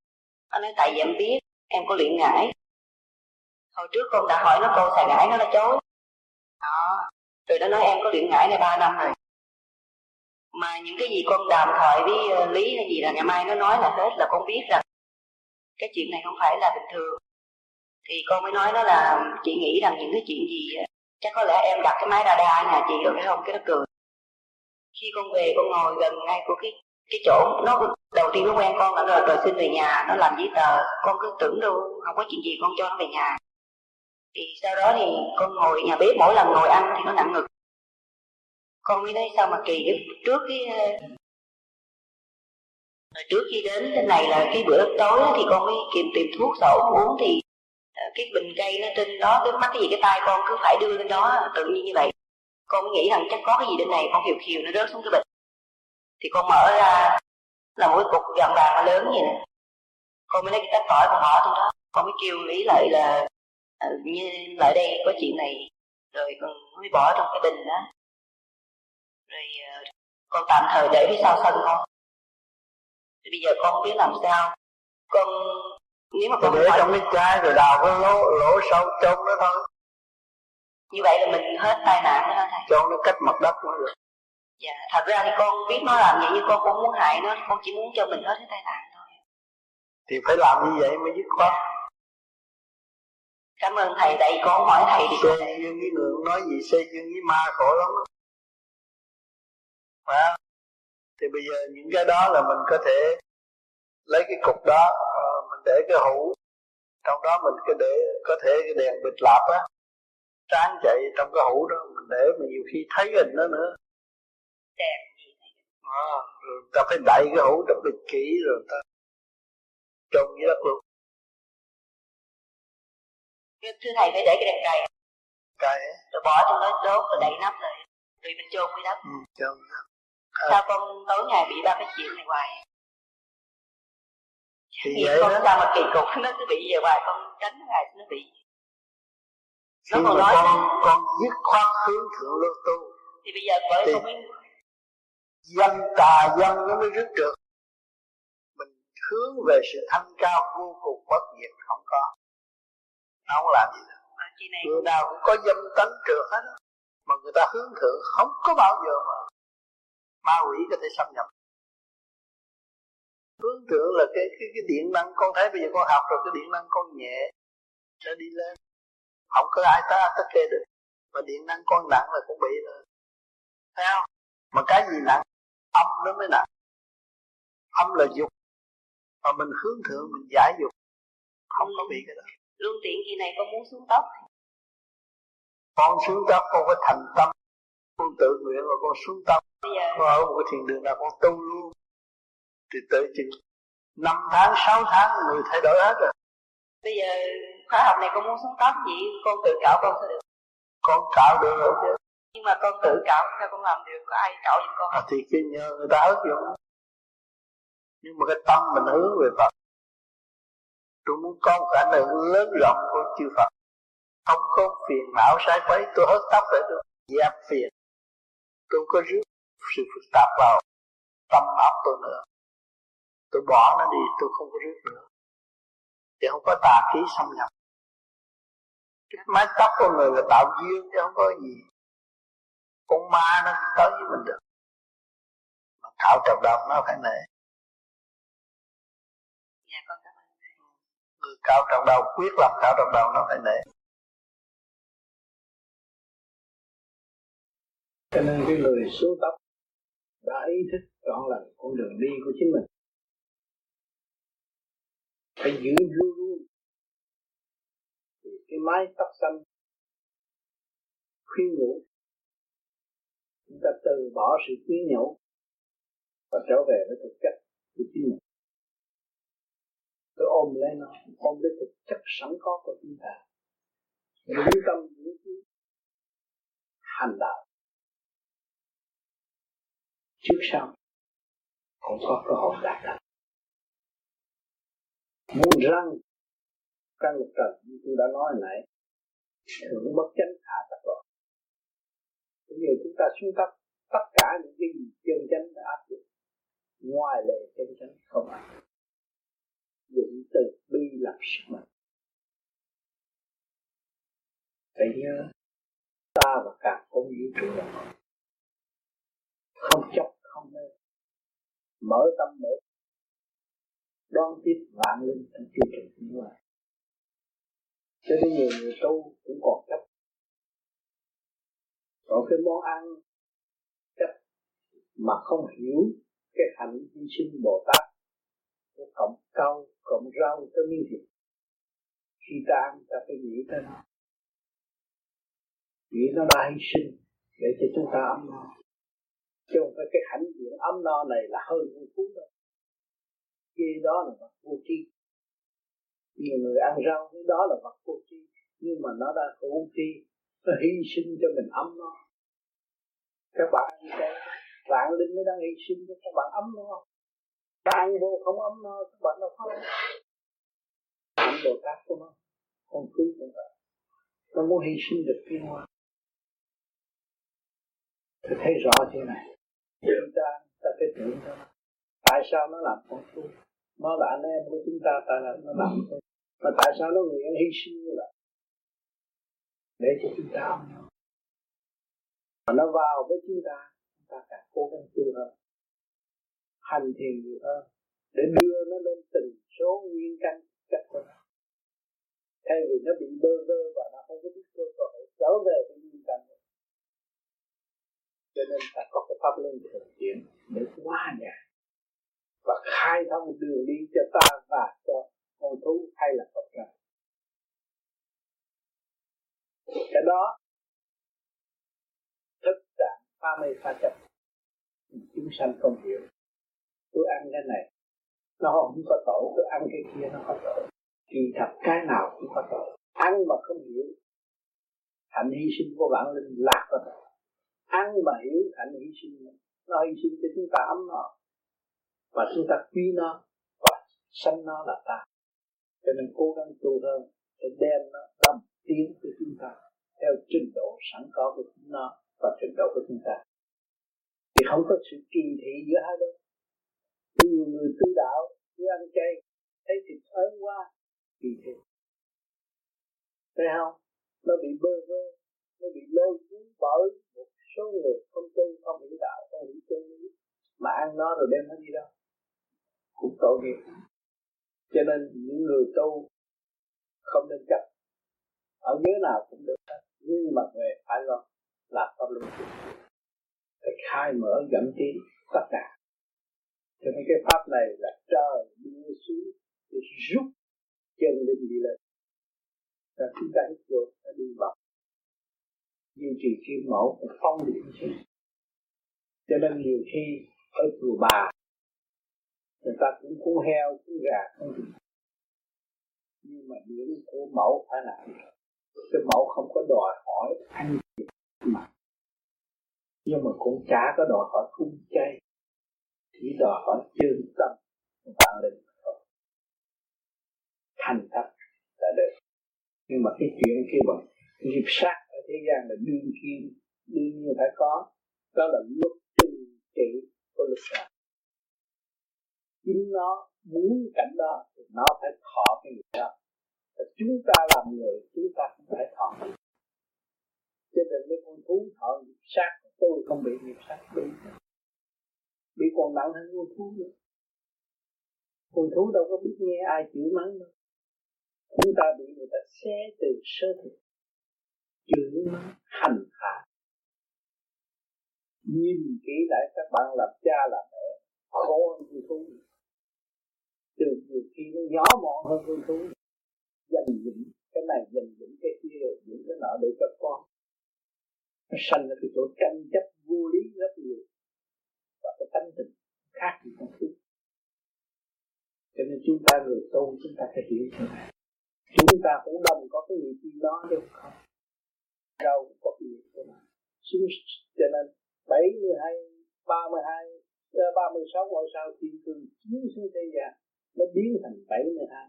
Nó nói, tại vì em biết, em có luyện ngải. Hồi trước con đã hỏi nó câu xài ngải nó đã chối. Đó. Rồi nó nói, em có luyện ngải này ba năm rồi. Mà những cái gì con đàm thoại với ờ, lý hay gì là ngày mai nó nói là hết là con biết rằng cái chuyện này không phải là bình thường. Thì con mới nói nó là, chị nghĩ rằng những cái chuyện gì ờ, chắc có lẽ em đặt cái máy radar nhà chị rồi, phải không? Cái nó cười. Khi con về, con ngồi gần ngay của cái cái chỗ, nó đầu tiên nó quen con là rồi rồi xin về nhà, nó làm giấy tờ. Con cứ tưởng đâu, không có chuyện gì con cho nó về nhà. Thì sau đó thì con ngồi nhà bếp, mỗi lần ngồi ăn thì nó nặng ngực. Con mới thấy sao mà kỳ trước cái ờ, trước khi đến thế này là cái bữa tối thì con mới kiếm tìm thuốc sổ uống, thì cái bình cây nó trên đó, cái mắt cái gì, cái tay con cứ phải đưa lên đó, tự nhiên như vậy. Con nghĩ rằng chắc có cái gì bên này, con hiểu khiều nó rớt xuống cái bình. Thì con mở ra, là một cái cục vàng vàng lớn vậy nè. Con mới lấy cái tách tỏi con bỏ trong đó. Con mới kêu lý lại là ừ, như lại đây có chuyện này. Rồi con mới bỏ trong cái bình đó. Rồi ờ, con tạm thời để phía sau sân con. Thì bây giờ con không biết làm sao. Con nếu mà con để trong cái chai rồi đào cái lỗ lỗ sâu trong đó thôi. Như vậy là mình hết tai nạn đó hả thầy. Cho nó cách mặt đất mới được. Dạ thật ra thì con biết nó làm vậy nhưng con cũng muốn hại nó. Con chỉ muốn cho mình hết cái tai nạn thôi. Thì phải làm như vậy mới dứt khoát. Cảm ơn thầy tại con hỏi thầy thì xây duyên với người nói gì xây duyên với ma khổ lắm đó. Phải Thì bây giờ những cái đó là mình có thể lấy cái cục đó để cái hũ. Trong đó mình có để có thể cái đèn bịt lạp á sáng chạy trong cái hũ đó mình để mà nhiều khi thấy hình đó nữa. Đèn gì à, rồi ta phải đậy cái hũ ta bịt kỹ rồi ta trông dưới đất luôn. Thưa thầy phải để cái đèn cày. Cày rồi bỏ trong đó đốt rồi đậy nắp rồi rồi mình chôn dưới đất. Ừ, chôn à. sao con tối ngày bị ba cái chuyện này hoài thì vậy con đó. sao mà kỳ cục nó cứ bị về hoài con tránh ngày nó bị. Khi mà con con dứt khoát hướng thượng lưu tu thì bây giờ bởi con mới dân tà dân nó mới rước được. Mình hướng về sự thanh cao vô cùng bất diệt không có. Nó không làm gì đâu người nào cũng có dâm tánh trượt hết. Mà người ta hướng thượng không có bao giờ mà ma quỷ có thể xâm nhập hướng thượng là cái cái cái điện năng con thấy bây giờ con học rồi cái điện năng con nhẹ nó đi lên. Không có ai ta tất kê được. Mà điện năng con nặng là cũng bị rồi. Thấy không? Mà cái gì nặng âm nó mới nặng. Âm là dục. Mà mình hướng thượng mình giải dục. Không ừ. có bị cái đó. Luôn tiện gì này con muốn xuống tóc. Con xuống tóc con phải thành tâm. Con tự nguyện rồi con xuống tóc. Giờ... con ở một cái thiền đường nào con tu luôn thì tới chừng năm tháng sáu tháng người thay đổi hết rồi. Bây giờ khóa học này con muốn xuống tóc chỉ con tự cạo con sẽ được con cạo được rồi chứ. Nhưng mà con tự cạo sao con làm được? Có ai cạo giùm con à, thì cái nhờ người ta ứng dụng nhưng mà cái tâm mình hướng về Phật. Tôi muốn có một năng lớn rộng của chư Phật. Không có phiền não sai quấy tôi hớt tóc để tôi dẹp phiền. Tôi có rước sự phức tạp vào tâm óc tôi nữa tôi bỏ nó đi tôi không có rước nữa. Thì không có tà khí xâm nhập. Cái mái tóc của người là tạo duyên chứ không có gì. Con ma nó tới với mình được. Mà cạo trọc đầu nó phải nể dạ con cảm ơn. Người cạo trọc đầu quyết làm cạo trọc đầu nó phải nể cho nên cái người xuống tóc đã ý thức chọn là con đường đi của chính mình phải giữ luôn luôn. Thì cái mái tóc xanh khuyên nhủ. Chúng ta từ bỏ sự khuyên nhủ và trở về với thực chất của chính mình. Tôi ôm lấy nó, ôm lấy thực chất sẵn có của chúng ta. Lưu tâm những cái hành đạo. Trước sau cũng có cơ hội đạt được muốn răng căn lục trần như tôi đã nói hồi nãy thượng bất chánh hạ tất loạn bây giờ chúng ta xuống cấp, tất cả những cái gì chân chánh đã áp dụng, ngoài lệ chân chánh không áp dụng. Từ bi làm sức mạnh phải nhớ, ta và cả không vũ trụ là một không chấp không mê mở tâm mở đón tiếp vạn linh trong chương trình như vậy. cho nên nhiều người tu cũng còn chấp. Còn cái món ăn chấp mà không hiểu cái hạnh hy sinh bồ tát của cộng cao cộng rau tới miếng thịt. Khi ta ăn, ta phải nghĩ tới nó. Nghĩ nó đã hy sinh để cho chúng ta ấm no. Chứ không phải cái hạnh diện ấm no này là hơn vui phú đâu kia đó là vật vô tri. Nhiều người ăn rau cái đó là vật vô tri, nhưng mà nó đã vô tri, nó hy sinh cho mình ấm no các bạn ăn chay vạn linh mới đang hy sinh cho các bạn ấm no bạn ăn vô không ấm no các bạn đâu không ăn đồ tác của nó, con cứ cũng vậy nó muốn hy sinh được cái hoa tôi thấy rõ thế này? Chúng ta ta phải tưởng cho nó tại sao nó làm con tu nó là anh em của chúng ta tại là nó làm thôi mà tại sao nó nguyện hy sinh như vậy? Để cho chúng ta nó mà nó vào với chúng ta chúng ta càng cố gắng tu hơn, hành thiền nhiều hơn, để đưa nó lên từng số nguyên căn chất của nó thay vì nó bị bơ vơ và nó không có biết cơ hội trở về với nguyên căn cho nên ta có cái pháp luân thường chuyển để qua nhà và khai thông đường đi cho ta và cho con thú hay là Phật trời. cái đó, thức trạng pha mê pha chấp chúng sanh không hiểu. Tôi ăn cái này, nó không có tội. Tôi ăn cái kia, nó có tội. Kỳ thật cái nào cũng có tội. Ăn mà không hiểu, hạnh hy sinh của bản linh lạc có tội. Ăn mà hiểu, hạnh hy sinh, nó hy sinh cho chúng ta ấm nó và chúng ta quý nó và sanh nó là ta. Cho nên cố gắng tu hơn để đem nó làm tiến của chúng ta theo trình độ sẵn có của chúng nó và trình độ của chúng ta. Thì không có sự kỳ thị giữa hai bên. Nhiều người tu đạo cứ ăn chay thấy thịt ớn quá kỳ thị. Thấy không? Nó bị bơ vơ, nó bị lôi cuốn bởi một số người không tu, không hiểu đạo, không hiểu chân lý. Mà ăn nó rồi đem nó đi đâu? Cũng tội nghiệp. Cho nên những người tu không nên chấp. Ở giới nào cũng được. Hết nhưng mà về phải lo, là pháp luân phải khai mở, dẫn tiến tất cả. Cho nên cái pháp này là trời đưa xuống để rút chân linh đi lên. Và chúng ta hít vô nó đi vào. Duy trì kim mẫu phải phong điện chứ cho nên nhiều khi ở chùa bà người ta cũng cuốn heo, cũng gà, không gì nhưng mà điểm của mẫu phải là cái mẫu không có đòi hỏi ăn gì mà. Nhưng mà cũng chả có đòi hỏi cung chay, chỉ đòi hỏi chân tâm vạn linh thành thật là được. Nhưng mà cái chuyện kia mà nghiệp sát ở thế gian là đương nhiên đương nhiên phải có. Đó là luật trừng trị của luật pháp chính nó muốn cảnh đó, thì nó phải thọ cái nghiệp đó. Và chúng ta làm người, chúng ta cũng phải thọ. Cho nên mấy con thú thọ nghiệp sát, tôi không bị nghiệp sát bị bị còn nặng hơn con thú nữa. Con thú đâu có biết nghe ai chửi mắng đâu. Chúng ta bị người ta xé từ sơ thực. Chửi mắng, hành hạ. Nhìn kỹ lại các bạn làm cha làm mẹ khổ hơn con thú từ nhiều khi nó nhỏ mọn hơn con thú, dành dụm cái này, dành dụm cái kia, những cái nọ để cho con. Nó sanh ra cái chỗ tranh chấp vô lý rất nhiều. Và cái tánh tình khác gì con thú cho nên chúng ta người tu, chúng ta phải hiểu chuyện này. Chúng ta cũng đồng có cái nghiệp gì đó đâu không đâu cũng có cái nghiệp của nó cho nên bảy mươi hai, ba mươi hai, ba mươi sáu ngôi sao thiên cương chiếu xuống thế gian nó biến thành 72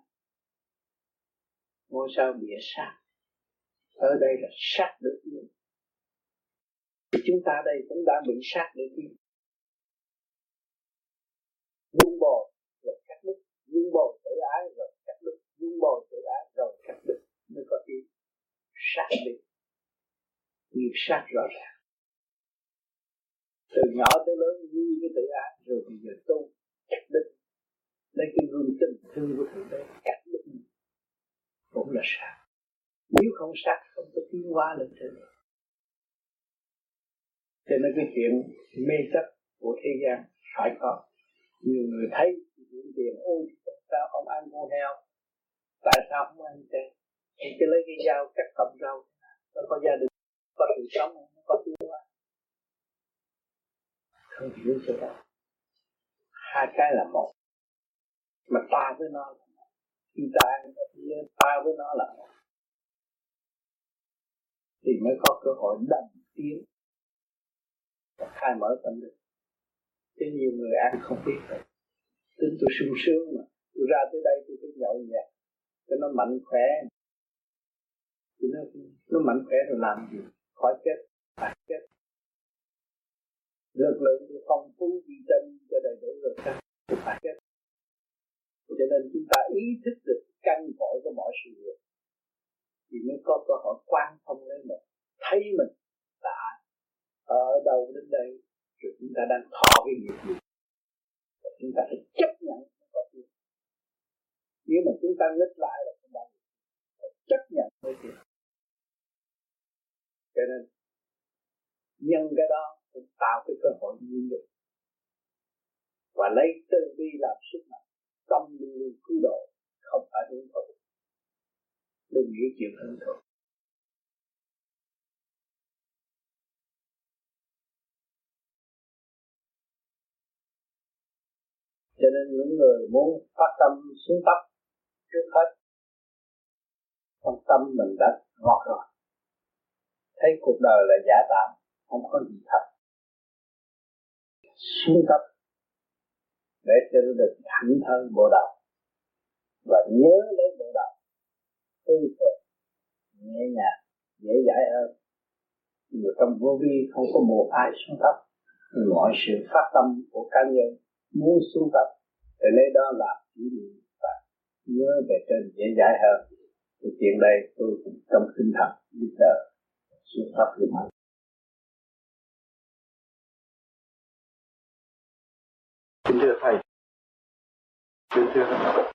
ngôi sao địa sát. Ở đây là sát được nhiên thì chúng ta đây cũng đã bị sát được nhiên dung bò rồi cắt đứt. Dung bò tự ái rồi cắt đứt. Dung bò tự ái rồi cắt đứt. Mới có yêu sát được nghiệp sát rõ ràng. Từ nhỏ tới lớn nuôi cái tự ái, rồi bây giờ tu, cắt đứt lấy cái gương tình thương của thượng đế, cắt đứt cũng là sát. Nếu không sát, không có tiến hóa lên trên cho nên cái chuyện mê chấp của thế gian phải có. Nhiều người thấy chuyện tiền ôi, sao không ăn con heo? Tại sao không ăn chay thì cứ lấy cái dao cắt cọng rau. Nó có gia đình, có sự sống, nó có tiến hóa. Không hiểu cho đó hai cái là một mà ta với nó khi ta ta với nó là thì mới có cơ hội đầm tiến và khai mở tâm linh. Chứ nhiều người ăn không biết rồi tính tôi sung sướng mà. Tôi ra tới đây, tôi cứ nhậu nhẹt. Cho nó mạnh khỏe. Tôi nó nó mạnh khỏe rồi làm gì? Khỏi chết, phải chết. Lực lượng thì phong phú vitamin cho đầy đủ rồi sao phải chết cho nên chúng ta ý thức được căn cội của mọi sự việc. Thì mới có cơ hội quan thông lên mình, thấy mình là ở đâu đến đây, rồi chúng ta đang thọ cái nghiệp gì. Và chúng ta phải chấp nhận có chuyện nếu mà chúng ta nghịch lại là chúng ta phải chấp nhận với chuyện cho nên, nhân cái đó cũng tạo cái cơ hội như được và lấy tư vi làm sức mạnh tâm luôn luôn cứu độ, không phải hưởng thụ. Đừng nghĩ chuyện hưởng thụ. Cho nên những người muốn phát tâm xuống tấp trước hết, trong tâm mình đã ngọt rồi. Thấy cuộc đời là giả tạm, không có gì thật. Xuống cấp để cho nó được thẳng thân bộ đầu. Và nhớ lấy bộ đầu. Tư tưởng nhẹ nhàng, dễ dãi hơn. Người trong vô vi không có một ai xuống thấp mọi sự phát tâm của cá nhân muốn xuống thấp để lấy đó là chỉ niệm và nhớ về trên dễ dãi hơn. Thì chuyện đây tôi cũng trong tinh thần giúp đỡ xuống thấp như anh kính thưa thầy. Kính thưa thầy.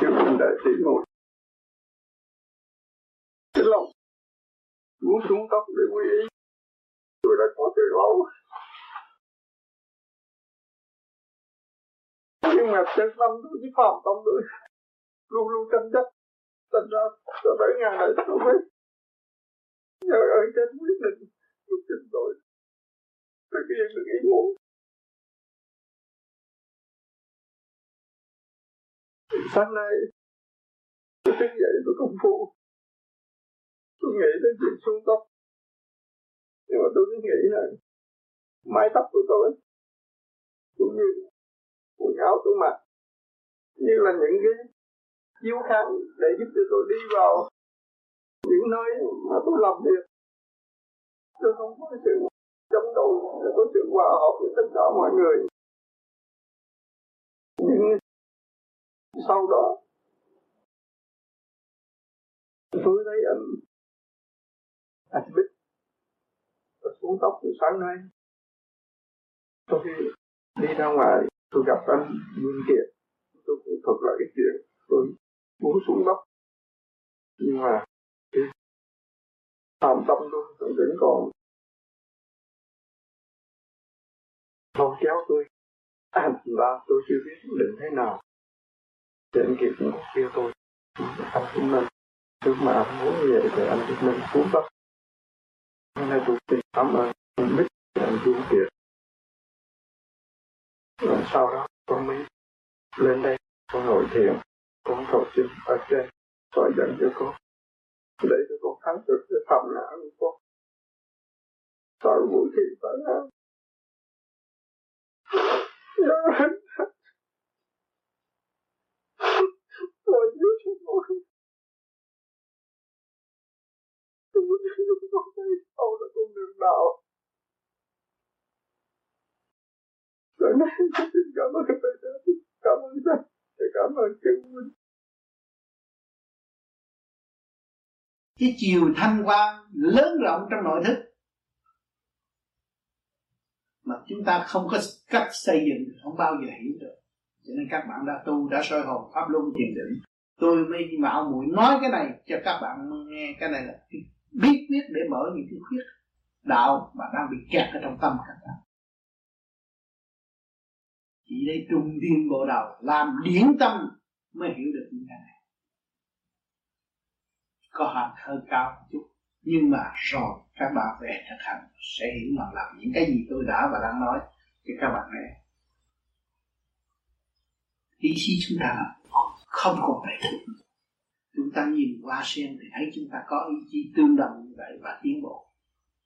Chúng mình đại tỷ một cái lòng. Muốn xuống tóc để quy y. Tôi đã có từ lâu nhưng mà chân tâm tôi với phạm tâm tôi. Luôn luôn tranh chấp. Thành ra cho bảy ngàn này tôi mới nhờ ơn trên quyết định. Lúc trình tôi thực hiện được ý muốn sáng nay, tôi thức dậy tôi công phu. Tôi nghĩ đến chuyện xuống tóc. Nhưng mà tôi cứ nghĩ là mái tóc của tôi, cũng như quần áo tôi mặc như là những cái chiếu kháng để giúp cho tôi đi vào những nơi mà tôi làm việc. Tôi không có sự chống đối, tôi có sự hòa hợp với tất cả mọi người. Nhưng sau đó, tôi thấy anh anh biết tôi xuống tóc từ sáng nay. Sau khi đi ra ngoài, tôi gặp anh nguyên Kiệt. Tôi cũng thuật lại cái chuyện tôi muốn xuống tóc. Nhưng mà cái tâm tâm tôi vẫn còn lôi kéo tôi. Anh và tôi chưa biết định thế nào thì anh Kiệt cũng kêu tôi anh cũng nên trước mà anh muốn vậy thì anh cũng nên xuống tóc hôm nay tôi xin cảm ơn anh và anh Dương Kiệt. Rồi sau đó con mới lên đây con ngồi thiền con cầu xin ở trên soi dẫn cho con. Để cho con thắng được cái phạm ngã của con. Sau buổi thi phải ngã Lord, you should know. Tôi muốn giúp con thấy sau là nào. Rồi nay tôi xin cảm ơn thầy đã cảm ơn thầy, và cảm ơn chư huynh. Cái chiều thanh quan lớn rộng trong nội thức mà chúng ta không có cách xây dựng không bao giờ hiểu được cho nên các bạn đã tu, đã soi hồn pháp luân thiền định. Tôi mới mạo muội nói cái này cho các bạn nghe. Cái này là biết bí quyết để mở những cái khuyết đạo mà đang bị kẹt ở trong tâm các bạn. Chỉ lấy trung điên bộ đầu làm điển tâm mới hiểu được những cái này. Có hạt hơi cao một chút, nhưng mà rồi các bạn về thực hành sẽ hiểu mà làm những cái gì tôi đã và đang nói cho các bạn nghe ý chí chúng ta không còn vậy. chúng ta nhìn qua sen thì thấy chúng ta có ý chí tương đồng như vậy và tiến bộ.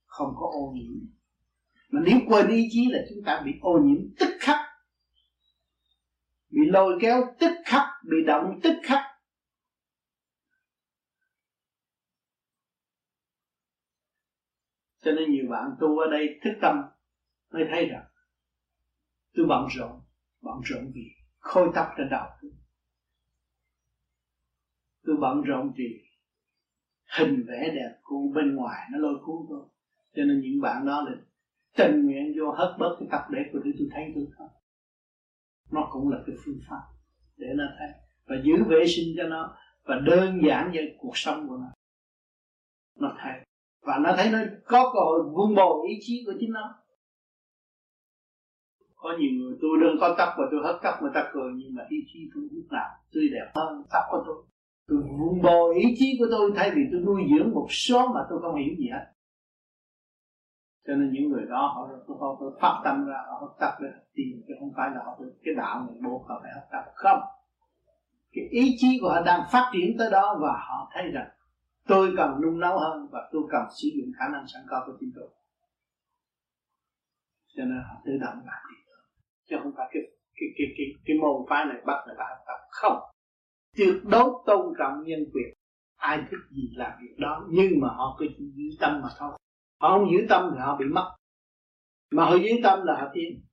Không có ô nhiễm. Mà nếu quên ý chí là chúng ta bị ô nhiễm tức khắc. Bị lôi kéo tức khắc, bị động tức khắc. Cho nên nhiều bạn tu ở đây thức tâm mới thấy rằng, tôi bận rộn bận rộn vì khôi tóc trên đầu tôi tôi bận rộn vì hình vẽ đẹp của bên ngoài nó lôi cuốn tôi. Cho nên những bạn đó là tình nguyện vô hết bớt cái tập để của tôi tôi thấy tôi không. Nó cũng là cái phương pháp để nó thấy. Và giữ vệ sinh cho nó và đơn giản cho cuộc sống của nó. Nó thấy. Và nó thấy nó có cơ hội vun bồi ý chí của chính nó có nhiều người tôi đừng có tóc và tôi hất tóc người ta cười nhưng mà ý chí tôi lúc nào tươi đẹp hơn tóc của tôi. Tôi vun bồi ý chí của tôi thay vì tôi nuôi dưỡng một số mà tôi không hiểu gì hết. Cho nên những người đó họ họ, họ phát tâm ra họ hấp tóc để tìm chứ không phải là họ cái đạo này buộc họ phải hấp tóc không. Cái ý chí của họ đang phát triển tới đó và họ thấy rằng tôi cần nung nấu hơn và tôi cần sử dụng khả năng sẵn có của chính tôi. Cho nên họ tự động làm việc chứ không phải cái cái cái cái, cái môn phái này bắt người ta học tập. Không. Tuyệt đối tôn trọng nhân quyền ai thích gì làm việc đó nhưng mà họ cứ giữ tâm mà thôi. Họ không giữ tâm thì họ bị mất. Mà họ giữ tâm là họ tiến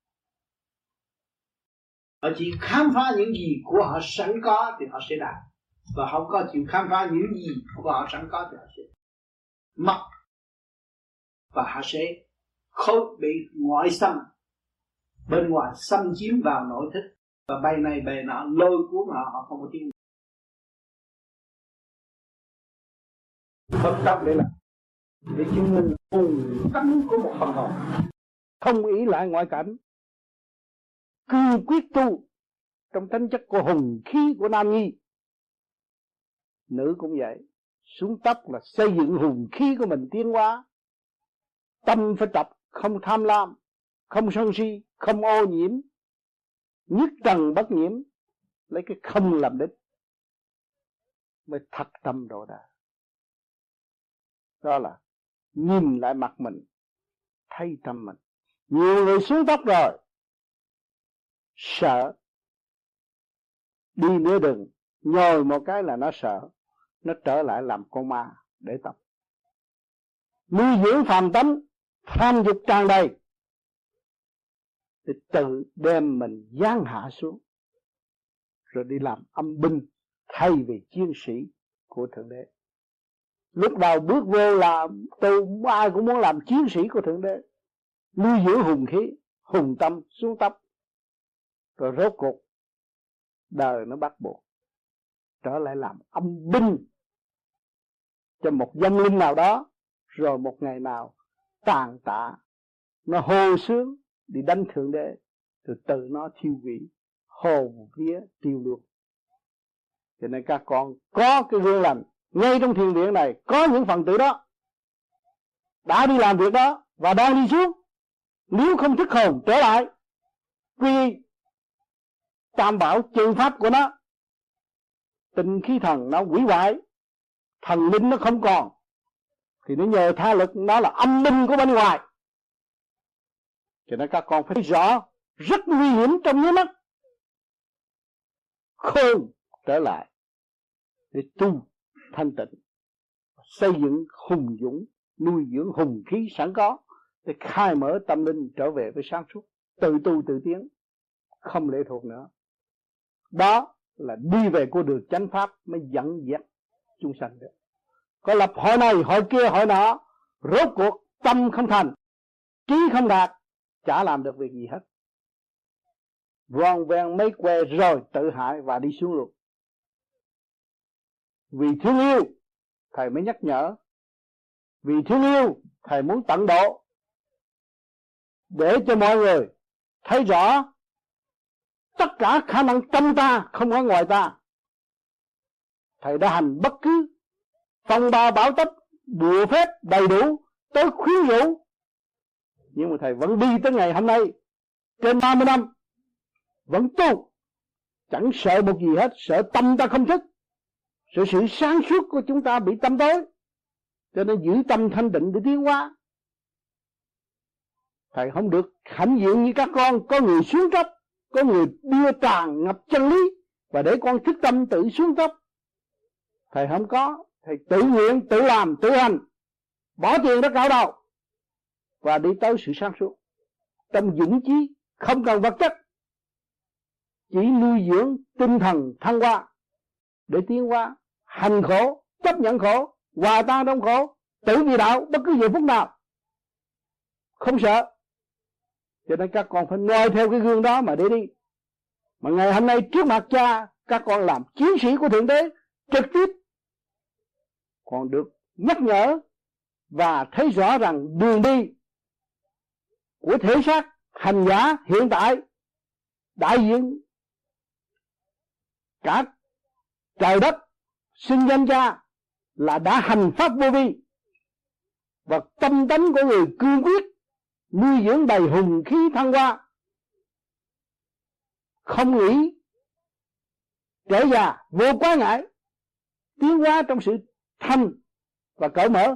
họ chỉ khám phá những gì của họ sẵn có thì họ sẽ đạt và không có chịu khám phá những gì của họ sẵn có thì họ sẽ mất. Và họ sẽ không bị ngoại xâm bên ngoài xâm chiếm vào nội thức và bay này bề nọ, lôi cuốn họ họ không có tiếng. Phân tâm để làm để chứng minh hùng tánh của một phần hồn. Không ý lại ngoại cảnh. Cương quyết tu trong tính chất của hùng khí của nam nhi. Nữ cũng vậy. Xuống tóc là xây dựng hùng khí của mình tiến hóa. Tâm phải tập, không tham lam không sân si, không ô nhiễm, nhất trần bất nhiễm, lấy cái không làm đích, mới thật tâm độ đà đó là nhìn lại mặt mình, thấy tâm mình. Nhiều người xuống tóc rồi, sợ. Đi nửa đường, nhồi một cái là nó sợ, nó trở lại làm con ma để tập. Nuôi dưỡng phàm tánh, tham dục tràn đầy thì tự đem mình giáng hạ xuống, rồi đi làm âm binh thay vì chiến sĩ của thượng đế. Lúc đầu bước vô là tôi ai cũng muốn làm chiến sĩ của thượng đế. Nuôi dưỡng hùng khí, hùng tâm xuống tóc. Rồi rốt cuộc, đời nó bắt buộc trở lại làm âm binh cho một dân linh nào đó, rồi một ngày nào tàn tạ, nó hồ sướng đi đánh thượng đế, rồi tự nó thiêu hủy hồn vía tiêu luôn. Cho nên các con có cái gương lành ngay trong thiền viện này, có những phần tử đó đã đi làm việc đó và đang đi xuống. Nếu không thức hồn trở lại, quy tam bảo chư pháp của nó, tinh khí thần nó hủy hoại, thần linh nó không còn, thì nó nhờ tha lực, nó là âm minh của bên ngoài cho nên các con phải thấy rõ rất nguy hiểm trong nháy mắt. Khôn trở lại để tu thanh tịnh, xây dựng hùng dũng, nuôi dưỡng hùng khí sẵn có để khai mở tâm linh trở về với sáng suốt, tự tu tự tiến, không lệ thuộc nữa. Đó là đi về của đường chánh pháp mới dẫn dắt chúng sanh được có lập hội này hội kia hội nọ, rốt cuộc tâm không thành, trí không đạt chả làm được việc gì hết. Vòn vẹn mấy que rồi tự hại và đi xuống luôn vì thương yêu, thầy mới nhắc nhở. Vì thương yêu, thầy muốn tận độ. Để cho mọi người thấy rõ, tất cả khả năng trong ta không có ngoài ta. Thầy đã hành bất cứ phong ba bảo tấp bùa phép đầy đủ, tới khuyến rũ nhưng mà thầy vẫn đi tới ngày hôm nay. Trên 30 năm, vẫn tu. Chẳng sợ một gì hết, sợ tâm ta không thức. Sự sự sáng suốt của chúng ta bị tâm tối. Cho nên giữ tâm thanh định để tiến hóa. Thầy không được hãnh diện như các con. Có người xuống cấp, có người đưa tràn ngập chân lý và để con thức tâm tự xuống cấp. Thầy không có. Thầy tự nguyện, tự làm, tự hành. Bỏ tiền rất cạo đầu và đi tới sự sáng suốt. Tâm dũng chí không cần vật chất. Chỉ nuôi dưỡng tinh thần thăng hoa. Để tiến qua hành khổ, chấp nhận khổ, hòa tan trong khổ, tự vì đạo bất cứ giờ phút nào. Không sợ. Cho nên các con phải noi theo cái gương đó mà để đi. Mà ngày hôm nay trước mặt cha, các con làm chiến sĩ của thượng đế trực tiếp. Còn được nhắc nhở và thấy rõ rằng đường đi của thể xác, hành giả, hiện tại, đại diện cả trời đất sinh danh cha là đã hành pháp vô vi. Và tâm tánh của người cương quyết, nuôi dưỡng đầy hùng khí thăng hoa. Không nghĩ trở già vô quá ngại, tiến hóa trong sự thanh và cởi mở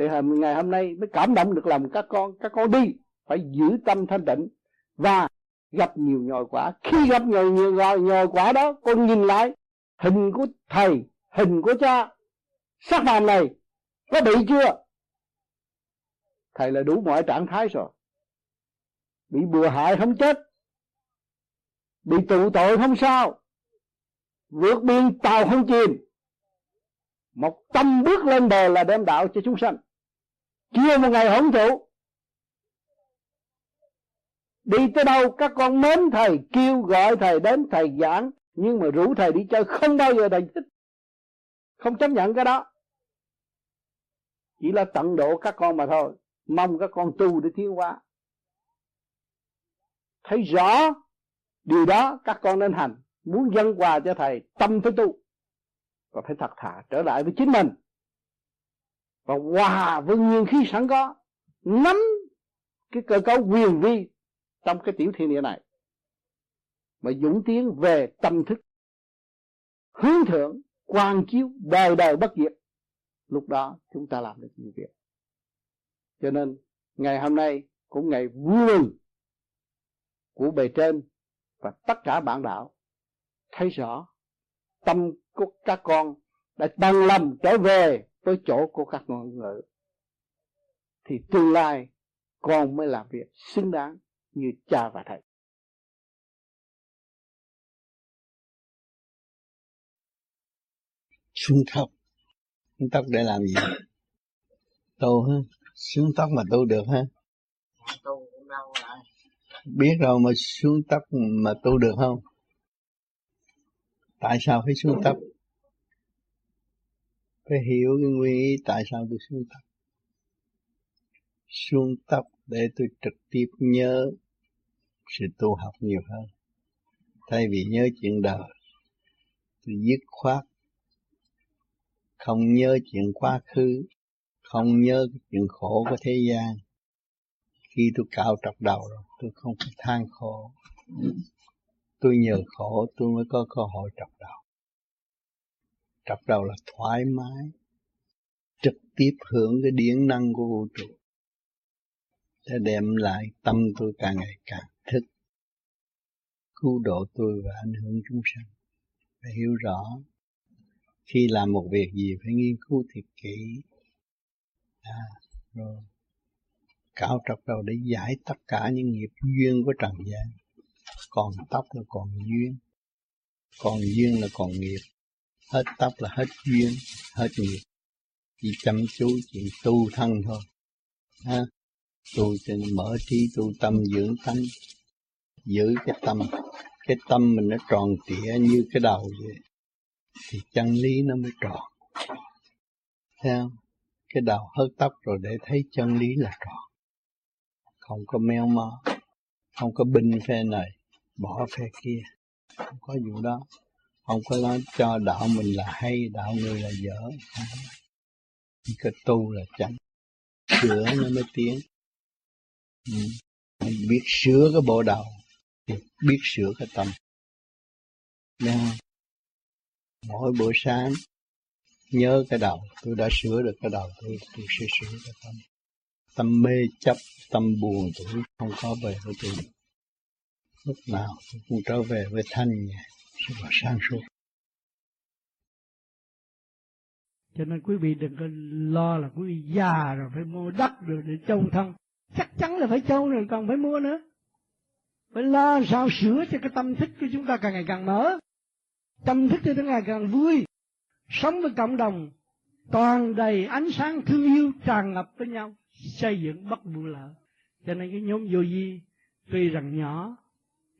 thì ngày hôm nay mới cảm động được lòng các con các con đi phải giữ tâm thanh tịnh và gặp nhiều nhồi quả. Khi gặp nhiều nhiều nhồi, nhồi quả đó con nhìn lại hình của thầy hình của cha sắc phàm này có bị chưa? Thầy là đủ mọi trạng thái rồi. Bị bừa hại không chết bị tụ tội không sao vượt biên tàu không chìm. Một tâm bước lên bờ là đem đạo cho chúng sanh chưa một ngày hưởng thụ. Đi tới đâu, các con mến, thầy kêu gọi thầy đến, thầy giảng. Nhưng mà rủ thầy đi chơi không bao giờ thầy thích. Không chấp nhận cái đó. Chỉ là tận độ các con mà thôi. Mong các con tu để thiếu hóa. Thấy rõ điều đó, các con nên hành. Muốn dâng quà cho thầy, tâm phải tu. Và phải thật thà trở lại với chính mình và hòa với nguyên khí sẵn có, nắm cái cơ cấu quyền vi trong cái tiểu thiên địa này. Mà dũng tiến về tâm thức, hướng thượng, quan chiếu đời đời bất diệt. Lúc đó chúng ta làm được nhiều việc. Cho nên ngày hôm nay cũng ngày vui mừng của bề trên và tất cả bạn đạo thấy rõ tâm của các con đã bằng lòng trở về với chỗ của các ngôn ngữ thì tương lai con mới làm việc xứng đáng như cha và thầy. Xuống thấp xuống tóc để làm gì? Tu ha xuống tóc mà tu được ha biết rồi mà xuống tóc mà tu được không? Tại sao phải xuống tóc phải hiểu cái nguyên ý tại sao tôi xuống tập. Xuống tập để tôi trực tiếp nhớ sự tu học nhiều hơn. Thay vì nhớ chuyện đời, tôi dứt khoát không nhớ chuyện quá khứ, không nhớ chuyện khổ của thế gian. Khi tôi cạo trọc đầu rồi, tôi không phải than khổ. Tôi nhờ khổ tôi mới có cơ hội trọc đầu. Cặp đầu là thoải mái trực tiếp hưởng cái điển năng của vũ trụ. Để đem lại tâm tôi càng ngày càng thức cứu độ tôi và ảnh hưởng chúng sanh. Phải hiểu rõ khi làm một việc gì phải nghiên cứu thiệt kỹ. À, rồi cạo trọc đầu để giải tất cả những nghiệp duyên của trần gian. Còn tóc là còn duyên còn duyên là còn nghiệp hết tóc là hết duyên, hết nghiệp. Chỉ chăm chú, chỉ tu thân thôi. Ha? Tu cho mở trí tu tâm dưỡng tánh giữ cái tâm. Cái tâm mình nó tròn trịa như cái đầu vậy. Thì chân lý nó mới tròn. Theo cái đầu hớt tóc rồi để thấy chân lý là tròn. Không có meo mó, không có binh phe này, bỏ phe kia. Không có vụ đó không có nói cho đạo mình là hay, đạo người là dở. Cái tu là chánh. Sửa nó mới tiến. Ừ. biết sửa cái bộ đầu thì biết sửa cái tâm. Nha. mỗi buổi sáng, nhớ cái đầu tôi đã sửa được cái đầu tôi tôi sẽ sửa cái tâm. Tâm mê chấp, tâm buồn, tôi không có về với tôi. Lúc nào tôi cũng trở về với thanh nhẹ và sáng suốt cho nên quý vị đừng có lo là quý vị già rồi phải mua đất rồi để trông thân. Chắc chắn là phải trông rồi còn phải mua nữa. Phải lo sao sửa cho cái tâm thức của chúng ta càng ngày càng mở. Tâm thức cho chúng ngày càng vui. Sống với cộng đồng toàn đầy ánh sáng thương yêu tràn ngập với nhau, xây dựng bất vụ lợi cho nên cái nhóm vô vi tuy rằng nhỏ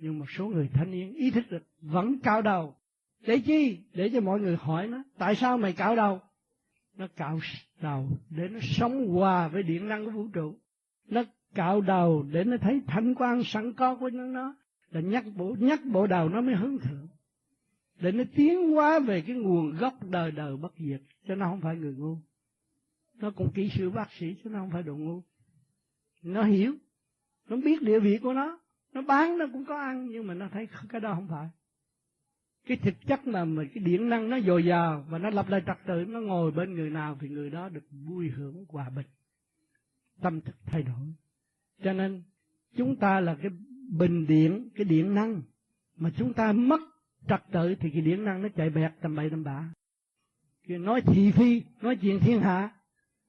nhưng một số người thanh niên ý thức được, vẫn cao đầu. Để chi? Để cho mọi người hỏi nó, tại sao mày cạo đầu? Nó cạo đầu để nó sống hòa với điện năng của vũ trụ. Nó cạo đầu để nó thấy thanh quan sẵn có của nó nó là nhắc bộ nhắc bộ đầu nó mới hướng thượng. Để nó tiến hóa về cái nguồn gốc đời đời bất diệt, cho nó không phải người ngu. Nó cũng kỹ sư bác sĩ chứ nó không phải đồ ngu. Nó hiểu, nó biết địa vị của nó nó bán, nó cũng có ăn, nhưng mà nó thấy cái đó không phải. Cái thực chất mà mà cái điện năng nó dồi dào và nó lập lại trật tự, nó ngồi bên người nào thì người đó được vui hưởng hòa bình. Tâm thức thay đổi. Cho nên, chúng ta là cái bình điện, cái điện năng. Mà chúng ta mất trật tự thì cái điện năng nó chạy bẹt tầm bậy tầm bạ. Nói thị phi, nói chuyện thiên hạ.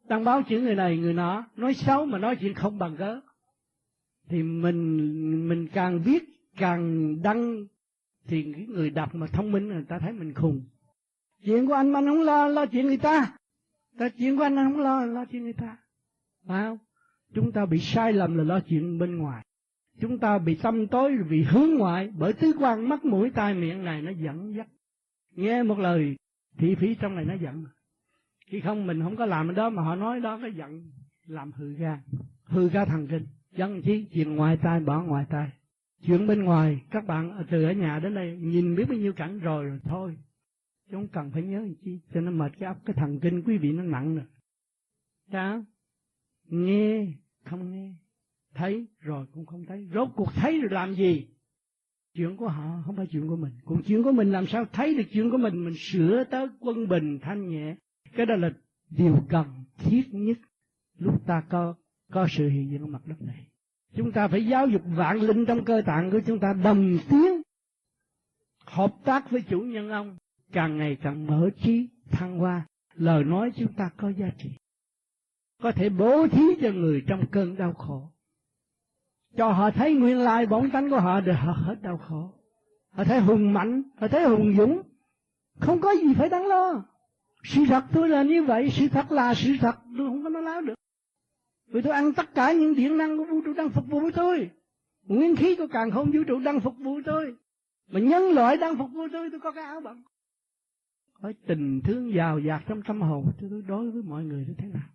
Đăng báo chữ người này, người nọ, nói xấu mà nói chuyện không bằng cớ thì mình mình càng viết càng đăng thì cái người đọc mà thông minh người ta thấy mình khùng. Chuyện của anh mà anh không lo lo chuyện người ta. Ta chuyện của anh anh không lo lo chuyện người ta. Phải không? Chúng ta bị sai lầm là lo chuyện bên ngoài. Chúng ta bị tâm tối vì hướng ngoại bởi tứ quan mắt mũi tai miệng này nó dẫn dắt. Nghe một lời thị phí trong này nó giận. Khi không mình không có làm cái đó mà họ nói đó cái giận. Làm hư gan hư ga thần kinh dân trí chuyện ngoài tai, bỏ ngoài tai. Chuyện bên ngoài, các bạn từ ở nhà đến đây nhìn biết bao nhiêu cảnh rồi rồi thôi. Chứ không cần phải nhớ chi, cho nó mệt cái óc, cái thần kinh quý vị nó nặng rồi. Đó nghe không nghe, thấy rồi cũng không thấy. Rốt cuộc thấy rồi làm gì? Chuyện của họ, không phải chuyện của mình. Còn chuyện của mình làm sao thấy được chuyện của mình? Mình sửa tới quân bình thanh nhẹ. Cái đó là điều cần thiết nhất. Lúc ta có có sự hiện diện ở mặt đất này. Chúng ta phải giáo dục vạn linh trong cơ tạng của chúng ta đồng tiếng, hợp tác với chủ nhân ông, càng ngày càng mở trí, thăng hoa. Lời nói chúng ta có giá trị. Có thể bố thí cho người trong cơn đau khổ. Cho họ thấy nguyên lai bổn tánh của họ để họ hết đau khổ. Họ thấy hùng mạnh, họ thấy hùng dũng. Không có gì phải đáng lo. Sự thật tôi là như vậy, sự thật là sự thật. Tôi không có nói láo được vì tôi ăn tất cả những điện năng của vũ trụ đang phục vụ tôi. Nguyên khí của càng không vũ trụ đang phục vụ tôi. Mà nhân loại đang phục vụ tôi tôi có cái áo bận có tình thương giàu dạt trong tâm hồn. Tôi đối với mọi người như thế nào?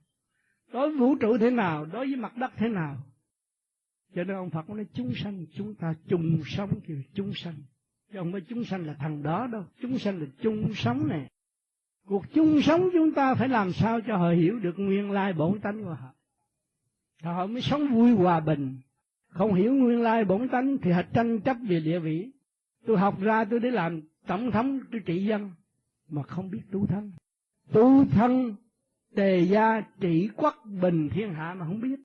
Đối với vũ trụ thế nào? Đối với mặt đất thế nào? Cho nên ông Phật nói, chúng sanh, chúng ta chung sống thì chúng sanh. Chứ không phải chúng sanh là thằng đó đâu. Chúng sanh là chung sống này cuộc chung sống chúng ta phải làm sao cho họ hiểu được nguyên lai bổn tánh của họ? Họ mới sống vui hòa bình. Không hiểu nguyên lai bổn tánh thì họ tranh chấp về địa vị. Tôi học ra tôi để làm tổng thống, tôi trị dân. Mà không biết tu thân. Tu thân, đề gia, trị quốc, bình, thiên hạ mà không biết.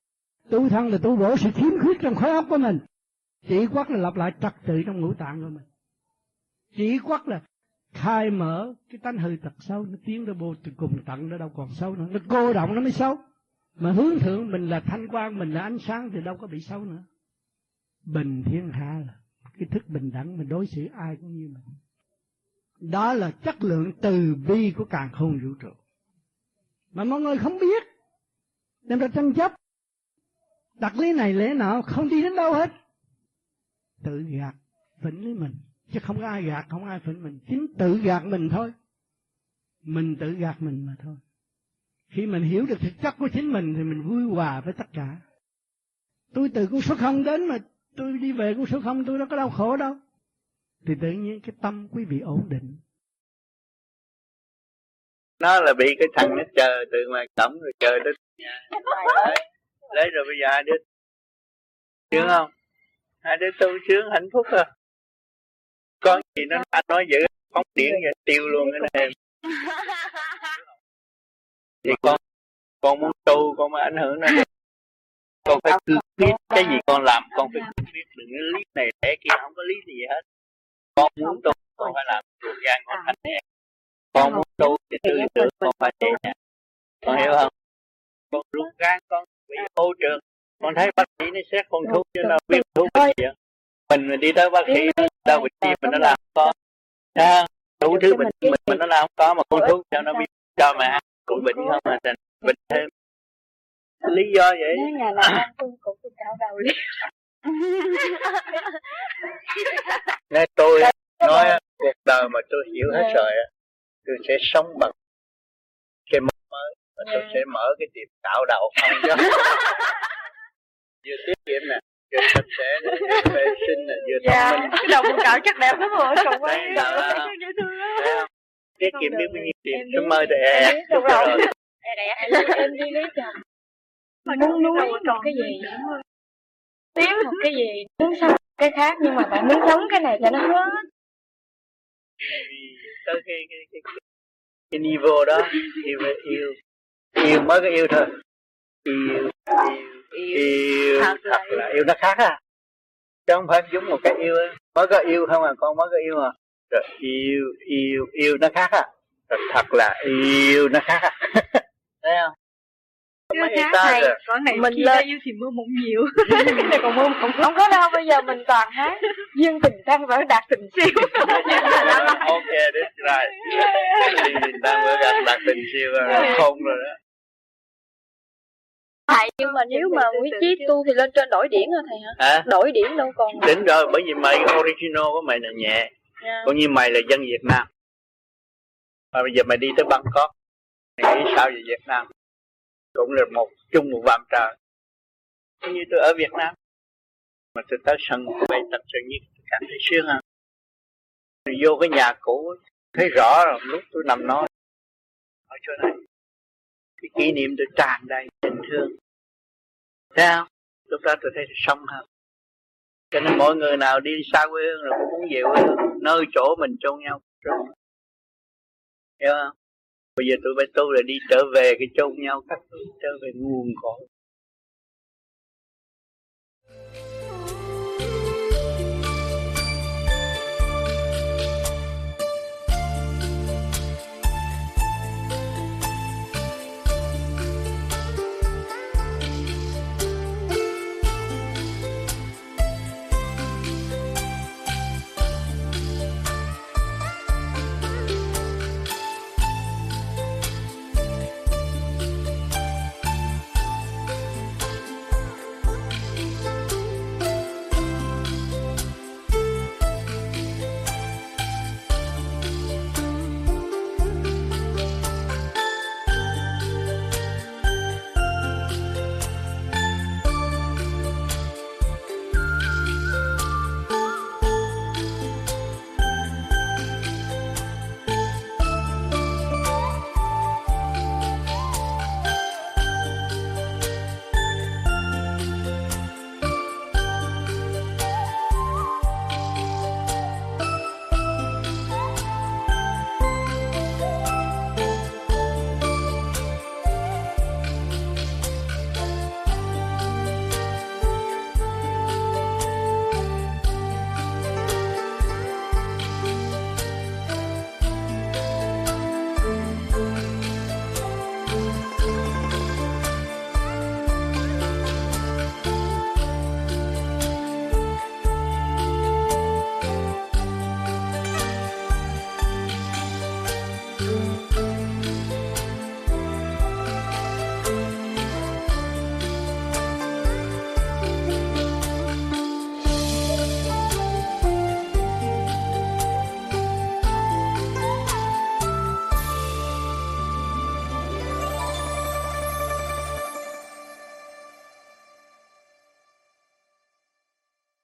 Tu thân là tu bổ sự khiếm khuyết trong khối óc của mình. Trị quốc là lập lại trật tự trong ngũ tạng của mình. Trị quốc là khai mở cái tánh hư tật xấu, nó tiến ra vô từ cùng tận, nó đâu còn xấu nữa. Nó cô động, nó mới xấu mà hướng thượng mình là thanh quan mình là ánh sáng thì đâu có bị xấu nữa. Bình thiên hạ là cái thức bình đẳng, mình đối xử ai cũng như mình. Đó là chất lượng từ bi của càng khôn vũ trụ. Mà mọi người không biết, nên ra tranh chấp. Đặt lý này lẽ nào không đi đến đâu hết? Tự gạt, phỉnh lấy mình. Chứ không có ai gạt, không ai phỉnh mình. Chính tự gạt mình thôi. Mình tự gạt mình mà thôi khi mình hiểu được thực chất của chính mình thì mình vui hòa với tất cả. Tôi từ con số không đến mà tôi đi về con số không tôi đâu có đau khổ đâu. Thì tự nhiên cái tâm quý vị ổn định. Nó là bị cái thằng nó chờ từ ngoài cổng rồi chờ tới nhà. Lấy, lấy rồi bây giờ hai đứa sướng không? Hai đứa tu sướng hạnh phúc rồi. con gì nó anh nói dữ phóng điện vậy tiêu luôn cái này thì con con muốn tu con mới ảnh hưởng nó. Con phải cứ biết cái gì con làm con phải cứ biết đừng cái lý này thế kia không có lý gì hết. Con muốn tu con phải làm ruột gan con thành nhẹ con muốn tu thì tư tưởng con phải nhẹ nhàng con hiểu không? Con ruột gan con bị ô trường con thấy bác sĩ nó xét con thuốc cho nó biết thuốc bệnh gì mình đi tới bác sĩ đâu bị gì mình nó làm con đủ thứ bệnh mình mình nó làm không có mà con thuốc cho nó biết cho mà cũng bệnh không mà thành bệnh thêm. Lý do vậy? Nếu nhà làm ăn tôi cũng tôi cạo đầu liền. Nên tôi nói cuộc đời mà tôi hiểu hết rồi tôi sẽ sống bằng cái mốc mới và tôi sẽ mở cái tiệm cạo đầu không cho. Vừa tiết kiệm nè vừa sạch sẽ nè vừa vệ sinh nè vừa dạ. thông minh. cái đầu cạo chắc đẹp lắm rồi còn quá Đấy, là- tiết kiệm biết bao nhiêu tiền. Tôi mơ thì Đúng rồi. rồi. Em em đi lấy chồng. Muốn nuôi một cái gì tiếng một cái gì muốn sống cái khác nhưng mà bạn muốn sống cái này cho nó hết. Tới cái cái cái, cái, niveau đó. Yêu yêu yêu mới có yêu thôi. Yêu yêu yêu thật là yêu nó khác à. Chứ không phải giống một cái yêu mới có yêu không à con mới có yêu à rồi yêu yêu yêu nó khác à rồi thật là yêu nó khác à thấy không? Cái mấy khác này rồi. này Mình lên- yêu thì mơ mộng nhiều. Cái này còn mơ mộng không? Có đâu bây giờ mình toàn hát duyên tình tan vỡ đạt tình siêu. Ok that's right Thì đang vừa gặp đạt tình siêu rồi khôn rồi đó. Thầy nhưng mà nếu mà quý chí tu thì lên trên đổi điển hả thầy hả? Hả? Đổi điển đâu còn đỉnh rồi bởi vì mày original của mày là nhẹ Dạ. cũng như mày là dân Việt Nam. Mà bây giờ mày đi tới Bangkok, mày nghĩ sao về Việt Nam? Cũng là một chung một vàm trời coi như tôi ở Việt Nam. Mà tôi tới sân bay tập sự nhất tôi cảm thấy sướng hơn. Rồi vô cái nhà cũ, thấy rõ rồi, lúc tôi nằm nói. Ở chỗ này, cái kỷ niệm tôi tràn đầy tình thương. Thấy không? Lúc đó tôi thấy sống hơn cho nên mọi người nào đi xa quê hương rồi cũng muốn về quê hương, nơi chỗ mình chôn nhau. Rồi hiểu không? Bây giờ tụi bay tu là đi trở về cái chôn nhau các thứ trở về nguồn cội.